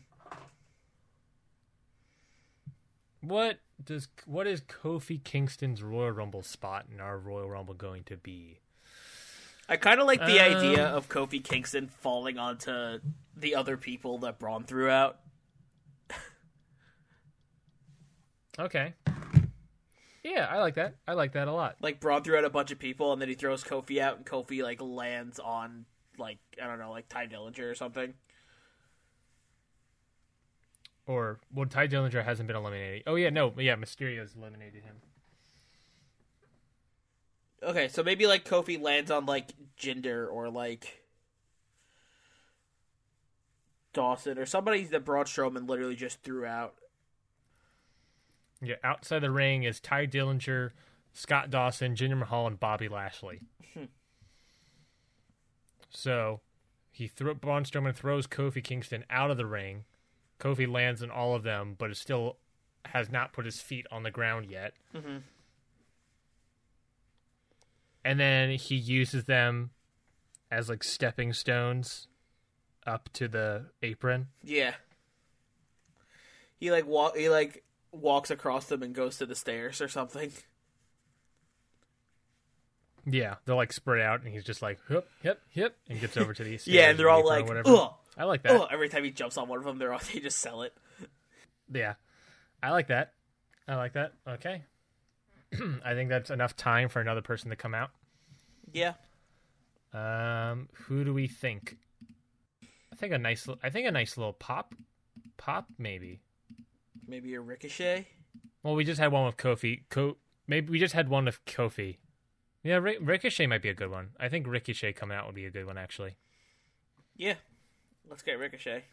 A: What does what is Kofi Kingston's Royal Rumble spot in our Royal Rumble going to be?
B: I kind of like the
A: Um,
B: idea of Kofi Kingston falling onto the other people that Braun threw out.
A: Okay. Yeah, I like that. I like that a lot.
B: Like Braun threw out a bunch of people, and then he throws Kofi out, and Kofi like lands on like I don't know, like Tye Dillinger or something.
A: Or well, Tye Dillinger hasn't been eliminated. Oh yeah, no, yeah, Mysterio's eliminated him.
B: Okay, so maybe like Kofi lands on like Jinder or like Dawson or somebody that Braun Strowman literally just threw out.
A: Yeah, outside the ring is Tye Dillinger, Scott Dawson, Jinder Mahal, and Bobby Lashley. Hmm. so he threw Braun Strowman throws Kofi Kingston out of the ring. Kofi lands on all of them, but it still has not put his feet on the ground yet. Mm-hmm. And then he uses them as like stepping stones up to the apron.
B: Yeah. He like walk he like walks across them and goes to the stairs or something.
A: Yeah, they're like spread out, and he's just like, hip, hip, hip, and gets over to these.
B: Yeah, and they're all like, ugh,
A: I like that.
B: ugh. Every time he jumps on one of them, they're all they just sell it.
A: Yeah, I like that. I like that. Okay, I think that's enough time for another person to come out.
B: Yeah.
A: Um, who do we think? I think a nice. I think a nice little pop, pop maybe.
B: Maybe a ricochet.
A: Well, we just had one with Kofi. Ko- maybe we just had one with Kofi. Yeah, Ri- Ricochet might be a good one. I think Ricochet coming out would be a good one actually.
B: Yeah. Let's get Ricochet.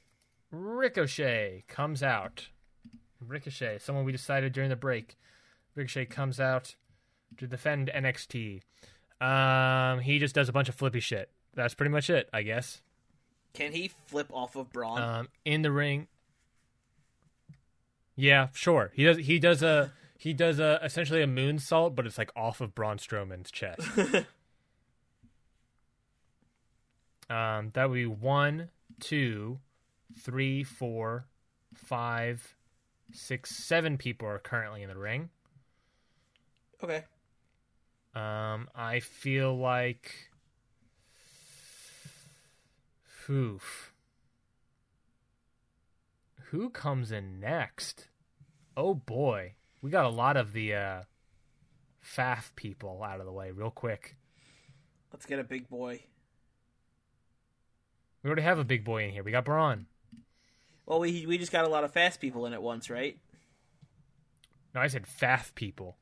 A: Ricochet comes out. Ricochet, someone we decided during the break. Ricochet comes out to defend NXT. Um, he just does a bunch of flippy shit. That's pretty much it, I guess.
B: Can he flip off of Braun?
A: Um, in the ring. Yeah, sure. He does. He does a. He does a essentially a moonsault, but it's like off of Braun Strowman's chest. um, that would be one, two, three, four, five, six, seven people are currently in the ring.
B: Okay.
A: Um, I feel like, oof. Who comes in next? Oh boy, we got a lot of the uh, faff people out of the way real quick.
B: Let's get a big boy.
A: We already have a big boy in here. We got Braun.
B: Well, we we just got a lot of fast people in at once, right?
A: No, I said faff people.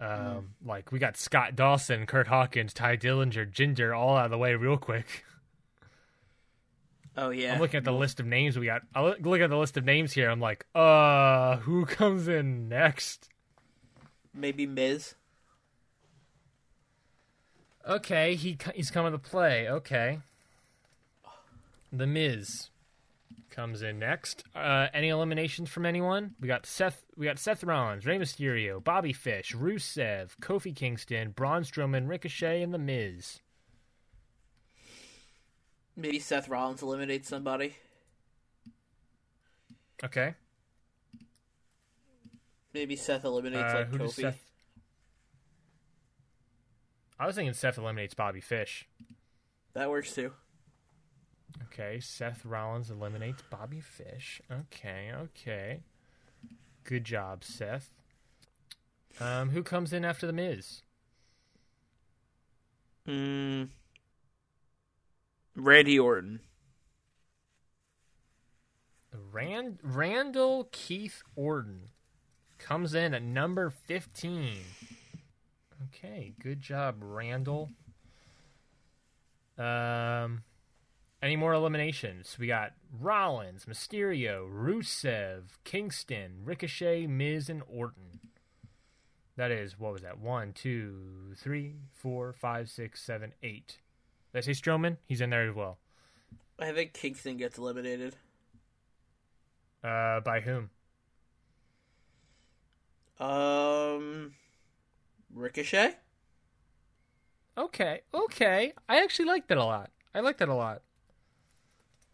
A: Um, like we got Scott Dawson, Kurt Hawkins, Tye Dillinger, Ginger, all out of the way real quick.
B: Oh yeah.
A: I'm looking at the list of names we got. I look look at the list of names here. I'm like, uh, who comes in next?
B: Maybe Miz.
A: Okay, he he's coming to play. Okay, the Miz comes in next. Uh, any eliminations from anyone? We got Seth. We got Seth Rollins, Rey Mysterio, Bobby Fish, Rusev, Kofi Kingston, Braun Strowman, Ricochet, and the Miz.
B: Maybe Seth Rollins eliminates somebody.
A: Okay,
B: Maybe Seth eliminates
A: uh,
B: like Kofi.
A: Seth? I was thinking Seth eliminates Bobby Fish.
B: That works too.
A: Okay, Seth Rollins eliminates Bobby Fish. Okay, okay. Good job, Seth. Um, who comes in after the Miz?
B: Mm. Randy Orton.
A: Rand Randall Keith Orton comes in at number fifteen. Okay, good job, Randall. Um, any more eliminations? We got Rollins, Mysterio, Rusev, Kingston, Ricochet, Miz, and Orton. That is what was that? One, two, three, four, five, six, seven, eight. Did I say Strowman? He's in there as well.
B: I think Kingston gets eliminated.
A: Uh, by whom?
B: Um, Ricochet.
A: Okay, okay. I actually like that a lot. I like that a lot.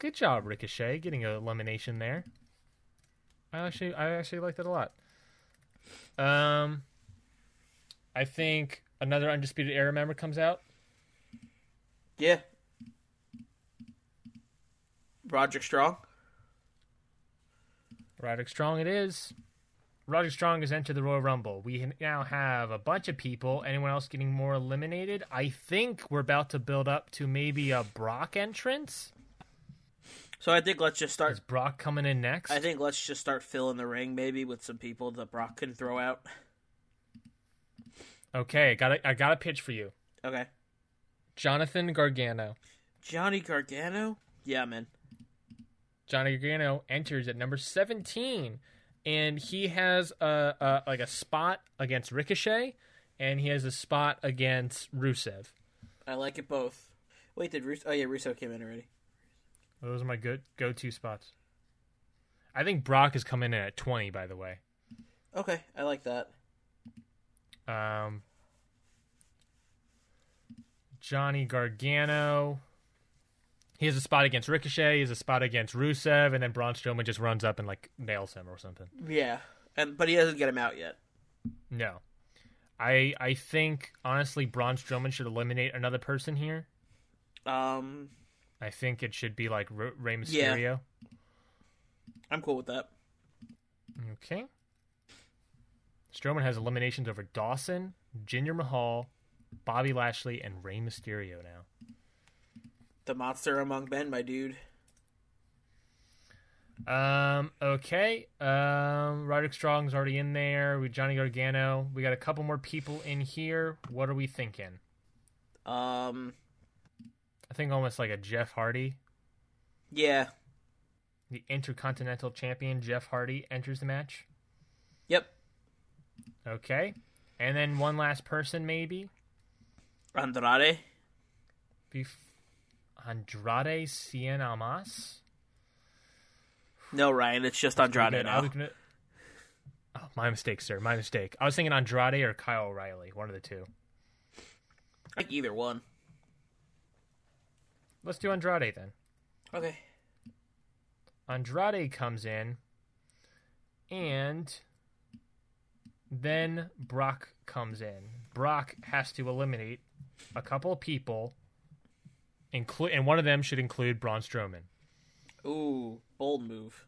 A: Good job, Ricochet, getting a elimination there. I actually, I actually like that a lot. Um, I think another undisputed era member comes out.
B: Yeah. Roderick Strong.
A: Roderick Strong, it is. Roderick Strong has entered the Royal Rumble. We now have a bunch of people. Anyone else getting more eliminated? I think we're about to build up to maybe a Brock entrance.
B: So I think let's just start. Is.
A: Brock coming in next?
B: I think let's just start filling the ring maybe with some people that Brock can throw out.
A: Okay, I got a, I got a pitch for you.
B: Okay.
A: Jonathan Gargano.
B: Johnny Gargano. Yeah, man.
A: Johnny Gargano enters at number 17, and he has a, a like a spot against Ricochet, and he has a spot against Rusev.
B: I like it both. Wait, did Rusev? Oh yeah, Rusev came in already.
A: Those are my good go-to spots. I think Brock is coming in at 20, by the way.
B: Okay, I like that.
A: Um, Johnny Gargano. He has a spot against Ricochet. He has a spot against Rusev, and then Braun Strowman just runs up and like nails him or something.
B: Yeah, and but he doesn't get him out yet.
A: No, I I think honestly Braun Strowman should eliminate another person here.
B: Um,
A: I think it should be like R- Rey
B: Yeah. I'm cool with that.
A: Okay. Strowman has eliminations over Dawson, Jinder Mahal, Bobby Lashley, and Rey Mysterio now.
B: The monster among men, my dude.
A: Um. Okay. Um. Roderick Strong's already in there. We Johnny Gargano. We got a couple more people in here. What are we thinking?
B: Um,
A: I think almost like a Jeff Hardy,
B: yeah,
A: the Intercontinental Champion Jeff Hardy enters the match.
B: yep.
A: Okay. And then one last person, maybe.
B: Andrade.
A: Bef- Andrade Cien Almas.
B: No, Ryan, it's just Andrade
A: Good. I
B: now.
A: gonna. Oh, my mistake, sir. My mistake. I was thinking Andrade or Kyle O'Reilly, one of the two.
B: Like either one.
A: Let's do Andrade then.
B: Okay.
A: Andrade comes in, and then Brock comes in. Brock has to eliminate a couple of people, include, and one of them should include Braun Strowman.
B: Ooh, bold move.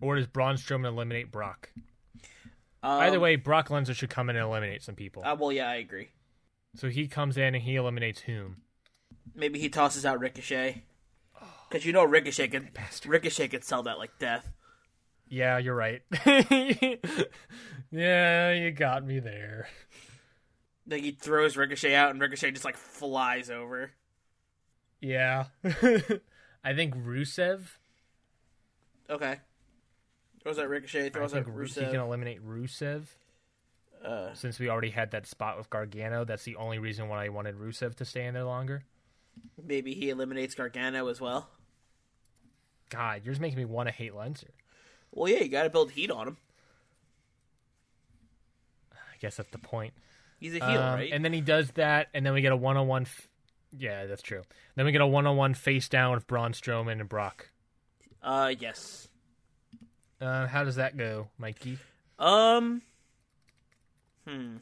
A: Or does Braun Strowman eliminate Brock?
B: Um,
A: Either way, Brock Lesnar should come in and eliminate some people.
B: Uh, well, yeah, I agree.
A: so he comes in and he eliminates whom?
B: Maybe he tosses out Ricochet. Because you know Ricochet can Ricochet can sell that like death.
A: Yeah, you're right. yeah, you got me there.
B: Like he throws Ricochet out, and Ricochet just like flies over.
A: Yeah. I think Rusev.
B: Okay. Throws out Ricochet.
A: I
B: Throws out
A: think Ru- he can eliminate Rusev.
B: Uh,
A: Since we already had that spot with Gargano, that's the only reason why I wanted Rusev to stay in there longer.
B: Maybe he eliminates Gargano as well.
A: God, you're just making me want to hate Lesnar.
B: Well, yeah, you got to build heat on him.
A: I guess that's the point.
B: He's a heel,
A: Um,
B: right?
A: And then he does that, and then we get a one on one. Yeah, that's true. Then we get a one on one face down with Braun Strowman and Brock.
B: Uh, yes.
A: Uh, how does that go, Mikey?
B: Um. Hmm.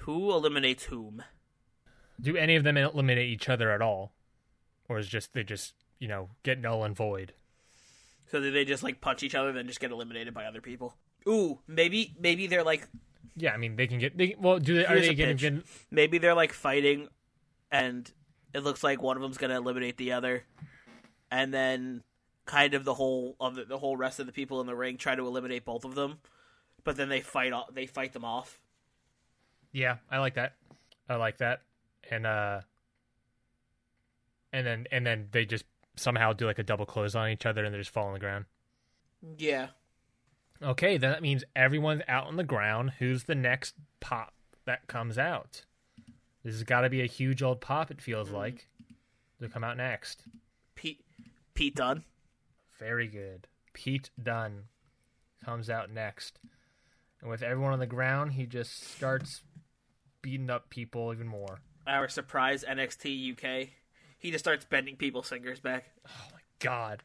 B: Who eliminates whom?
A: Do any of them eliminate each other at all, or is just they just you know get null and void?
B: So do they just like punch each other, then just get eliminated by other people? Ooh, maybe maybe they're like
A: Yeah, I mean they can get. They, well, do they? Are they getting?
B: maybe they're like fighting, and it looks like one of them's gonna eliminate the other, and then kind of the whole of the, the whole rest of the people in the ring try to eliminate both of them, but then they fight off, they fight them off.
A: yeah, I like that. I like that. And uh, and then and then they just somehow do like a double close on each other, and they just fall on the ground.
B: Yeah.
A: Okay, then that means everyone's out on the ground. Who's the next pop that comes out? This has got to be a huge old pop. It feels like to come out next.
B: Pete Pete Dunne.
A: Very good. Pete Dunne comes out next, and with everyone on the ground, he just starts beating up people even more.
B: Our surprise NXT UK. He just starts bending people's fingers back.
A: Oh my god.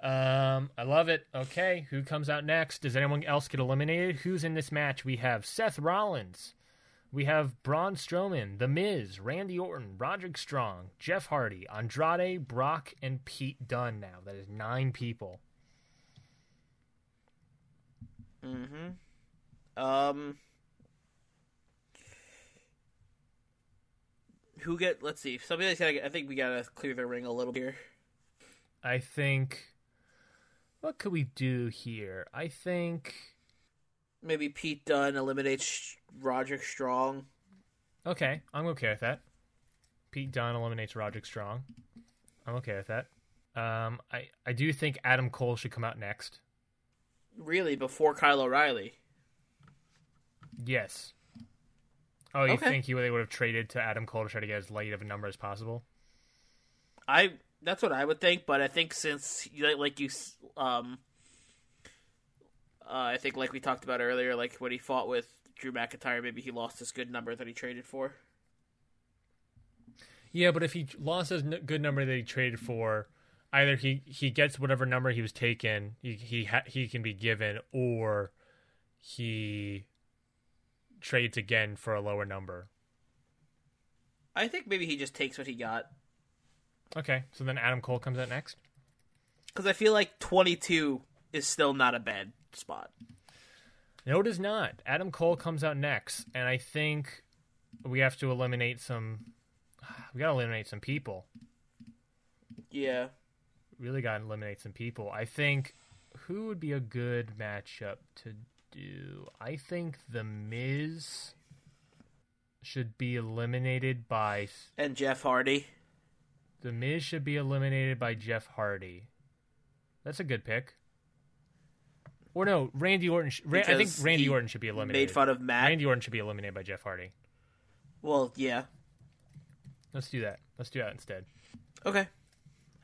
A: Um, I love it. Okay, who comes out next? Does anyone else get eliminated? Who's in this match? We have Seth Rollins. We have Braun Strowman, The Miz, Randy Orton, Roderick Strong, Jeff Hardy, Andrade, Brock, and Pete Dunne now. That is nine people.
B: Mm-hmm. Um. Who get? Let's see. Somebody's gotta. Get, I think we gotta clear the ring a little here.
A: I think. What could we do here? I think.
B: Maybe Pete Dunne eliminates Roderick Strong.
A: Okay, I'm okay with that. Pete Dunne eliminates Roderick Strong. I'm okay with that. Um, I, I do think Adam Cole should come out next.
B: Really, before Kyle O'Reilly.
A: Yes. Oh, you
B: Okay.
A: think he they would have traded to Adam Cole to try to get as light of a number as possible?
B: I. That's what I would think, but I think since like you, um, uh, I think like we talked about earlier, like when he fought with Drew McIntyre, maybe he lost this good number that he traded for.
A: Yeah, but if he lost his good number that he traded for, either he, he gets whatever number he was taken, he he ha- he can be given, or he trades again for a lower number.
B: I think maybe he just takes what he got.
A: Okay, so then Adam Cole comes out next.
B: Because I feel like 22 is still not a bad spot.
A: No, it is not. Adam Cole comes out next, and I think we have to eliminate some. We gotta eliminate some people.
B: Yeah.
A: Really gotta eliminate some people. I think who would be a good matchup to do? I think the Miz should be eliminated by
B: And Jeff Hardy.
A: the Miz should be eliminated by Jeff Hardy. That's a good pick. Or no, Randy Orton. Sh- Ra- I think Randy Orton should be eliminated.
B: Made fun of Matt.
A: Randy Orton should be eliminated by Jeff Hardy.
B: Well, yeah.
A: Let's do that. Let's do that instead.
B: Okay.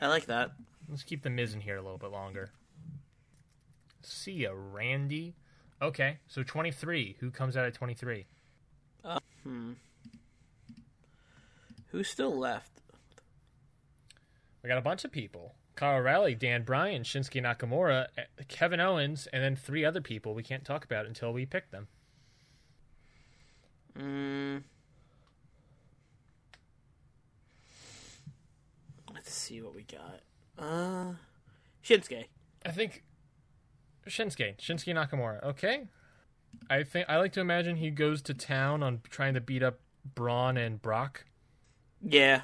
B: I like that.
A: Let's keep the Miz in here a little bit longer. See ya, Randy. Okay, so 23. Who comes out at 23?
B: Who's still left?
A: We got a bunch of people. Kyle O'Reilly, Dan Bryan, Shinsuke Nakamura, eh, Kevin Owens, and then three other people we can't talk about until we pick them.
B: Mm. Let's see what we got. Uh, Shinsuke.
A: I think Shinsuke, Shinsuke Nakamura. Okay. I think I like to imagine he goes to town on trying to beat up Braun and Brock.
B: Yeah,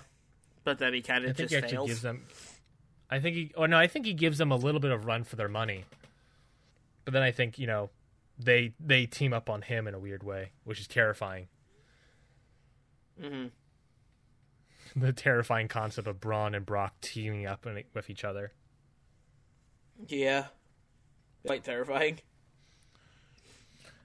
B: but then he kind of just
A: he
B: fails.
A: gives them. I think he. Oh no, I think he gives them a little bit of run for their money. But then I think you know they they team up on him in a weird way, which is terrifying.
B: hmm
A: The terrifying concept of Braun and Brock teaming up with each other.
B: Yeah. Quite terrifying.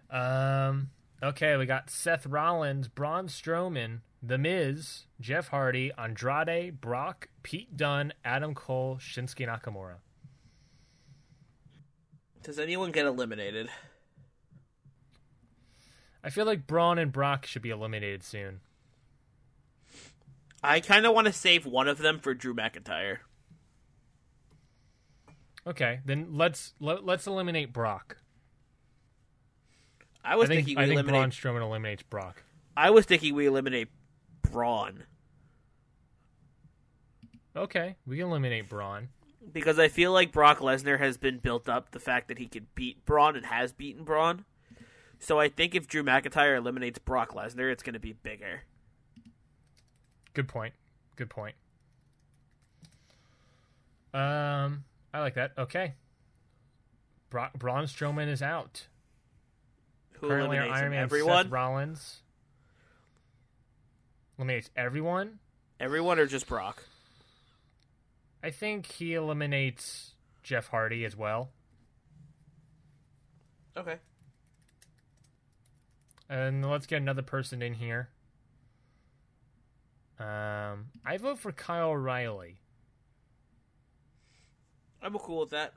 A: Um. Okay, we got Seth Rollins, Braun Strowman, The Miz, Jeff Hardy, Andrade, Brock, Pete Dunne, Adam Cole, Shinsuke Nakamura.
B: Does anyone get eliminated?
A: I feel like Braun and Brock should be eliminated soon.
B: I kind of want to save one of them for Drew McIntyre.
A: Okay, then let's let, let's eliminate Brock.
B: I was
A: I think
B: thinking we
A: I think
B: eliminate.
A: Braun Strowman eliminates Brock.
B: I was thinking we eliminate Braun
A: Okay, we eliminate Braun.
B: because I feel like Brock Lesnar has been built up the fact that he could beat Braun and has beaten Braun. So I think if Drew McIntyre eliminates Brock Lesnar, it's going to be bigger.
A: Good point. Good point. Um, I like that. Okay. Bra- Braun Strowman is out.
B: Who
A: Currently, Iron? Man
B: Everyone,
A: Seth Rollins eliminates everyone.
B: everyone, or just Brock?
A: I think he eliminates Jeff Hardy as well.
B: Okay.
A: And let's get another person in here. Um, I vote for Kyle O'Reilly.
B: I'm cool with that.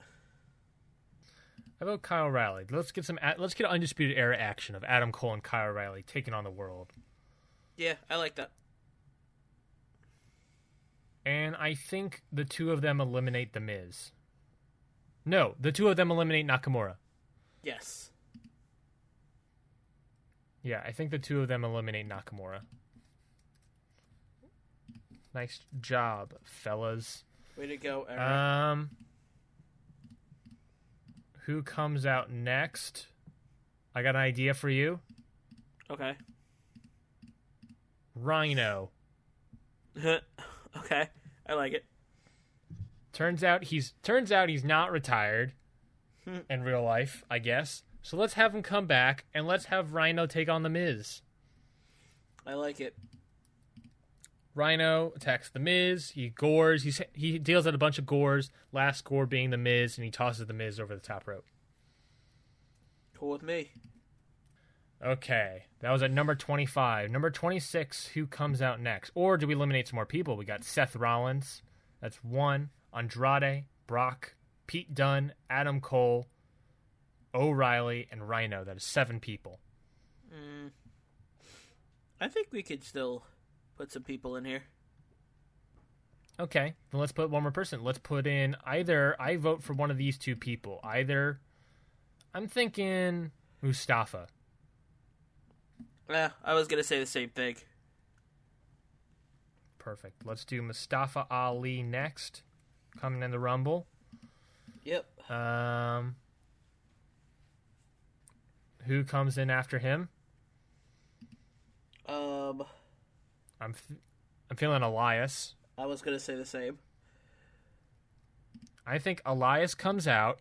A: I vote Kyle O'Reilly. Let's get some. Let's get undisputed era action of Adam Cole and Kyle O'Reilly taking on the world.
B: Yeah, I like that.
A: And I think the two of them eliminate the Miz. No, the two of them eliminate Nakamura.
B: Yes.
A: Yeah, I think the two of them eliminate Nakamura. Nice job, fellas.
B: Way to go, Eric.
A: Um, who comes out next? I got an idea for you.
B: okay.
A: Rhyno.
B: okay. I like it.
A: Turns out he's turns out he's not retired
B: Hmm.
A: in real life, I guess. So let's have him come back and let's have Rhyno take on the Miz.
B: I like it.
A: Rhyno attacks the Miz. He gores. He's, he deals out a bunch of gores. Last gore being the Miz, and he tosses the Miz over the top rope.
B: Cool with me.
A: Okay, that was at number 25. Number 26, who comes out next? Or do we eliminate some more people? We got Seth Rollins. That's one. Andrade, Brock, Pete Dunne, Adam Cole, O'Reilly, and Rhyno. That is seven people. Mm.
B: I think we could still put some people in here.
A: Okay, then let's put one more person. Let's put in either. I vote for one of these two people. Either. I'm thinking Mustafa.
B: Yeah, I was gonna say the same thing.
A: Perfect. Let's do Mustafa Ali next. Coming in the Rumble.
B: Yep.
A: Um, who comes in after him?
B: Um,
A: I'm f- I'm feeling Elias.
B: I was gonna say the same.
A: I think Elias comes out.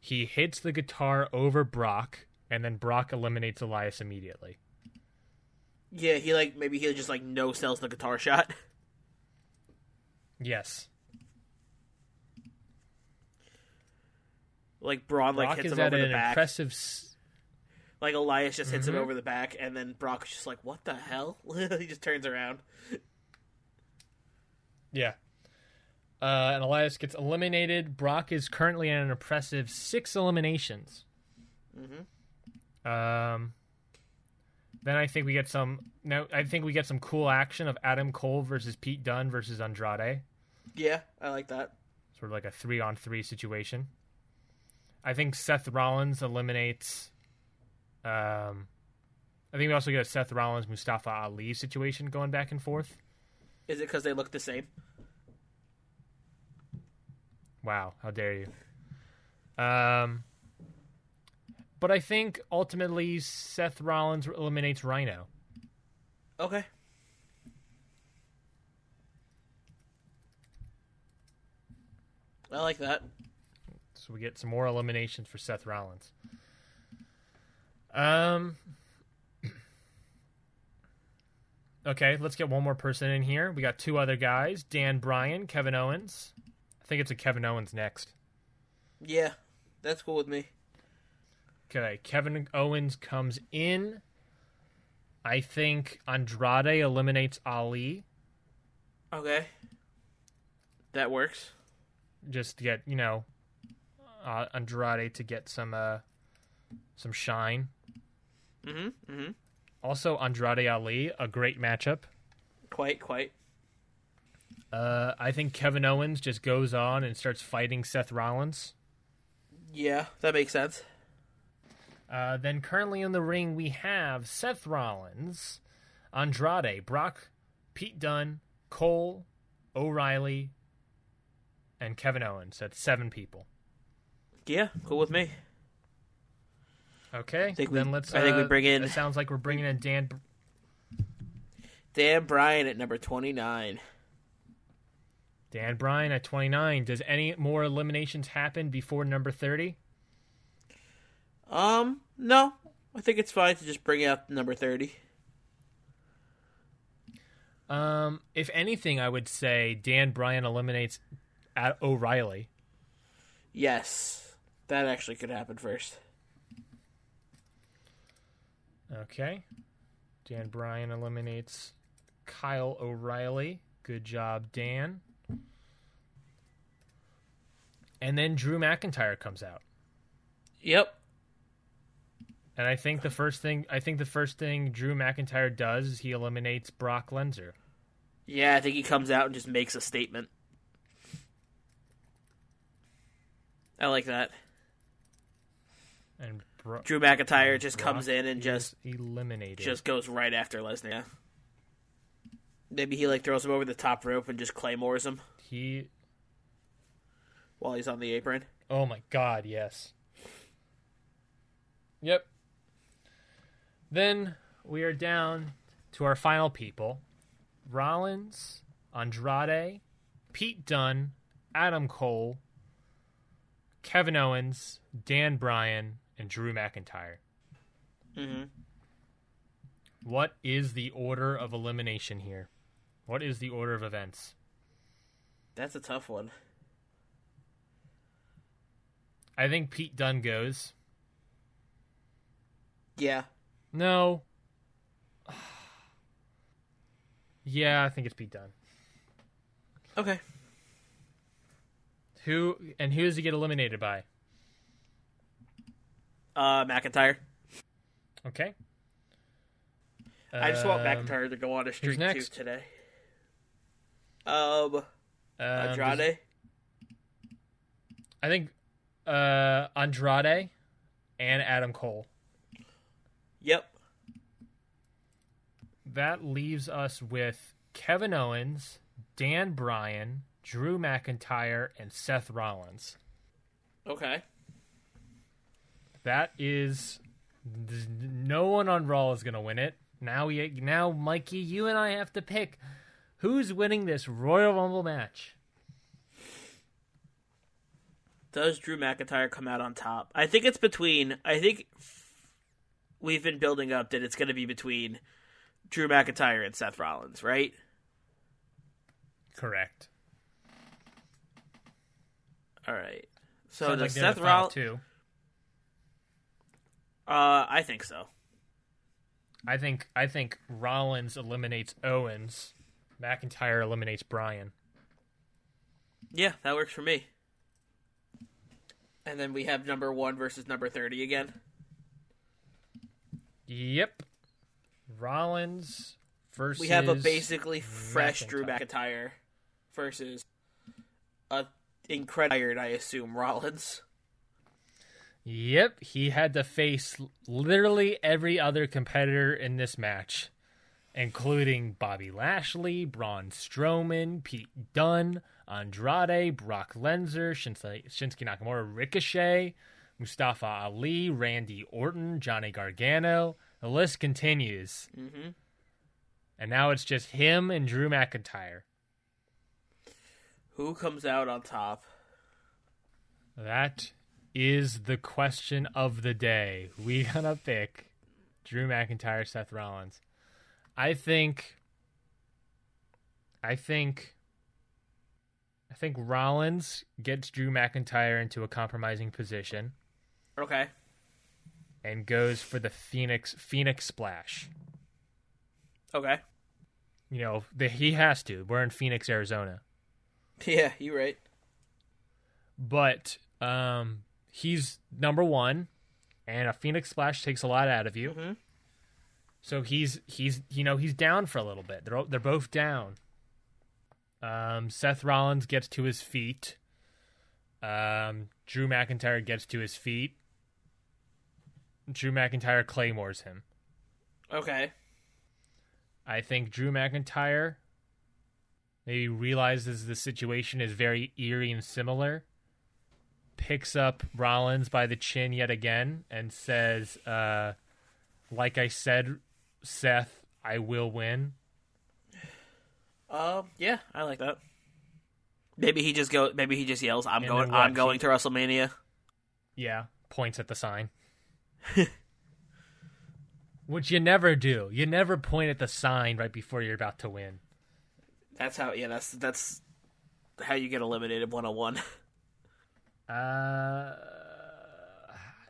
A: He hits the guitar over Brock, and then Brock eliminates Elias immediately.
B: Yeah, he like maybe he just like no sells the guitar shot.
A: Yes.
B: like Braun like
A: Brock
B: hits
A: is
B: him
A: at
B: over
A: an
B: the back.
A: impressive.
B: Like Elias just hits
A: Mhm.
B: him over the back, and then Brock is just like, "What the hell?" he just turns around.
A: yeah. Uh, and Elias gets eliminated. Brock is currently at an impressive six eliminations.
B: Mm-hmm.
A: Um, then I think we get some. Now I think we get some cool action of Adam Cole versus Pete Dunne versus Andrade.
B: Yeah, I like that.
A: Sort of like a three on three situation. I think Seth Rollins eliminates. Um, I think we also get a Seth Rollins Mustafa Ali situation going back and forth.
B: Is it because they look the same?
A: Wow, how dare you? Um, but I think ultimately Seth Rollins eliminates Rhyno.
B: Okay. I like that.
A: So we get some more eliminations for Seth Rollins. Um. Okay, let's get one more person in here. We got two other guys: Dan Bryan, Kevin Owens. I think it's a Kevin Owens next.
B: Yeah, that's cool with me.
A: Okay, Kevin Owens comes in. I think Andrade eliminates Ali
B: Okay. That works.
A: just to get you know uh, Andrade to get some uh some shine.
B: Mm-hmm. Mm-hmm.
A: Also, Andrade Ali, a great matchup.
B: Quite, quite.
A: Uh, I think Kevin Owens just goes on and starts fighting Seth Rollins.
B: Yeah, that makes sense.
A: Uh, then currently in the ring we have Seth Rollins, Andrade, Brock, Pete Dunne, Cole, O'Reilly, and Kevin Owens. That's seven people.
B: Yeah, cool with me.
A: Okay,
B: think we-
A: then let's.
B: I think we
A: uh,
B: bring in-
A: It sounds like we're bringing in Dan.
B: Dan Bryan at number 29.
A: Dan Bryan at 29. Does any more eliminations happen before number 30?
B: Um, no. I think it's fine to just bring out number 30.
A: Um, if anything, I would say Dan Bryan eliminates at O'Reilly.
B: Yes. That actually could happen first.
A: Okay. Dan Bryan eliminates Kyle O'Reilly. Good job, Dan. And then Drew McIntyre comes out.
B: Yep.
A: And I think the first thing I think the first thing Drew McIntyre does is he eliminates Brock Lesnar.
B: Yeah, I think he comes out and just makes a statement. I like that.
A: And Bro-
B: Drew McIntyre just
A: Brock
B: comes in and just
A: eliminated.
B: just goes right after Lesnar. Yeah. Maybe he like throws him over the top rope and just claymores him
A: he
B: while he's on the apron.
A: Oh my god, yes. Yep. Then we are down to our final people Rollins, Andrade, Pete Dunne, Adam Cole, Kevin Owens, Dan Bryan, and Drew McIntyre.
B: Mm-hmm.
A: What is the order of elimination here? What is the order of events?
B: That's a tough one.
A: I think Pete Dunne goes.
B: Yeah.
A: No. Yeah, I think it's Pete Dunne.
B: Okay.
A: Who and who does he get eliminated by?
B: Uh, McIntyre.
A: Okay.
B: I just want
A: Um,
B: McIntyre to go on a streak too today. Um,
A: um,
B: Andrade.
A: I think uh, Andrade and Adam Cole.
B: Yep.
A: That leaves us with Kevin Owens, Dan Bryan, Drew McIntyre, and Seth Rollins.
B: Okay.
A: That is no one on Raw is going to win it. Now we now Mikey, you and I have to pick who's winning this Royal Rumble match.
B: Does Drew McIntyre come out on top? I think it's between. I think we've been building up that it's going to be between Drew McIntyre and Seth Rollins, right?
A: Correct.
B: All right. So
A: Sounds
B: does
A: they're
B: Seth Rollins? Uh, I think so.
A: I think I think Rollins eliminates Owens. McIntyre eliminates Bryan.
B: Yeah, that works for me. And then we have number one versus number thirty again.
A: Yep. Rollins versus
B: We have a basically fresh Drew
A: McIntyre.
B: McIntyre versus a incredible, I assume, Rollins.
A: Yep, he had to face literally every other competitor in this match, including Bobby Lashley, Braun Strowman, Pete Dunne, Andrade, Brock Lesnar, Shinsuke, Shinsuke Nakamura, Ricochet, Mustafa Ali, Randy Orton, Johnny Gargano. The list continues.
B: Mm-hmm.
A: And now it's just him and Drew McIntyre.
B: Who comes out on top?
A: That is the question of the day. We gonna pick Drew McIntyre, Seth Rollins. I think. I think. I think Rollins gets Drew McIntyre into a compromising position
B: Okay.
A: and goes for the Phoenix Phoenix splash.
B: Okay.
A: You know, the, he has to. We're in Phoenix, Arizona.
B: Yeah, you're right.
A: But um he's number 1 and a Phoenix splash takes a lot out of you.
B: Mhm.
A: So he's he's you know, he's down for a little bit. They're they're both down. Um Seth Rollins gets to his feet. Um Drew McIntyre gets to his feet. Drew McIntyre claymores him.
B: Okay.
A: I think Drew McIntyre maybe realizes the situation is very eerie and similar, picks up Rollins by the chin yet again, and says, uh, like I said, Seth, I will win.
B: Um. Yeah, I like that. Maybe he just go. Maybe he just yells, "I'm
A: And
B: going. I'm going
A: He-
B: to WrestleMania."
A: Yeah, points at the sign. Which you never do. You never point at the sign right before you're about to win.
B: That's how. Yeah, that's that's how you get eliminated one on one.
A: Uh,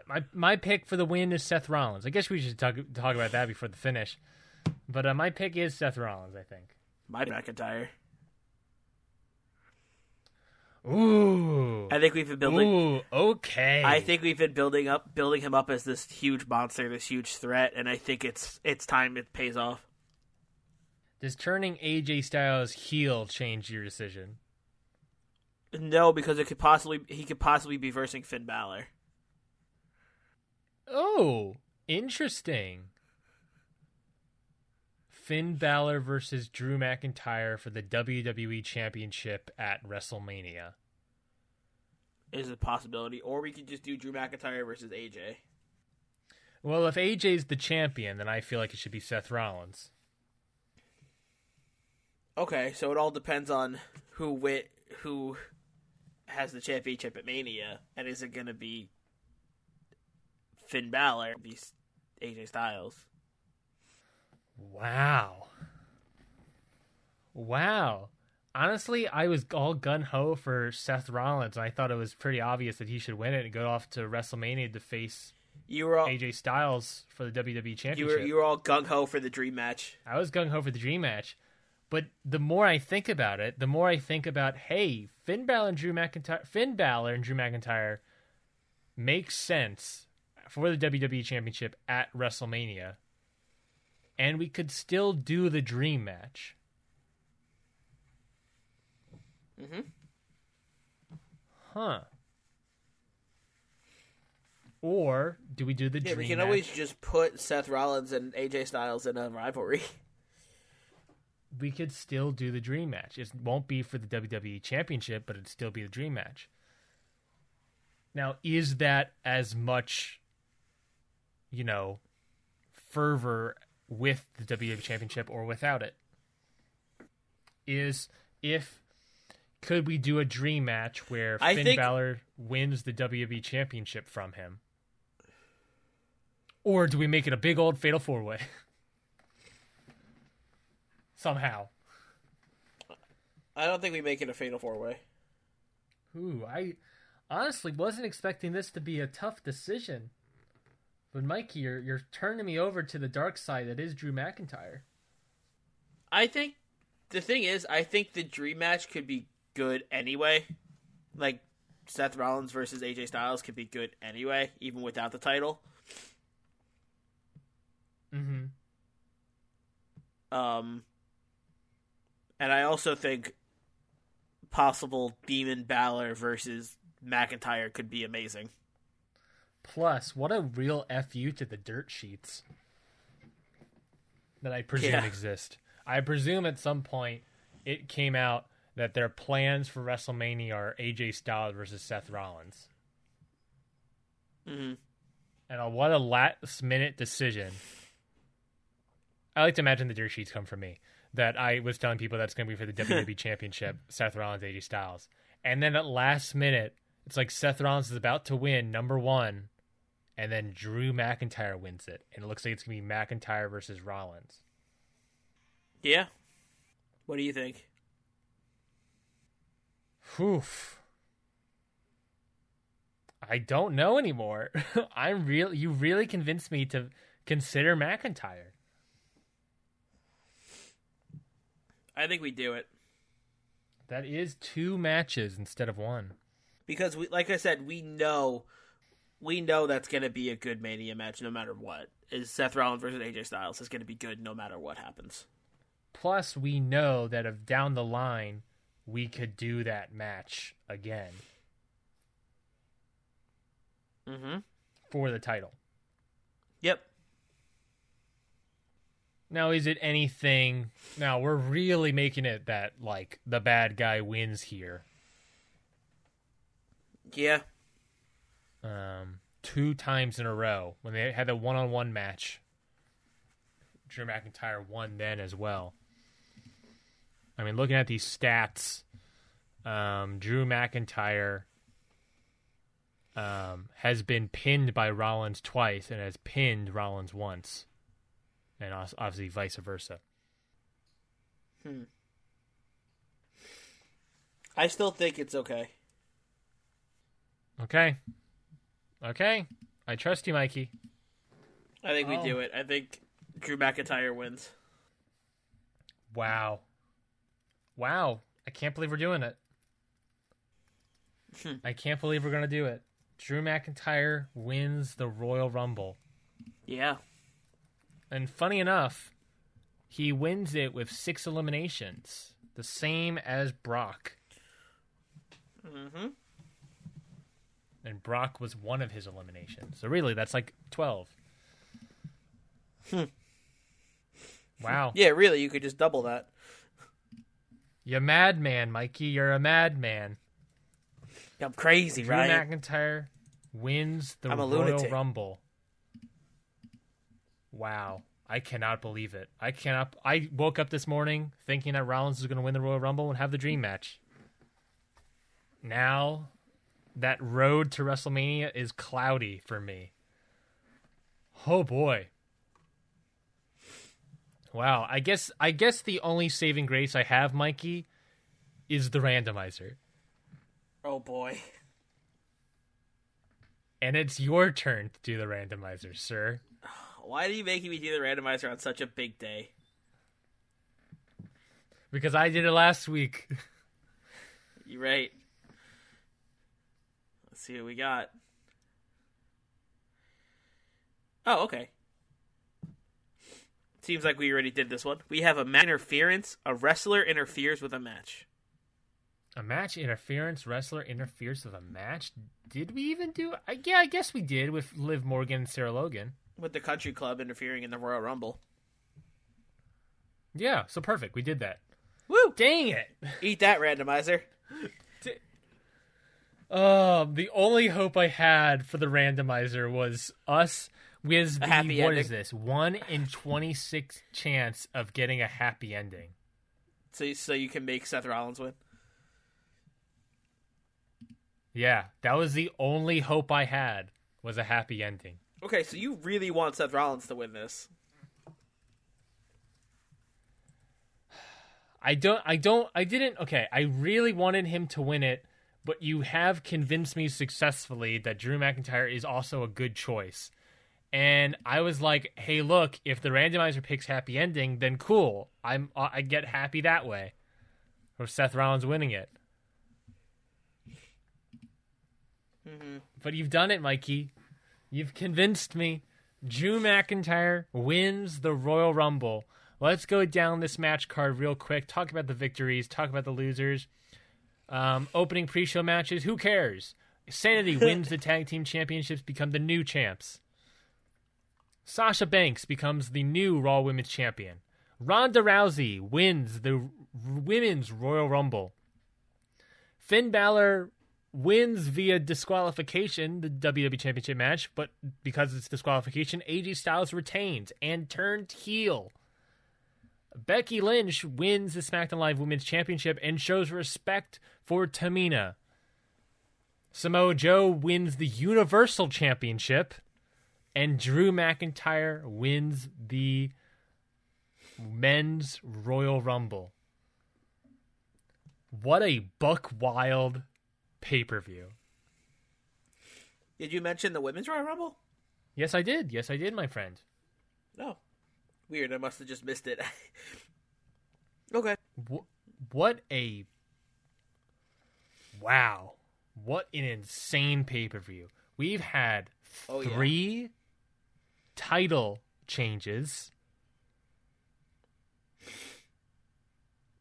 A: my my pick for the win is Seth Rollins. I guess we should talk talk about that before the finish. But uh, my pick is Seth Rollins. I think.
B: My McIntyre.
A: Ooh.
B: I think we've been building.
A: Ooh. Okay.
B: I think we've been building up, building him up as this huge monster, this huge threat, and I think it's it's time it pays off.
A: Does turning AJ Styles heel change your decision?
B: No, because it could possibly he could possibly be versing Finn Balor.
A: Oh, interesting. Finn Balor versus Drew McIntyre for the WWE Championship at WrestleMania.
B: Is a possibility, or we could just do Drew McIntyre versus AJ.
A: Well, if AJ's the champion, then I feel like it should be Seth Rollins.
B: Okay, so it all depends on who win, who has the championship at Mania, and is it going to be Finn Balor, or be AJ Styles?
A: Wow. Wow. Honestly, I was all gun ho for Seth Rollins, and I thought it was pretty obvious that he should win it and go off to WrestleMania to face
B: You were all
A: AJ Styles for the WWE
B: you
A: Championship.
B: were you were all gung ho for the dream match.
A: I was gung ho for the dream match, but the more I think about it, the more I think about hey, Finn Balor and Drew McIntyre, Finn Balor and Drew McIntyre makes sense for the WWE Championship at WrestleMania, and we could still do the dream match.
B: Mhm.
A: Huh. Or do we do the
B: Yeah,
A: dream
B: we can
A: match?
B: always just put Seth Rollins and AJ Styles in a rivalry.
A: we could still do the dream match. It won't be for the WWE Championship, but it'd still be the dream match. Now, is that as much, you know, fervor with the WWE Championship or without it? Is if could we do a dream match where
B: I
A: Finn
B: think-
A: Balor wins the WWE Championship from him? Or do we make it a big old fatal four way? Somehow.
B: I don't think we make it a fatal four way.
A: Ooh, I honestly wasn't expecting this to be a tough decision. But Mikey, you're you're turning me over to the dark side that is Drew McIntyre.
B: I think the thing is, I think the dream match could be good anyway. Like Seth Rollins versus AJ Styles could be good anyway, even without the title.
A: Mm-hmm.
B: Um, and I also think possible Demon Balor versus McIntyre could be amazing.
A: Plus, what a real fu to the dirt sheets that I presume
B: Yeah.
A: exist. I presume at some point it came out that their plans for WrestleMania are AJ Styles versus Seth Rollins.
B: hmm
A: And uh, what a last minute decision. I like to imagine the dirt sheets come from me. That I was telling people that's going to be for the WWE Championship, Seth Rollins, AJ Styles. And then at last minute, It's like Seth Rollins is about to win number one, and then Drew McIntyre wins it, and it looks like it's gonna be McIntyre versus Rollins.
B: Yeah. What do you think?
A: Oof. I don't know anymore. I'm real. You really convinced me to consider McIntyre.
B: I think we do it
A: That is two matches instead of one.
B: because we, like I said, we know, we know that's going to be a good Mania match no matter what. Is Seth Rollins versus AJ Styles is going to be good no matter what happens.
A: Plus, we know that if down the line we could do that match again
B: Mm-hmm.
A: for the title.
B: Yep.
A: Now, is it anything? Now we're really making it that like the bad guy wins here.
B: Yeah.
A: um, two times in a row when they had the one-on-one match. Drew McIntyre won then as well. I mean, looking at these stats, um, Drew McIntyre um, has been pinned by Rollins twice and has pinned Rollins once, and obviously vice versa. Hmm.
B: I still think it's okay.
A: Okay, okay, I trust you, Mikey.
B: I think we
A: Oh.
B: do it. I think Drew McIntyre wins.
A: Wow. Wow. I can't believe we're doing it. I can't believe we're going to do it. Drew McIntyre wins the Royal Rumble.
B: Yeah.
A: And funny enough, he wins it with six eliminations, the same as Brock.
B: Mm-hmm.
A: And Brock was one of his eliminations. So really, that's like 12. Wow.
B: Yeah, really, you could just double that.
A: You're madman, Mikey. You're a madman.
B: I'm crazy,
A: Drew
B: right?
A: McIntyre wins the Royal
B: lunatic.
A: Rumble. Wow. I cannot believe it. I cannot. I woke up this morning thinking that Rollins was going to win the Royal Rumble and have the dream match. Now, that road to WrestleMania is cloudy for me. Oh boy. Wow. I guess. I guess the only saving grace I have, Mikey, is the randomizer.
B: Oh boy.
A: And it's your turn to do the randomizer, sir.
B: Why are you making me do the randomizer on such a big day?
A: Because I did it last week.
B: You're right. Let's see what we got. Oh, okay. Seems like we already did this one. We have a match interference. A wrestler interferes with a match.
A: A match interference wrestler interferes with a match. Did we even do? I, yeah, I guess we did with Liv Morgan and Sarah Logan.
B: With the country club interfering in the Royal Rumble.
A: Yeah, so perfect. We did that.
B: Woo!
A: Dang it!
B: Eat that randomizer.
A: Oh, the only hope I had for the randomizer was us with the what
B: ending.
A: is this? One in twenty six chance of getting a happy ending.
B: So, so you can make Seth Rollins win.
A: Yeah, that was the only hope I had was a happy ending.
B: Okay, so you really want Seth Rollins to win this.
A: I don't I don't I didn't okay, I really wanted him to win it, but you have convinced me successfully that Drew McIntyre is also a good choice. And I was like, "Hey, look, if the randomizer picks happy ending, then cool. I'm I get happy that way." Or Seth Rollins winning it. Mm-hmm. But you've done it, Mikey. You've convinced me. Drew McIntyre wins the Royal Rumble. Let's go down this match card real quick. Talk about the victories. Talk about the losers. Um, opening pre-show matches. Who cares? Sanity wins the tag team championships. Become the new champs. Sasha Banks becomes the new Raw Women's Champion. Ronda Rousey wins the Women's Royal Rumble. Finn Balor wins via disqualification the WWE Championship match, but because it's disqualification, AJ Styles retains and turned heel. Becky Lynch wins the SmackDown Live Women's Championship and shows respect for Tamina. Samoa Joe wins the Universal Championship, and Drew McIntyre wins the Men's Royal Rumble. What a buck wild pay per view.
B: Did you mention the women's Royal Rumble?
A: Yes, I did. Yes, I did, my friend.
B: No. Weird. I must have just missed it. okay.
A: Wh- What a wow! What an insane pay per view. We've had
B: Oh, yeah.
A: three title changes,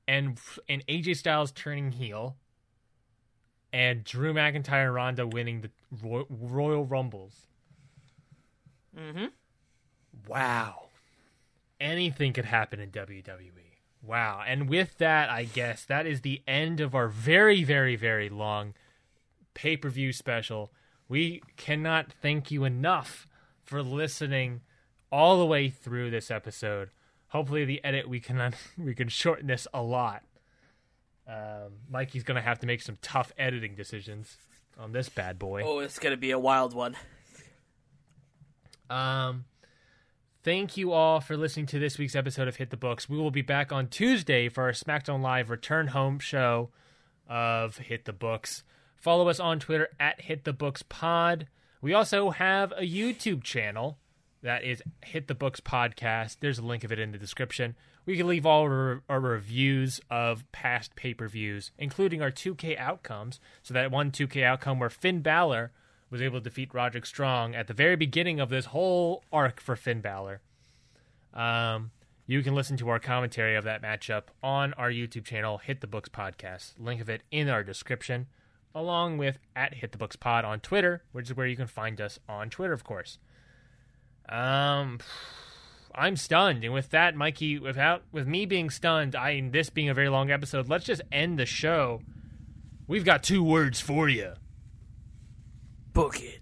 A: and and AJ Styles turning heel, and Drew McIntyre and Ronda winning the Roy- Royal Rumbles.
B: Mm-hmm.
A: Wow. Anything could happen in WWE. Wow. And with that, I guess that is the end of our very, very, very long pay per view special. We cannot thank you enough for listening all the way through this episode. Hopefully, the edit we can we can shorten this a lot. Um, Mikey's gonna have to make some tough editing decisions on this bad boy.
B: Oh, it's gonna be a wild one.
A: Um, thank you all for listening to this week's episode of Hit the Books. We will be back on Tuesday for our SmackDown Live return home show of Hit the Books. Follow us on Twitter at Hit the Books Pod. We also have a YouTube channel that is Hit the Books Podcast. There's a link of it in the description. We can leave all our, our reviews of past pay per views, including our 2K outcomes. So, that one 2K outcome where Finn Balor was able to defeat Roderick Strong at the very beginning of this whole arc for Finn Balor. Um, you can listen to our commentary of that matchup on our YouTube channel, Hit the Books Podcast. Link of it in our description, along with at Hit the Books Pod on Twitter, which is where you can find us on Twitter, of course. Um, I'm stunned, and with that, Mikey, without with me being stunned, I and this being a very long episode, let's just end the show. We've got two words for you.
B: Book it.